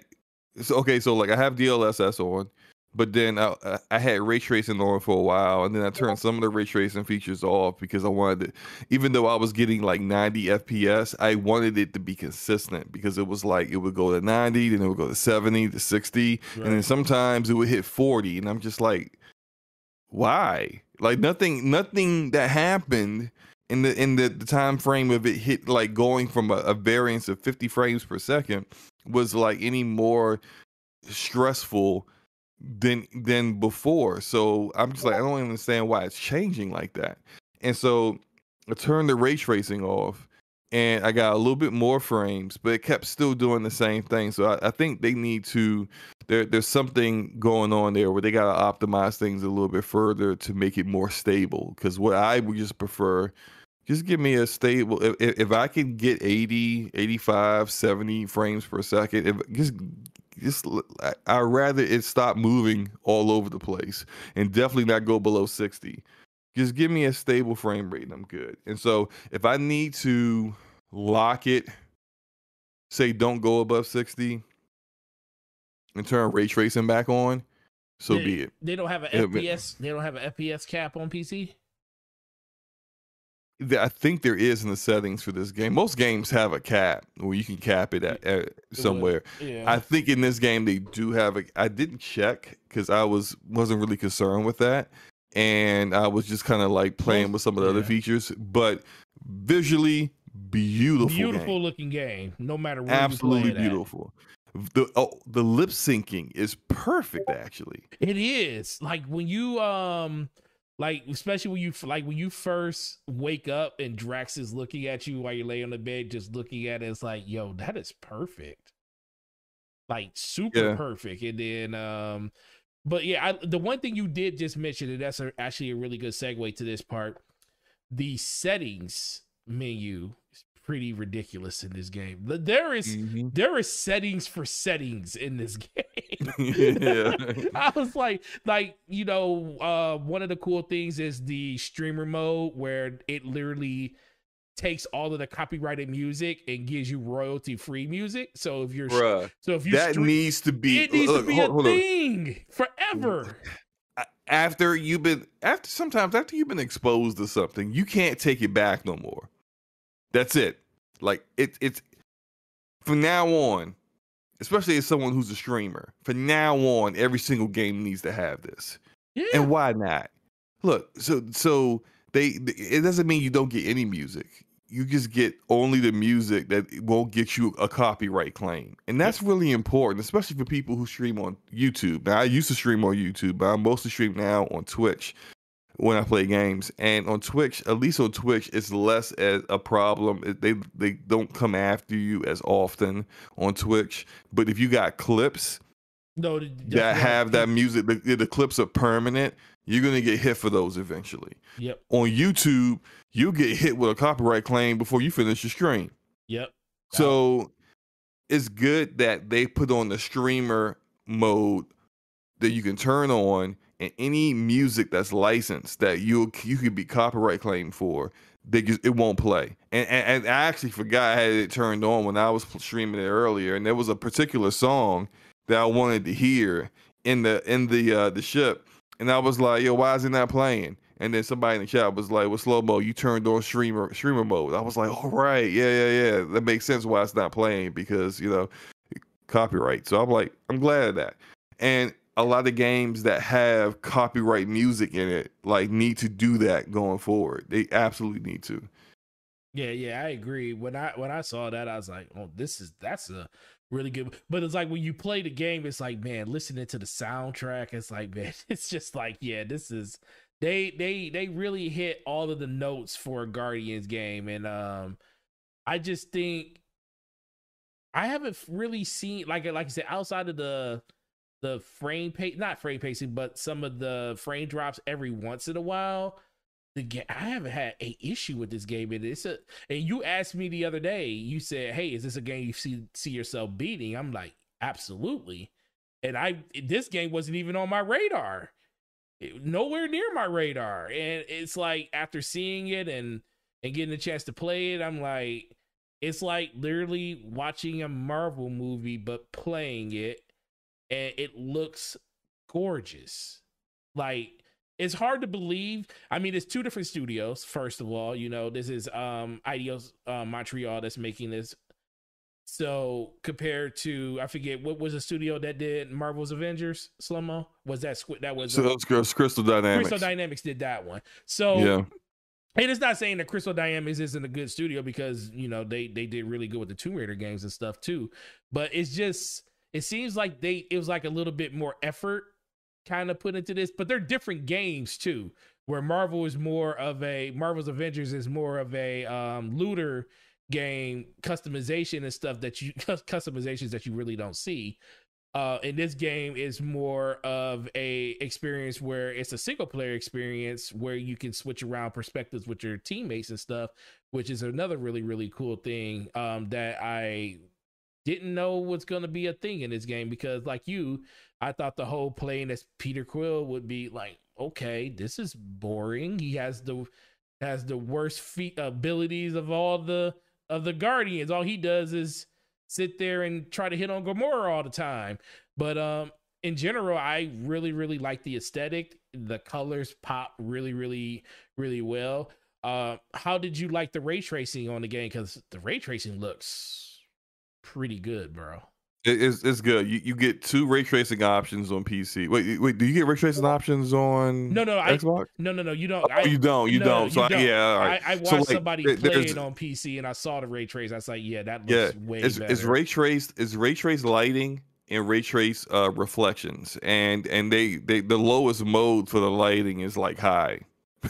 [SPEAKER 2] So, okay, so like I have DLSS on, but then I, I- had ray tracing on for a while, and then I turned some of the ray tracing features off because I wanted to. Even though I was getting like 90 FPS, I wanted it to be consistent because it was like it would go to 90, then it would go to 70 to 60, and then sometimes it would hit 40, and I'm just like, why? Like nothing, nothing that happened in the in the, the time frame of it hit like going from a, a variance of 50 frames per second was like any more stressful than than before. So I'm just like I don't understand why it's changing like that. And so I turned the ray tracing off and I got a little bit more frames, but it kept still doing the same thing. So I, I think they need to there there's something going on there where they gotta optimize things a little bit further to make it more stable. Because what I would just prefer, just give me a stable. If, if I can get 80, 85, 70 frames per second, if just just I- I'd rather it stop moving all over the place and definitely not go below 60. Just give me a stable frame rate and I'm good. And so if I need to lock it, say don't go above 60 and turn ray tracing back on, so
[SPEAKER 1] they,
[SPEAKER 2] be it.
[SPEAKER 1] They don't have an FPS. They don't have an FPS cap on PC.
[SPEAKER 2] I think there is in the settings for this game. Most games have a cap where you can cap it at, at somewhere.
[SPEAKER 1] Yeah.
[SPEAKER 2] I think in this game they do have a. I didn't check because I was wasn't really concerned with that, and I was just kind of like playing with some of the other features. But visually, beautiful,
[SPEAKER 1] beautiful
[SPEAKER 2] game.
[SPEAKER 1] looking game. No matter where
[SPEAKER 2] absolutely
[SPEAKER 1] play at.
[SPEAKER 2] beautiful. the oh, the lip syncing is perfect. Actually,
[SPEAKER 1] It is like when you um like especially when you like when you first wake up and Drax is looking at you while you lay on the bed, just looking at it, it's like, yo, that is perfect. Like super
[SPEAKER 2] Yeah.
[SPEAKER 1] perfect. And then um but yeah, I, the one thing you did just mention, and that's a, actually a really good segue to this part. The settings menu is pretty ridiculous in this game. Th- There is
[SPEAKER 2] Mhm.
[SPEAKER 1] there is settings for settings in this game. I was like, like you know, uh, one of the cool things is the streamer mode where it literally takes all of the copyrighted music and gives you royalty free music. So if you're
[SPEAKER 2] bruh,
[SPEAKER 1] so if you
[SPEAKER 2] that
[SPEAKER 1] stream,
[SPEAKER 2] needs to be.
[SPEAKER 1] it needs
[SPEAKER 2] look,
[SPEAKER 1] to be
[SPEAKER 2] hold-
[SPEAKER 1] a
[SPEAKER 2] hold on.
[SPEAKER 1] thing forever.
[SPEAKER 2] After you've been after sometimes after you've been exposed to something, you can't take it back no more. That's it. Like it, it's from now on, especially as someone who's a streamer. From now on, every single game needs to have this.
[SPEAKER 1] Yeah,
[SPEAKER 2] And why not? Look, so so they it doesn't mean you don't get any music. You just get only the music that won't get you a copyright claim. And that's really important, especially for people who stream on YouTube. Now I used to stream on YouTube, but I mostly stream now on Twitch when I play games. And on Twitch, at least on Twitch, it's less as a problem. They they don't come after you as often on Twitch. But if you got clips
[SPEAKER 1] no,
[SPEAKER 2] that have that music, the, the clips are permanent, you're gonna get hit for those eventually.
[SPEAKER 1] Yep,
[SPEAKER 2] On YouTube, you'll get hit with a copyright claim before you finish your stream.
[SPEAKER 1] yep.
[SPEAKER 2] So it's good that they put on the streamer mode that you can turn on, and any music that's licensed that you you could be copyright claimed for, they just, it won't play. And, and and I actually forgot I had it turned on when I was streaming it earlier, and there was a particular song that I wanted to hear in the in the uh, the ship, and I was like, yo, why is it not playing? And then somebody in the chat was like, "With slow mo, you turned on streamer streamer mode." I was like, "All right, yeah, yeah, yeah, that makes sense why it's not playing because you know copyright." So I'm like, I'm glad of that. And a lot of games that have copyright music in it, like, need to do that going forward. They absolutely need to.
[SPEAKER 1] Yeah, yeah, I agree. When I when I saw that, I was like, "Oh, this is that's a really good." But it's like when you play the game, it's like, man, listening to the soundtrack, it's like, man, it's just like, yeah, this is they they they really hit all of the notes for a Guardians game, and um, I just think I haven't really seen like like I said outside of the the frame pace, not frame pacing, but some of the frame drops every once in a while the game I haven't had a issue with this game. And it's a and you asked me the other day, you said, Hey, is this a game you see see yourself beating? I'm like, absolutely. And I this game wasn't even on my radar. It- nowhere near my radar. And it's like after seeing it and and getting a chance to play it, I'm like, it's like literally watching a Marvel movie but playing it, and it looks gorgeous. Like it's hard to believe. I mean, it's two different studios. First of all, you know, this is um Eidos uh, Montreal that's making this. So compared to, I forget what was the studio that did Marvel's Avengers. Slomo was that that was
[SPEAKER 2] So
[SPEAKER 1] uh,
[SPEAKER 2] those girls, Crystal Dynamics.
[SPEAKER 1] Crystal Dynamics did that one. So
[SPEAKER 2] yeah,
[SPEAKER 1] and it's not saying that Crystal Dynamics isn't a good studio because you know they they did really good with the Tomb Raider games and stuff too. But it's just it seems like they it was like a little bit more effort kind of put into this. But they're different games too. Where Marvel is more of a Marvel's Avengers is more of a um, looter game customization and stuff that you customizations that you really don't see. Uh, and this game is more of a experience where it's a single player experience where you can switch around perspectives with your teammates and stuff, which is another really really cool thing um, that I didn't know was going to be a thing in this game because like you, I thought the whole playing as Peter Quill would be like, okay, this is boring. He has the has the worst feat abilities of all the of the Guardians. All he does is sit there and try to hit on Gamora all the time. But um in general, I really, really like the aesthetic. The colors pop really, really, really well. Uh, how did you like the ray tracing on the game? Because the ray tracing looks pretty good, bro.
[SPEAKER 2] It- It's it's good. You you get two ray tracing options on PC. Wait wait, do you get ray tracing options on
[SPEAKER 1] No, no, I-
[SPEAKER 2] Xbox?
[SPEAKER 1] No, no, no. You don't.
[SPEAKER 2] Oh, you don't. You
[SPEAKER 1] no,
[SPEAKER 2] don't.
[SPEAKER 1] you
[SPEAKER 2] So I-
[SPEAKER 1] don't.
[SPEAKER 2] yeah, right.
[SPEAKER 1] I, I watched
[SPEAKER 2] So, like,
[SPEAKER 1] somebody
[SPEAKER 2] there-
[SPEAKER 1] play it on PC, and I saw the ray trace. I was like, yeah, that looks
[SPEAKER 2] Yeah,
[SPEAKER 1] way
[SPEAKER 2] it's,
[SPEAKER 1] better.
[SPEAKER 2] it's ray traced. Is ray traced lighting and ray trace uh, reflections, and and they they the lowest mode for the lighting is like high.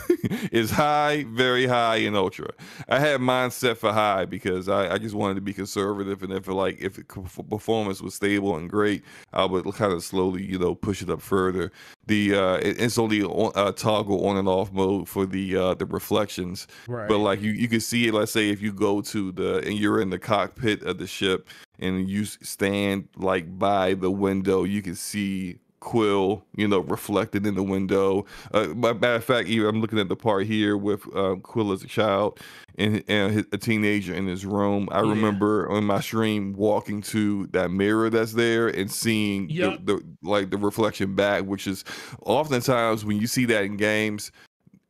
[SPEAKER 2] is high, very high, and ultra. I had mine set for high because I, I just wanted to be conservative, and if it, like if performance was stable and great, I would kind of slowly, you know, push it up further. The uh, it- it's only on, uh, toggle on and off mode for the uh, the reflections,
[SPEAKER 1] right.
[SPEAKER 2] but like you, you can see it. Let's say if you go to the and you're in the cockpit of the ship and you stand like by the window, you can see Quill, you know, reflected in the window. Uh, matter of fact, even I'm looking at the part here with uh, Quill as a child and, and his, a teenager in his room. I
[SPEAKER 1] Yeah.
[SPEAKER 2] remember on my stream walking to that mirror that's there and seeing
[SPEAKER 1] Yep.
[SPEAKER 2] the, the like the reflection back, which is oftentimes when you see that in games,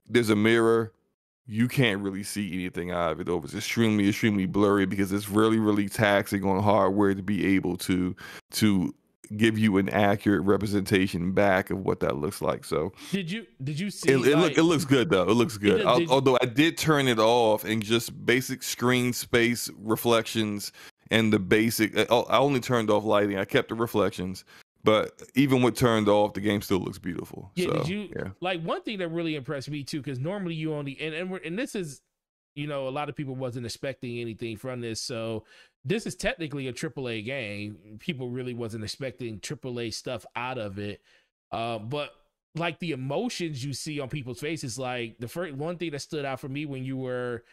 [SPEAKER 2] there's a mirror you can't really see anything out of it over. It's extremely, extremely blurry because it's really, really taxing on hardware to be able to to give you an accurate representation back of what that looks like. So
[SPEAKER 1] did you did you see?
[SPEAKER 2] it, it,
[SPEAKER 1] like,
[SPEAKER 2] look, it looks good though. It looks good.
[SPEAKER 1] did- did-
[SPEAKER 2] although I did turn it off and just basic screen space reflections and the basic. I oh, I only turned off lighting. I kept the reflections. But even with turned off, the game still looks beautiful.
[SPEAKER 1] Yeah,
[SPEAKER 2] so,
[SPEAKER 1] did you
[SPEAKER 2] yeah.
[SPEAKER 1] like one thing that really impressed me too? Because normally you only and and, we're, and this is, you know, a lot of people wasn't expecting anything from this. So this is technically a AAA game. People really wasn't expecting AAA stuff out of it. Uh, but like the emotions you see on people's faces, like the first one thing that stood out for me when you were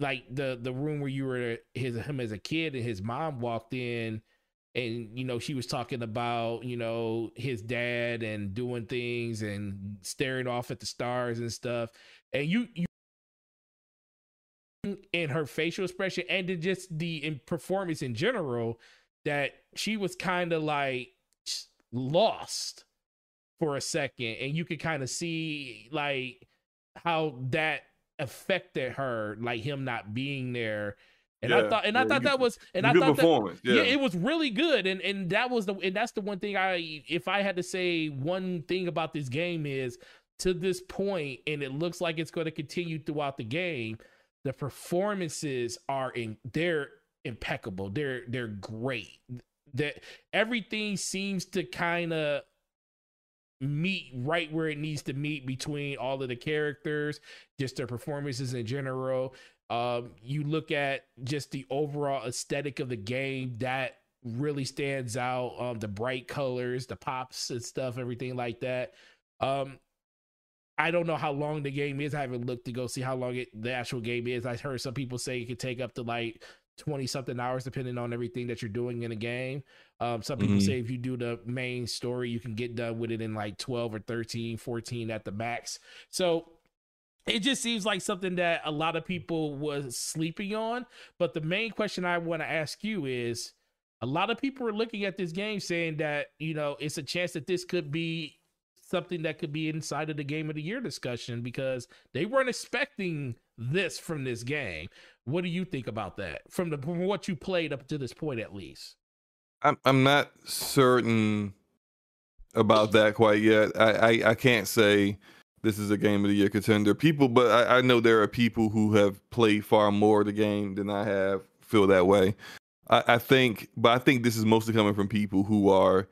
[SPEAKER 1] like the the room where you were his him as a kid and his mom walked in and you know she was talking about you know his dad and doing things and staring off at the stars and stuff and you you in her facial expression and in just the in performance in general that she was kind of like lost for a second and you could kind of see like how that affected her like him not being there and I thought and I
[SPEAKER 2] yeah,
[SPEAKER 1] thought
[SPEAKER 2] you-
[SPEAKER 1] that was and I thought that yeah.
[SPEAKER 2] yeah.
[SPEAKER 1] it was really good, and and that was the and that's the one thing I if I had to say one thing about this game is to this point, and it looks like it's going to continue throughout the game. The performances are in they're impeccable. They're they're great. That everything seems to kind of meet right where it needs to meet between all of the characters, just their performances in general. Um, you look at just the overall aesthetic of the game that really stands out. Um, the bright colors, the pops and stuff, everything like that. Um, I don't know how long the game is. I haven't looked to go see how long it the actual game is. I heard some people say it could take up to like 20 something hours depending on everything that you're doing in a game. Um, some people
[SPEAKER 2] Mhm.
[SPEAKER 1] say if you do the main story, you can get done with it in like 12 or 13, 14 at the max. So it just seems like something that a lot of people was sleeping on. But the main question I want to ask you is a lot of people are looking at this game saying that, you know, it's a chance that this could be something that could be inside of the game of the year discussion because they weren't expecting this from this game. What do you think about that? From the from what you played up to this point at least.
[SPEAKER 2] I'm I'm not certain about that quite yet. I, I, I can't say this is a game of the year contender. People, but I, I know there are people who have played far more of the game than I have feel that way. I, I think, but I think this is mostly coming from people who are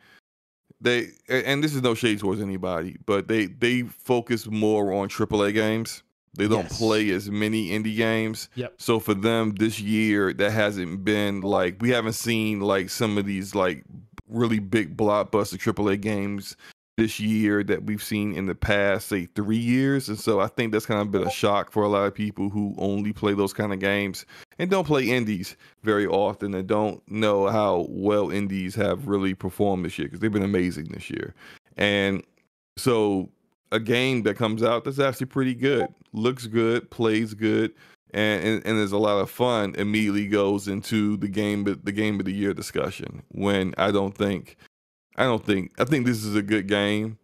[SPEAKER 2] they, and this is no shade towards anybody, but they they focus more on AAA games. They don't
[SPEAKER 1] Yes.
[SPEAKER 2] play as many indie games.
[SPEAKER 1] Yep.
[SPEAKER 2] So for them this year, that hasn't been like we haven't seen like some of these like really big blockbuster AAA games this year that we've seen in the past, say three years. And so I think that's kind of been a shock for a lot of people who only play those kind of games and don't play indies very often and don't know how well indies have really performed this year because they've been amazing this year. And so a game that comes out that's actually pretty good, looks good, plays good, and, and and there's a lot of fun. Immediately goes into the game, the game of the year discussion. When I don't think, I don't think, I think this is a good game,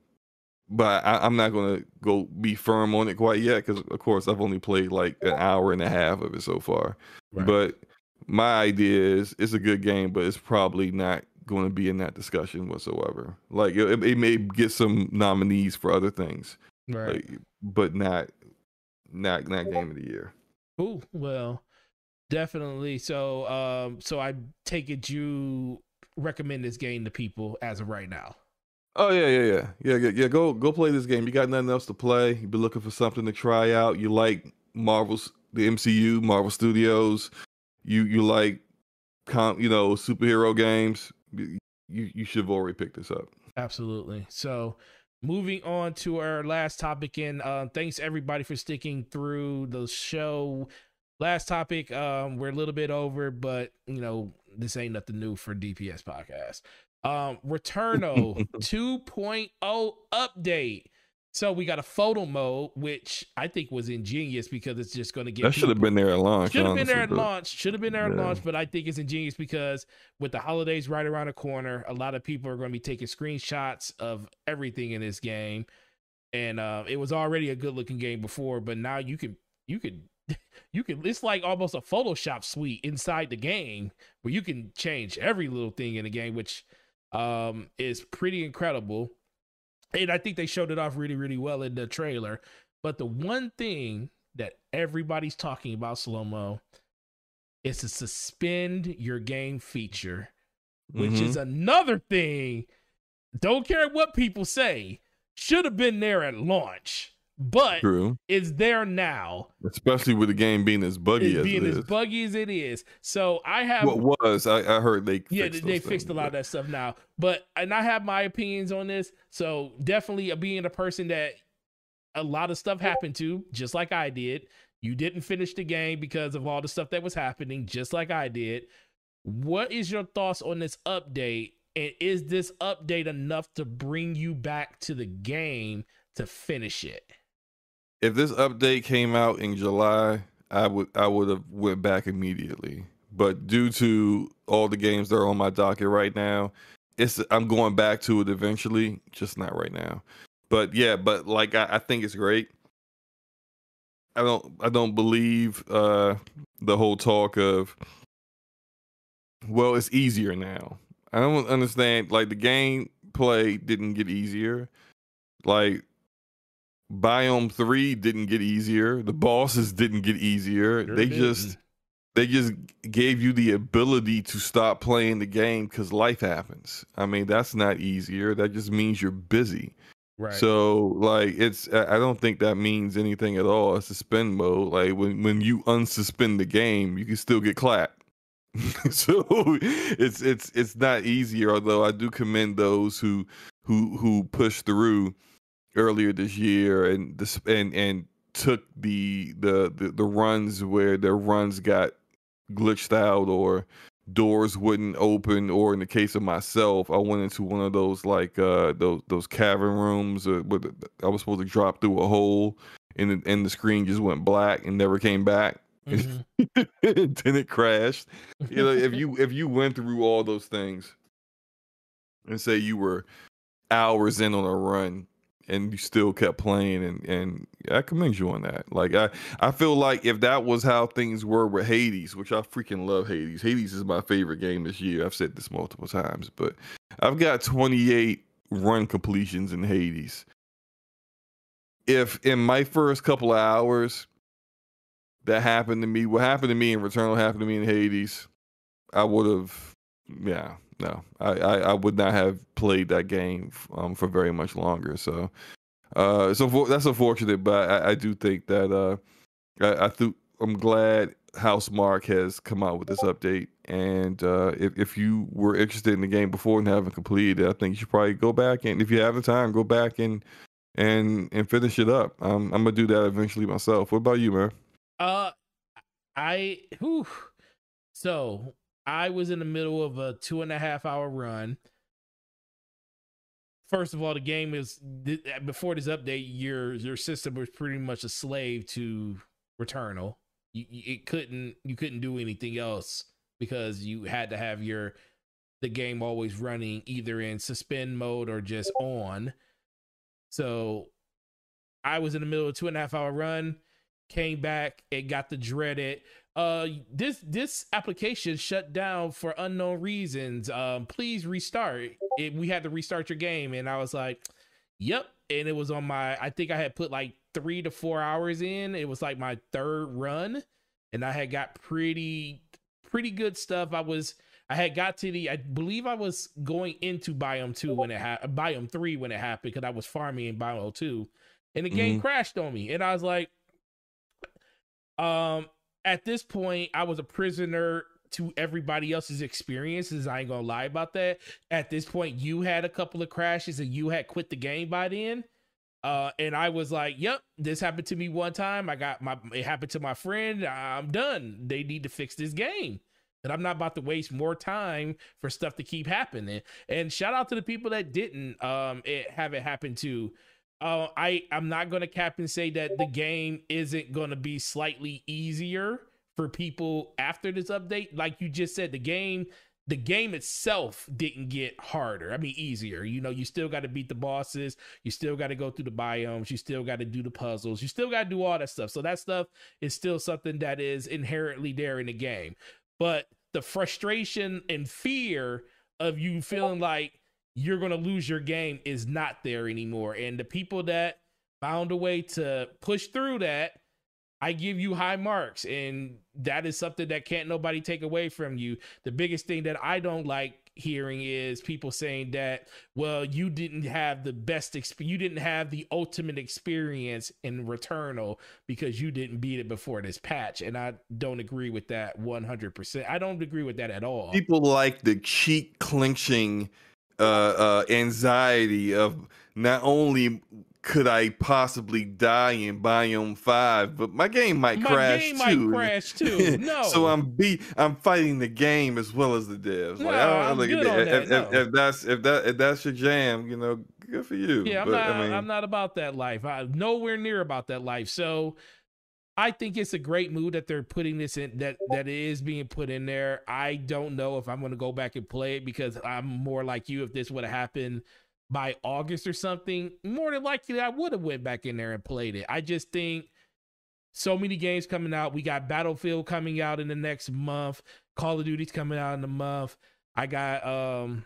[SPEAKER 2] but I, I'm not gonna go be firm on it quite yet because of course I've only played like an hour and a half of it so far.
[SPEAKER 1] Right.
[SPEAKER 2] But my idea is it's a good game, but it's probably not going to be in that discussion whatsoever. Like it, it may get some nominees for other things,
[SPEAKER 1] Right.
[SPEAKER 2] like, but not not not game of the year.
[SPEAKER 1] Cool. Well, definitely. So, um, so I take it you recommend this game to people as of right now.
[SPEAKER 2] Oh yeah, yeah, yeah, yeah, yeah, yeah. Go go play this game. You got nothing else to play. You've been looking for something to try out. You like Marvel's the MCU, Marvel Studios. You you like com, you know superhero games. You you should have already picked this up.
[SPEAKER 1] Absolutely. So, moving on to our last topic, and uh, thanks everybody for sticking through the show. Last topic, um, we're a little bit over, but you know this ain't nothing new for DPS podcast. Um, Returnal 2.0 update. So we got a photo mode, which I think was ingenious because it's just going to get
[SPEAKER 2] That should have been there at launch.
[SPEAKER 1] should have been there at launch. Should have been there at
[SPEAKER 2] Yeah.
[SPEAKER 1] launch, but I think it's ingenious because with the holidays right around the corner, a lot of people are going to be taking screenshots of everything in this game, and uh, it was already a good looking game before, but now you can you can you can it's like almost a Photoshop suite inside the game where you can change every little thing in the game, which um is pretty incredible. And I think they showed it off really, really well in the trailer. But the one thing that everybody's talking about slow mo is to suspend your game feature, which
[SPEAKER 2] Mhm.
[SPEAKER 1] is another thing. Don't care what people say, should have been there at launch, but
[SPEAKER 2] true,
[SPEAKER 1] it's there now.
[SPEAKER 2] especially with the game being as buggy as
[SPEAKER 1] being
[SPEAKER 2] it
[SPEAKER 1] as
[SPEAKER 2] is.
[SPEAKER 1] buggy as it is. So I have
[SPEAKER 2] What was I, I heard they
[SPEAKER 1] yeah,
[SPEAKER 2] fixed
[SPEAKER 1] they, they fixed a lot of that stuff now. But and I have my opinions on this. So definitely uh, being a person that a lot of stuff happened to, just like I did. You didn't finish the game because of all the stuff that was happening, just like I did. What is your thoughts on this update? And is this update enough to bring you back to the game to finish it?
[SPEAKER 2] If this update came out in July, I would I would have went back immediately. But due to all the games that are on my docket right now, it's I'm going back to it eventually, just not right now. But yeah, but like I, I think it's great. I don't I don't believe uh the whole talk of well, it's easier now. I don't understand like the game play didn't get easier. Like Biome 3 didn't get easier. The bosses didn't get easier.
[SPEAKER 1] Sure
[SPEAKER 2] they
[SPEAKER 1] didn't.
[SPEAKER 2] just they just gave you the ability to stop playing the game cuz life happens. I mean, that's not easier. That just means you're busy.
[SPEAKER 1] Right.
[SPEAKER 2] So like it's I I don't think that means anything at all. A suspend mode. Like when when you unsuspend the game, you can still get clapped. so it's it's it's not easier, although I do commend those who who who push through earlier this year and this and and took the the the, the runs where their runs got glitched out or doors wouldn't open or in the case of myself i went into one of those like uh those those cavern rooms uh, with i was supposed to drop through a hole and the, and the screen just went black and never came back
[SPEAKER 1] Mhm.
[SPEAKER 2] and then it crashed you know if you if you went through all those things and say you were hours in on a run and you still kept playing and and I commend you on that. Like I I feel like if that was how things were with Hades, which I freaking love Hades. Hades is my favorite game this year. I've said this multiple times, but I've got 28 run completions in Hades. If in my first couple of hours that happened to me, what happened to me in Returnal happened to me in Hades, I would have yeah, no, I, I, I would not have played that game um, for very much longer. So, uh, so for, that's unfortunate, but I, I do think that uh, I, I think I'm glad Housemarque has come out with this update. And uh, if if you were interested in the game before and haven't completed it, I think you should probably go back and if you have the time, go back and and and finish it up. Um, I'm gonna do that eventually myself. What about you, man?
[SPEAKER 1] Uh, I whew. so I was in the middle of a two and a half hour run. First of all, the game is uh, before this update. Your your system was pretty much a slave to Returnal. You, you it couldn't you couldn't do anything else because you had to have your the game always running either in suspend mode or just on. So I was in the middle of a two and a half hour run came back it got the dreaded uh this this application shut down for unknown reasons. Um please restart. It, we had to restart your game and i was like yep. And it was on my i think i had put like three to four hours in. It was like my third run and i had got pretty pretty good stuff. I was i had got to the i believe i was going into biome 2 when it happened biome 3 when it happened because i was farming in biome 2 and the game crashed on me and i was like um at this point, I was a prisoner to everybody else's experiences. I ain't gonna lie about that. At this point, you had a couple of crashes and you had quit the game by then. Uh, and I was like, "Yep, this happened to me one time. I got my it happened to my friend. I'm done. They need to fix this game." And I'm not about to waste more time for stuff to keep happening. And shout out to the people that didn't um it, have it happen to. Uh, I I'm not gonna cap and say that the game isn't gonna be slightly easier for people after this update. Like you just said, the game the game itself didn't get harder. I mean, easier. You know, you still got to beat the bosses. You still got to go through the biomes. You still got to do the puzzles. You still got to do all that stuff. So that stuff is still something that is inherently there in the game. But the frustration and fear of you feeling like you're going to lose your game is not there anymore. And the people that found a way to push through that, I give you high marks. And that is something that can't nobody take away from you. The biggest thing that I don't like hearing is people saying that well you didn't have the best exp- you didn't have the ultimate experience in returnal because you didn't beat it before this patch and i don't agree with that 100% i don't agree with that at all
[SPEAKER 2] People like the cheek clenching uh, uh, anxiety of not only could I possibly die in Biome Five, but my game might
[SPEAKER 1] my
[SPEAKER 2] crash
[SPEAKER 1] game
[SPEAKER 2] too.
[SPEAKER 1] might crash too no
[SPEAKER 2] so I'm be I'm fighting the game as well as the devs.
[SPEAKER 1] No,
[SPEAKER 2] like, I like,
[SPEAKER 1] good
[SPEAKER 2] if,
[SPEAKER 1] on that,
[SPEAKER 2] if,
[SPEAKER 1] no.
[SPEAKER 2] if that's if that if that's your jam, you know, good for you.
[SPEAKER 1] Yeah, I'm
[SPEAKER 2] But,
[SPEAKER 1] not.
[SPEAKER 2] I mean,
[SPEAKER 1] I'm not about that life. I'm nowhere near about that life. So, I think it's a great move that they're putting this in. That that is being put in there. I don't know if I'm going to go back and play it because I'm more like you. If this would have happened by August or something, more than likely I would have went back in there and played it. I just think so many games coming out. We got Battlefield coming out in the next month. Call of Duty's coming out in the month. I got um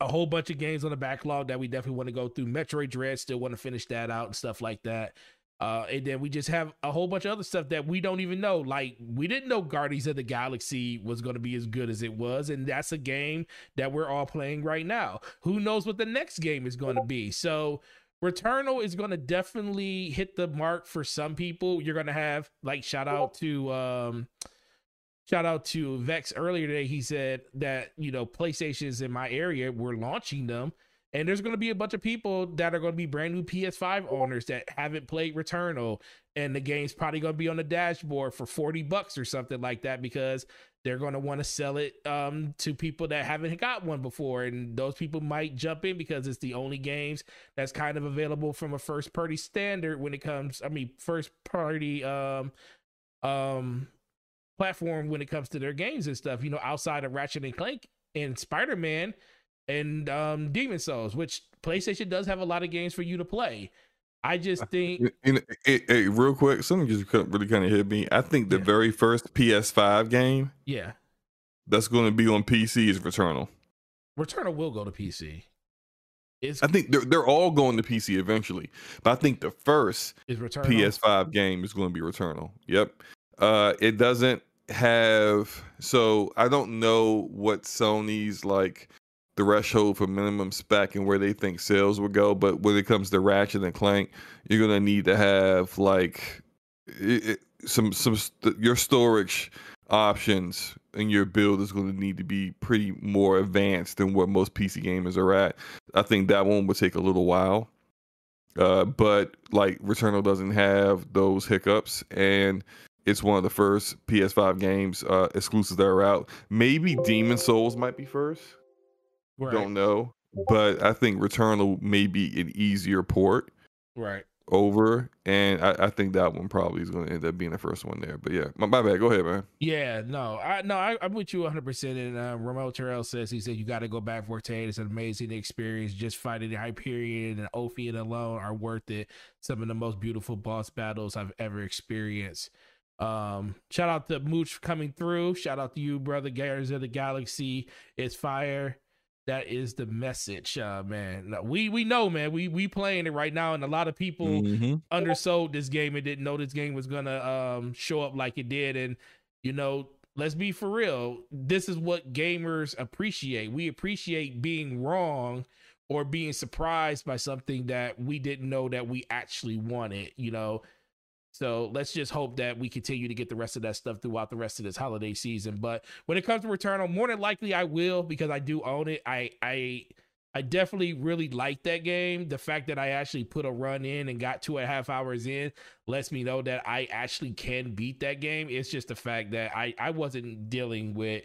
[SPEAKER 1] a whole bunch of games on the backlog that we definitely want to go through. Metroid Dread still want to finish that out and stuff like that. Uh, and then we just have a whole bunch of other stuff that we don't even know. Like we didn't know Guardians of the Galaxy was going to be as good as it was, and that's a game that we're all playing right now. Who knows what the next game is going to be? So Returnal is going to definitely hit the mark for some people. You're going to have like shout out to um shout out to Vex earlier today. He said that you know PlayStations in my area we're launching them, and there's going to be a bunch of people that are going to be brand new PS5 owners that haven't played Returnal, and the game's probably going to be on the dashboard for forty bucks or something like that because they're going to want to sell it um, to people that haven't got one before, and those people might jump in because it's the only games that's kind of available from a first party standard when it comes. I mean, first party um um platform when it comes to their games and stuff. You know, outside of Ratchet and Clank and Spider Man and um Demon Souls, which PlayStation does have a lot of games for you to play. I just think
[SPEAKER 2] know, hey, hey, real quick, something just really kind of hit me. I think the
[SPEAKER 1] Yeah.
[SPEAKER 2] very first PS5 game
[SPEAKER 1] yeah,
[SPEAKER 2] that's going to be on PC is Returnal.
[SPEAKER 1] Returnal will go to PC. Is
[SPEAKER 2] I think they're they're all going to PC eventually, but I think the first
[SPEAKER 1] is Returnal
[SPEAKER 2] PS5 game is going to be Returnal. Yep. Uh, it doesn't have so I don't know what Sony's like threshold for minimum spec and where they think sales would go, but when it comes to Ratchet and Clank, you're gonna need to have like it, it- some some st- your storage options and your build is going to need to be pretty more advanced than what most PC gamers are at. I think that one would take a little while. Uh, but like Returnal doesn't have those hiccups, and it's one of the first PS5 games uh, exclusives that are out. Maybe Demon Souls might be first.
[SPEAKER 1] Right,
[SPEAKER 2] Don't know, but I think Returnal may be an easier port
[SPEAKER 1] right.
[SPEAKER 2] over, and I, I think that one probably is going to end up being the first one there. But yeah, my, my bad. Go ahead, man.
[SPEAKER 1] Yeah, no, I no, I, I'm with you 100. percent And uh, Ramon Terrell says he said you got to go back for Tate. It's an amazing experience. Just fighting the Hyperion and Ophion alone are worth it. Some of the most beautiful boss battles I've ever experienced. Um, shout out to Mooch coming through. Shout out to you, brother Guardians of the Galaxy. It's fire. That is the message, uh, man. We we know, man. We we playing it right now, and a lot of people
[SPEAKER 2] Mm-hmm.
[SPEAKER 1] undersold this game and didn't know this game was gonna um show up like it did. And you know, let's be for real. This is what gamers appreciate. We appreciate being wrong or being surprised by something that we didn't know that we actually wanted. You know. So let's just hope that we continue to get the rest of that stuff throughout the rest of this holiday season. But when it comes to Returnal, more than likely I will because I do own it. I I I definitely really like that game. The fact that I actually put a run in and got two and a half hours in lets me know that I actually can beat that game. It's just the fact that I, I wasn't dealing with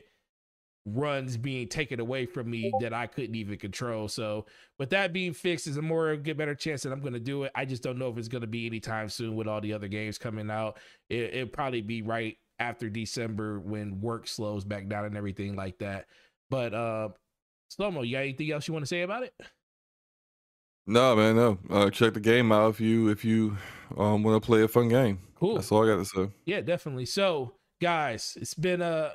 [SPEAKER 1] runs being taken away from me that I couldn't even control. So with that being fixed, is a more get better chance that I'm going to do it. I just don't know if it's going to be anytime soon with all the other games coming out. It, it'll probably be right after December when work slows back down and everything like that. But uh Slomo, you got anything else you want to say about it?
[SPEAKER 2] No, man, no. Uh, check the game out if you if you um, want to play a fun game.
[SPEAKER 1] Cool.
[SPEAKER 2] That's all I got to say.
[SPEAKER 1] Yeah, definitely. So, guys, it's been a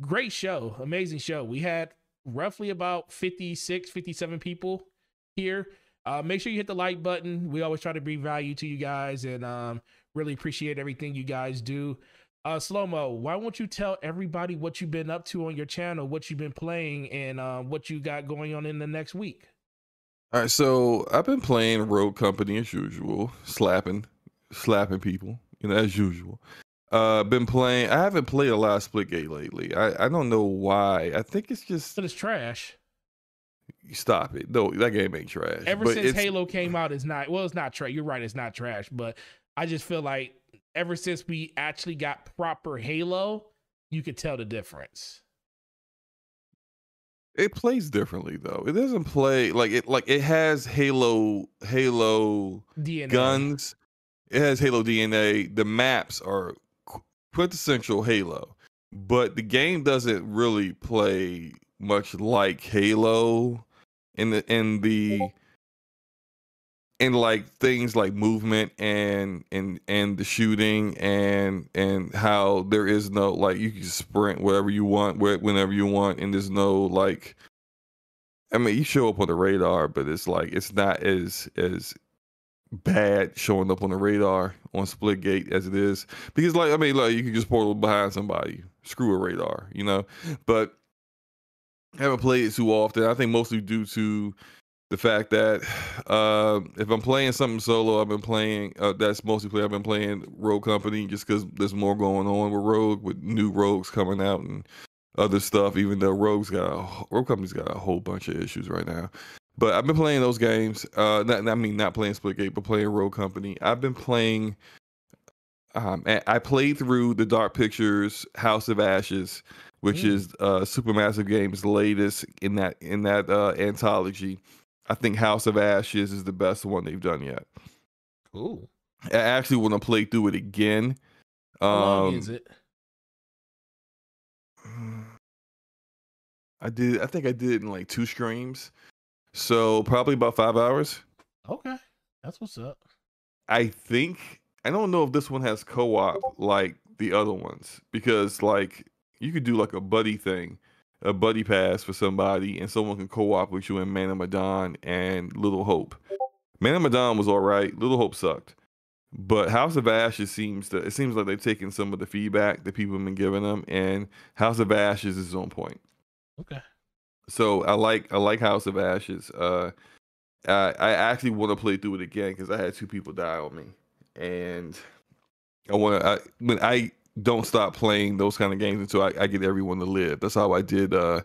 [SPEAKER 1] great show, amazing show. We had roughly about 56, 57 people here. Uh, make sure you hit the like button. We always try to bring value to you guys and um, really appreciate everything you guys do. Uh, Slow Mo, why won't you tell everybody what you've been up to on your channel, what you've been playing, and uh, what you got going on in the next week?
[SPEAKER 2] All right, so I've been playing Rogue Company as usual, slapping, slapping people, you know, as usual. Uh, been playing. I haven't played a lot of Splitgate lately. I I don't know why. I think it's just
[SPEAKER 1] But it's trash.
[SPEAKER 2] stop it. No, that game ain't trash.
[SPEAKER 1] Ever
[SPEAKER 2] But
[SPEAKER 1] since Halo came out, it's not well, it's not trash. You're right, it's not trash, but I just feel like ever since we actually got proper Halo, you could tell the difference.
[SPEAKER 2] it plays differently though. It doesn't play like it. Like it has Halo, Halo
[SPEAKER 1] DNA.
[SPEAKER 2] guns. It has Halo DNA. The maps are quintessential Halo, but the game doesn't really play much like Halo in the in the in like things like movement and and and the shooting and and how there is no like you can sprint wherever you want whenever you want and there's no like I mean you show up on the radar but it's like it's not as as bad showing up on the radar on Splitgate as it is because like I mean like you can just portal behind somebody screw a radar you know but I haven't played it too often I think mostly due to the fact that uh, if I'm playing something solo, I've been playing. Uh, that's mostly play. I've been playing Rogue Company just because there's more going on with Rogue, with new Rogues coming out and other stuff. Even though Rogue's got a, Rogue Company's got a whole bunch of issues right now. But I've been playing those games. Uh, not, I mean, not playing Splitgate, but playing Rogue Company. I've been playing. Um, I played through the Dark Pictures House of Ashes, which
[SPEAKER 1] Mm.
[SPEAKER 2] is uh, Supermassive Games' latest in that in that uh, anthology. I think House of Ashes is the best one they've done yet.
[SPEAKER 1] Cool.
[SPEAKER 2] I actually want to play through it again.
[SPEAKER 1] How long
[SPEAKER 2] Um,
[SPEAKER 1] is it?
[SPEAKER 2] I did. I think I did it in like two streams, so probably about five hours.
[SPEAKER 1] Okay. That's what's up.
[SPEAKER 2] I think I don't know if this one has co-op like the other ones because like you could do like a buddy thing, a buddy pass for somebody, and someone can co-op with you in Man of Medan and Little Hope. Man of Medan was all right. Little Hope sucked, but House of Ashes seems to it seems like they've taken some of the feedback that people have been giving them, and House of Ashes is on point.
[SPEAKER 1] Okay.
[SPEAKER 2] So I like I like House of Ashes. Uh, I I actually want to play through it again because I had two people die on me, and I want to. I, when I don't stop playing those kind of games until I, I get everyone to live. That's how I did uh,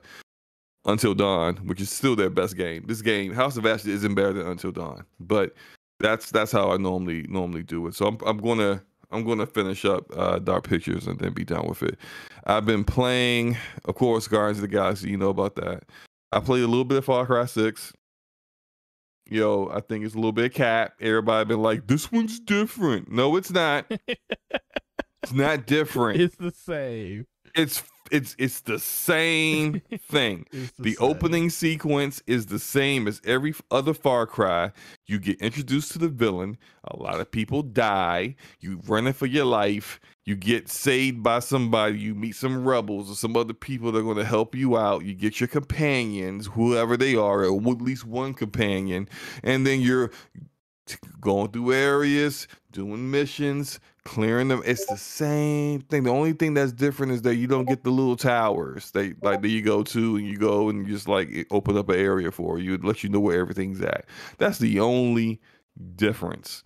[SPEAKER 2] Until Dawn, which is still their best game. This game, House of Ashes, isn't better than Until Dawn, but that's that's how I normally normally do it. So I'm I'm gonna I'm gonna finish up uh, Dark Pictures and then be done with it. I've been playing, of course, Guardians of the Galaxy. You know about that. I played a little bit of Far Cry Six. yo, I think it's a little bit cap. Everybody been like, this one's different. No, it's not. it's not different.
[SPEAKER 1] It's the same.
[SPEAKER 2] It's it's it's the same thing.
[SPEAKER 1] It's
[SPEAKER 2] The
[SPEAKER 1] same.
[SPEAKER 2] opening sequence is the same as every other Far Cry. You get introduced to the villain. A lot of people die. You running for your life. You get saved by somebody. You meet some rebels or some other people that are going to help you out. You get your companions, whoever they are, or at least one companion, and then you're going through areas, doing missions, clearing them. It's the same thing. The only thing that's different is that you don't get the little towers. They like that you go to and you go and you just like open up an area for you, it lets you know where everything's at. That's the only difference.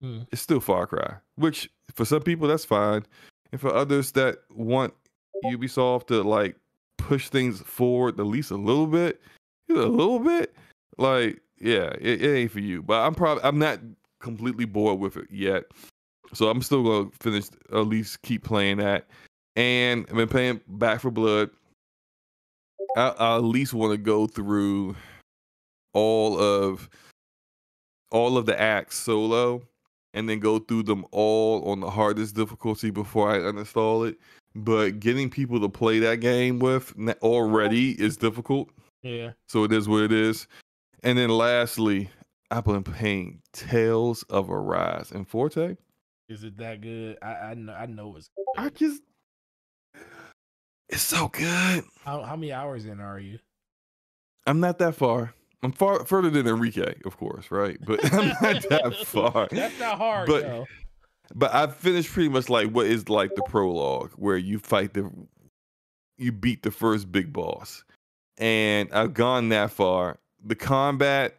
[SPEAKER 1] Hmm.
[SPEAKER 2] It's still Far Cry, which for some people that's fine, and for others that want Ubisoft to like push things forward at least a little bit, a little bit, like yeah, it, it ain't for you. But I'm probably I'm not completely bored with it yet. So I'm still gonna finish at least keep playing that. And I've been playing Back 4 Blood. I, I at least want to go through all of all of the acts solo and then go through them all on the hardest difficulty before I uninstall it. But getting people to play that game with already is difficult.
[SPEAKER 1] Yeah.
[SPEAKER 2] So it is what it is. And then lastly, I've been playing Tales of Arise and Forte.
[SPEAKER 1] Is it that good? I I know I know it's
[SPEAKER 2] I just it's so good.
[SPEAKER 1] How how many hours in are you?
[SPEAKER 2] I'm not that far. I'm far further than Enrique, of course, right? But I'm not that far.
[SPEAKER 1] That's not hard,
[SPEAKER 2] But-
[SPEAKER 1] though.
[SPEAKER 2] But I've finished pretty much like what is like the prologue, where you fight the you beat the first big boss. And I've gone that far. The combat,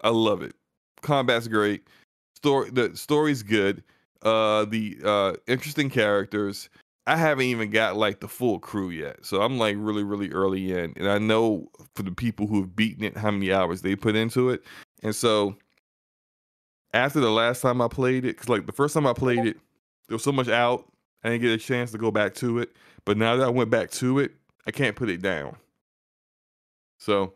[SPEAKER 2] I love it. Combat's great. Story the story's good. Uh the uh interesting characters. I haven't even got like the full crew yet. So I'm like really, really early in. And I know for the people who have beaten it, how many hours they put into it. And so after the last time I played it, because like the first time I played it, there was so much out, I didn't get a chance to go back to it. But now that I went back to it, I can't put it down. So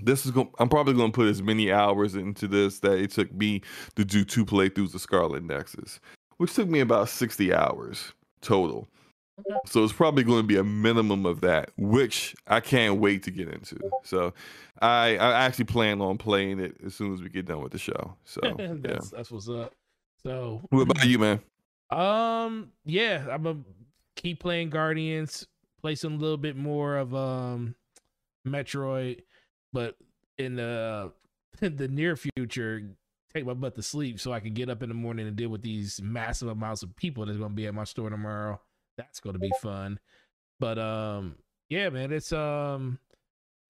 [SPEAKER 2] this is going. I'm probably going to put as many hours into this that it took me to do two playthroughs of Scarlet Nexus, which took me about 60 hours total. So it's probably going to be a minimum of that, which I can't wait to get into. So I I actually plan on playing it as soon as we get done with the show. So yeah.
[SPEAKER 1] that's that's what's up. So
[SPEAKER 2] What about you, man?
[SPEAKER 1] Um, yeah, I'm gonna keep playing Guardians, play some little bit more of um Metroid, but in the in the near future, take my butt to sleep so I can get up in the morning and deal with these massive amounts of people that's gonna be at my store tomorrow. That's gonna be fun. But um, yeah, man, it's um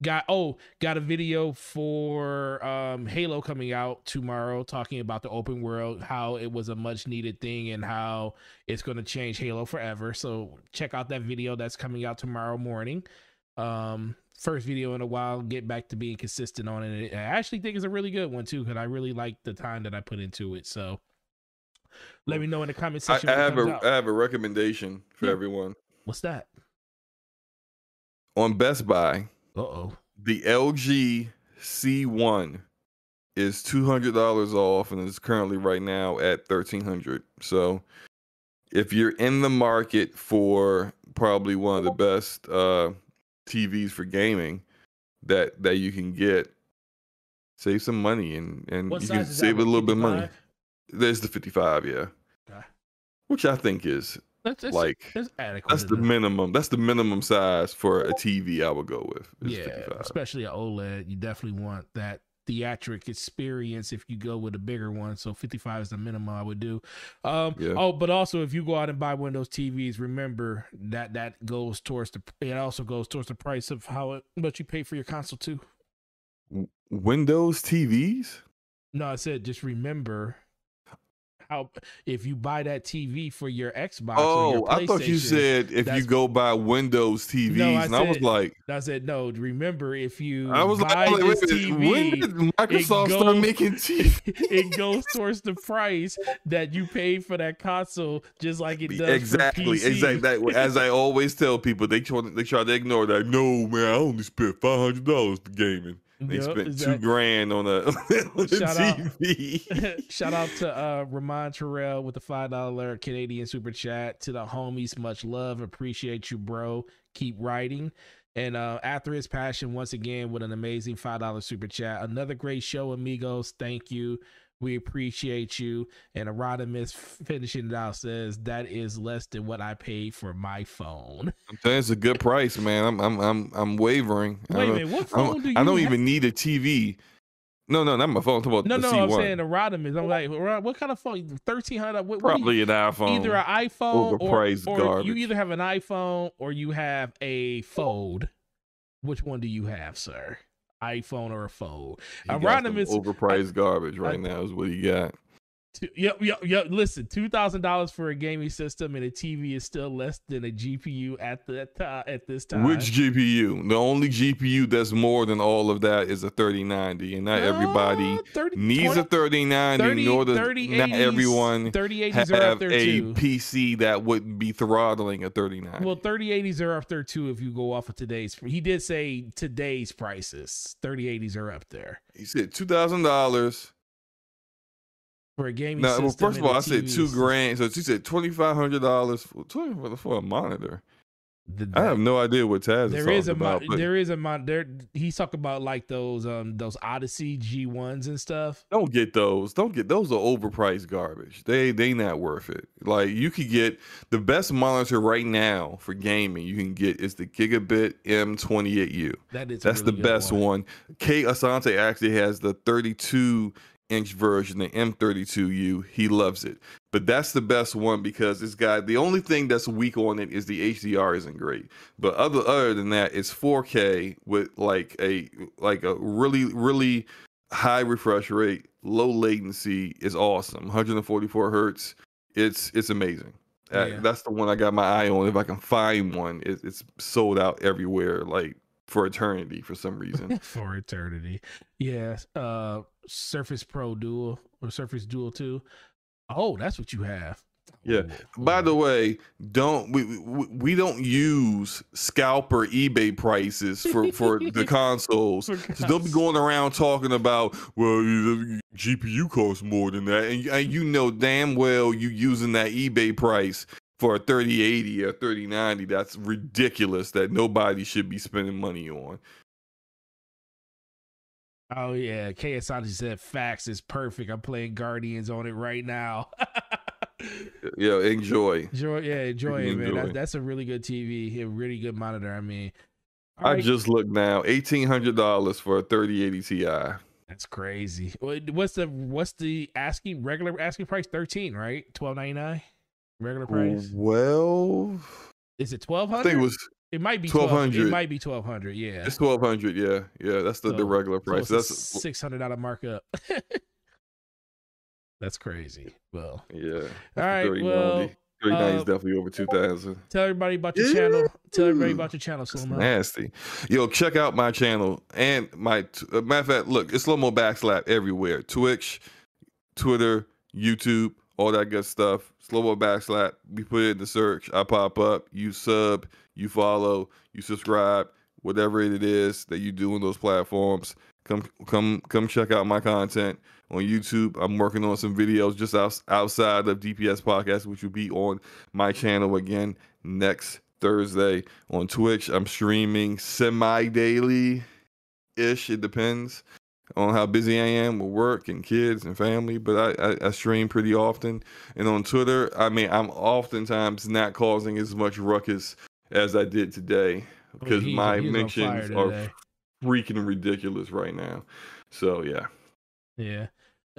[SPEAKER 1] got oh got a video for um halo coming out tomorrow talking about the open world how it was a much needed thing and how it's going to change halo forever so check out that video that's coming out tomorrow morning um first video in a while get back to being consistent on it i actually think it's a really good one too because i really like the time that i put into it so let me know in the comment
[SPEAKER 2] I,
[SPEAKER 1] section
[SPEAKER 2] I
[SPEAKER 1] it
[SPEAKER 2] have a
[SPEAKER 1] out.
[SPEAKER 2] I have a recommendation for
[SPEAKER 1] Yeah.
[SPEAKER 2] everyone
[SPEAKER 1] what's that
[SPEAKER 2] on Best Buy.
[SPEAKER 1] uh-oh
[SPEAKER 2] The LG C1 is two hundred dollars off and is currently right now at thirteen hundred. So if you're in the market for probably one of the best uh, TVs for gaming that that you can get, save some money and and
[SPEAKER 1] what
[SPEAKER 2] you can save a little bit of money. There's the 55, yeah,
[SPEAKER 1] Okay.
[SPEAKER 2] which I think is
[SPEAKER 1] that's, that's,
[SPEAKER 2] like
[SPEAKER 1] that's adequate
[SPEAKER 2] that's the
[SPEAKER 1] enough.
[SPEAKER 2] minimum. That's the minimum size for a TV I would go with. is
[SPEAKER 1] yeah,
[SPEAKER 2] 55.
[SPEAKER 1] especially an OLED, you definitely want that theatric experience if you go with a bigger one. So 55 is the minimum I would do. Um,
[SPEAKER 2] Yeah.
[SPEAKER 1] Oh, but also if you go out and buy one of those TVs, remember that that goes towards the. It also goes towards the price of how it, much you pay for your console too.
[SPEAKER 2] Windows TVs.
[SPEAKER 1] No, I said just remember how if you buy that TV for your Xbox. or
[SPEAKER 2] Oh,
[SPEAKER 1] your
[SPEAKER 2] I thought you said if you go buy Windows TVs,
[SPEAKER 1] No, I
[SPEAKER 2] and I was like,
[SPEAKER 1] I said no. Remember if you
[SPEAKER 2] I was
[SPEAKER 1] buy
[SPEAKER 2] like,
[SPEAKER 1] this
[SPEAKER 2] minute, when
[SPEAKER 1] TV,
[SPEAKER 2] did Microsoft start making
[SPEAKER 1] it goes towards the price that you paid for that console, just like it does
[SPEAKER 2] Exactly, exactly. That, as I always tell people, they try, they try to ignore that. No, man, I only spent five hundred dollars for gaming. They
[SPEAKER 1] Yep,
[SPEAKER 2] spent
[SPEAKER 1] exactly.
[SPEAKER 2] two grand on a, on
[SPEAKER 1] Shout out.
[SPEAKER 2] TV.
[SPEAKER 1] Shout out to uh Ramon Terrell with the five dollar Canadian super chat. To the homies, much love. Appreciate you, bro. Keep writing. And uh after his passion, once again with an amazing five dollar super chat. Another great show, amigos. Thank you. We appreciate you. And Erodimus finishing it out says that is less than what I paid for my phone.
[SPEAKER 2] I'm telling you, it's a good price, man. I'm I'm I'm I'm wavering.
[SPEAKER 1] Wait a minute, what phone do you
[SPEAKER 2] I don't
[SPEAKER 1] have?
[SPEAKER 2] even need a TV. No, no, not my phone. I'm talking about
[SPEAKER 1] No, no, I'm saying Erodimus. I'm like, what kind of phone? Thirteen hundred. You-
[SPEAKER 2] Probably an iPhone.
[SPEAKER 1] either an iPhone or,
[SPEAKER 2] Overpriced
[SPEAKER 1] or you
[SPEAKER 2] garbage.
[SPEAKER 1] either have an iPhone or you have a fold. Which one do you have, sir? iPhone or a fold?
[SPEAKER 2] He got
[SPEAKER 1] Erodimus-
[SPEAKER 2] some overpriced garbage right
[SPEAKER 1] I-
[SPEAKER 2] now is what he got.
[SPEAKER 1] Yep, yep, yep. Listen, two thousand dollars for a gaming system and a TV is still less than a GPU at that time. At this time,
[SPEAKER 2] Which GPU? The only GPU that's more than all of that is a 3090, and not everybody
[SPEAKER 1] Uh, 30,
[SPEAKER 2] needs
[SPEAKER 1] 20,
[SPEAKER 2] a 3090,
[SPEAKER 1] 30,
[SPEAKER 2] nor does
[SPEAKER 1] 30,
[SPEAKER 2] not
[SPEAKER 1] 80s,
[SPEAKER 2] everyone
[SPEAKER 1] 3080s are up
[SPEAKER 2] have
[SPEAKER 1] there
[SPEAKER 2] a. PC that wouldn't be throttling a 3090.
[SPEAKER 1] Well, 3080s are up there too if you go off of today's. He did say today's prices. 3080s are up there
[SPEAKER 2] he said two thousand dollars.
[SPEAKER 1] For a gaming
[SPEAKER 2] Now,
[SPEAKER 1] system.
[SPEAKER 2] well, first of
[SPEAKER 1] and
[SPEAKER 2] all,
[SPEAKER 1] a
[SPEAKER 2] I said two grand. So she said twenty five hundred dollars for, for for a monitor.
[SPEAKER 1] The-
[SPEAKER 2] I have no idea what Taz
[SPEAKER 1] there
[SPEAKER 2] is
[SPEAKER 1] is a
[SPEAKER 2] talking about.
[SPEAKER 1] mon-
[SPEAKER 2] but
[SPEAKER 1] there is a mon- there he's talking about like those um those Odyssey G1s and stuff.
[SPEAKER 2] don't get those. Don't get those. Are overpriced garbage. They they not worth it. Like you could get the best monitor right now for gaming. You can get is the Gigabyte M28U.
[SPEAKER 1] That is
[SPEAKER 2] That's the
[SPEAKER 1] really good
[SPEAKER 2] best one. K Asante actually has the 32 inch version, the M32U. He loves it. But that's the best one because it's got the only thing that's weak on it is the HDR isn't great. But other other than that, it's 4K with like a like a really really high refresh rate, low latency. is awesome. 144 hertz. It's it's amazing. Uh,
[SPEAKER 1] Yeah.
[SPEAKER 2] that's the one I got my eye on. If I can find one, it, it's sold out everywhere. Like for eternity for some reason.
[SPEAKER 1] for eternity. Yeah, uh Surface Pro Dual or Surface Duo 2. Oh, that's what you have.
[SPEAKER 2] Yeah.
[SPEAKER 1] Ooh,
[SPEAKER 2] By the way, don't we, we we don't use scalper eBay prices for for the consoles.
[SPEAKER 1] For
[SPEAKER 2] So don't be going around talking about well, the GPU costs more than that, and, and you know damn well you using that eBay price for a 3080 or 3090. That's ridiculous. That nobody should be spending money on.
[SPEAKER 1] Oh yeah, KSI said facts is perfect. I'm playing Guardians on it right now.
[SPEAKER 2] Yeah, enjoy.
[SPEAKER 1] enjoy, yeah, enjoy it, man. That, that's a really good TV, a really good monitor. I mean, all
[SPEAKER 2] I
[SPEAKER 1] right,
[SPEAKER 2] just looked now, eighteen hundred dollars for a 3080 Ti.
[SPEAKER 1] that's crazy. What's the what's the asking regular asking price? Thirteen, right? Twelve ninety nine. Regular price.
[SPEAKER 2] Well,
[SPEAKER 1] Is it twelve hundred?
[SPEAKER 2] I think it was
[SPEAKER 1] It might be twelve hundred. It might be twelve hundred. Yeah.
[SPEAKER 2] It's twelve hundred. Yeah, yeah. That's the, the regular price.
[SPEAKER 1] a
[SPEAKER 2] That's
[SPEAKER 1] six hundred dollar markup. That's crazy. Well,
[SPEAKER 2] yeah.
[SPEAKER 1] all right. Well,
[SPEAKER 2] 390
[SPEAKER 1] uh,
[SPEAKER 2] is definitely over two thousand.
[SPEAKER 1] tell everybody about your
[SPEAKER 2] Yeah.
[SPEAKER 1] channel. Tell everybody about your channel,
[SPEAKER 2] It's
[SPEAKER 1] Slomo.
[SPEAKER 2] nasty. Yo, check out my channel and my uh, matter of fact. Look, it's slow mo backslap everywhere. Twitch, Twitter, YouTube, all that good stuff. Slow mo backslap. We put it in the search. I pop up. You sub. You follow. You subscribe. Whatever it is that you do on those platforms, come come come check out my content on YouTube. I'm working on some videos just outs outside of DPS podcast, which will be on my channel again next Thursday on Twitch. I'm streaming semi daily ish. It depends on how busy I am with work and kids and family, but I, I, I stream pretty often. And on Twitter, I mean, I'm oftentimes not causing as much ruckus as I did today because
[SPEAKER 1] He-
[SPEAKER 2] my
[SPEAKER 1] he's on fire
[SPEAKER 2] mentions are freaking ridiculous right now. So, yeah.
[SPEAKER 1] Yeah.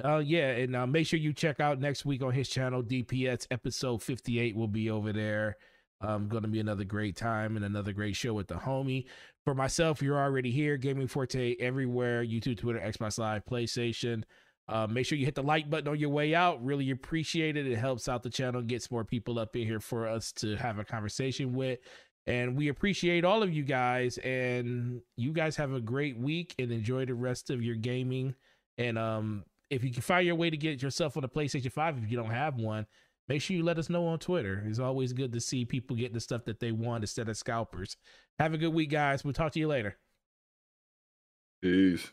[SPEAKER 1] Uh, yeah, and uh, make sure you check out next week on his channel. DPS episode 58 will be over there. Um, going to be another great time and another great show with the homie. For myself, you're already here. Gaming Forte everywhere YouTube, Twitter, Xbox Live, PlayStation. Uh, make sure you hit the like button on your way out. Really appreciate it. It helps out the channel, gets more people up in here for us to have a conversation with. And we appreciate all of you guys. And you guys have a great week and enjoy the rest of your gaming. And um, if you can find your way to get yourself on a PlayStation 5, if you don't have one, make sure you let us know on Twitter. It's always good to see people get the stuff that they want instead of scalpers. Have a good week, guys. We'll talk to you later.
[SPEAKER 2] Peace.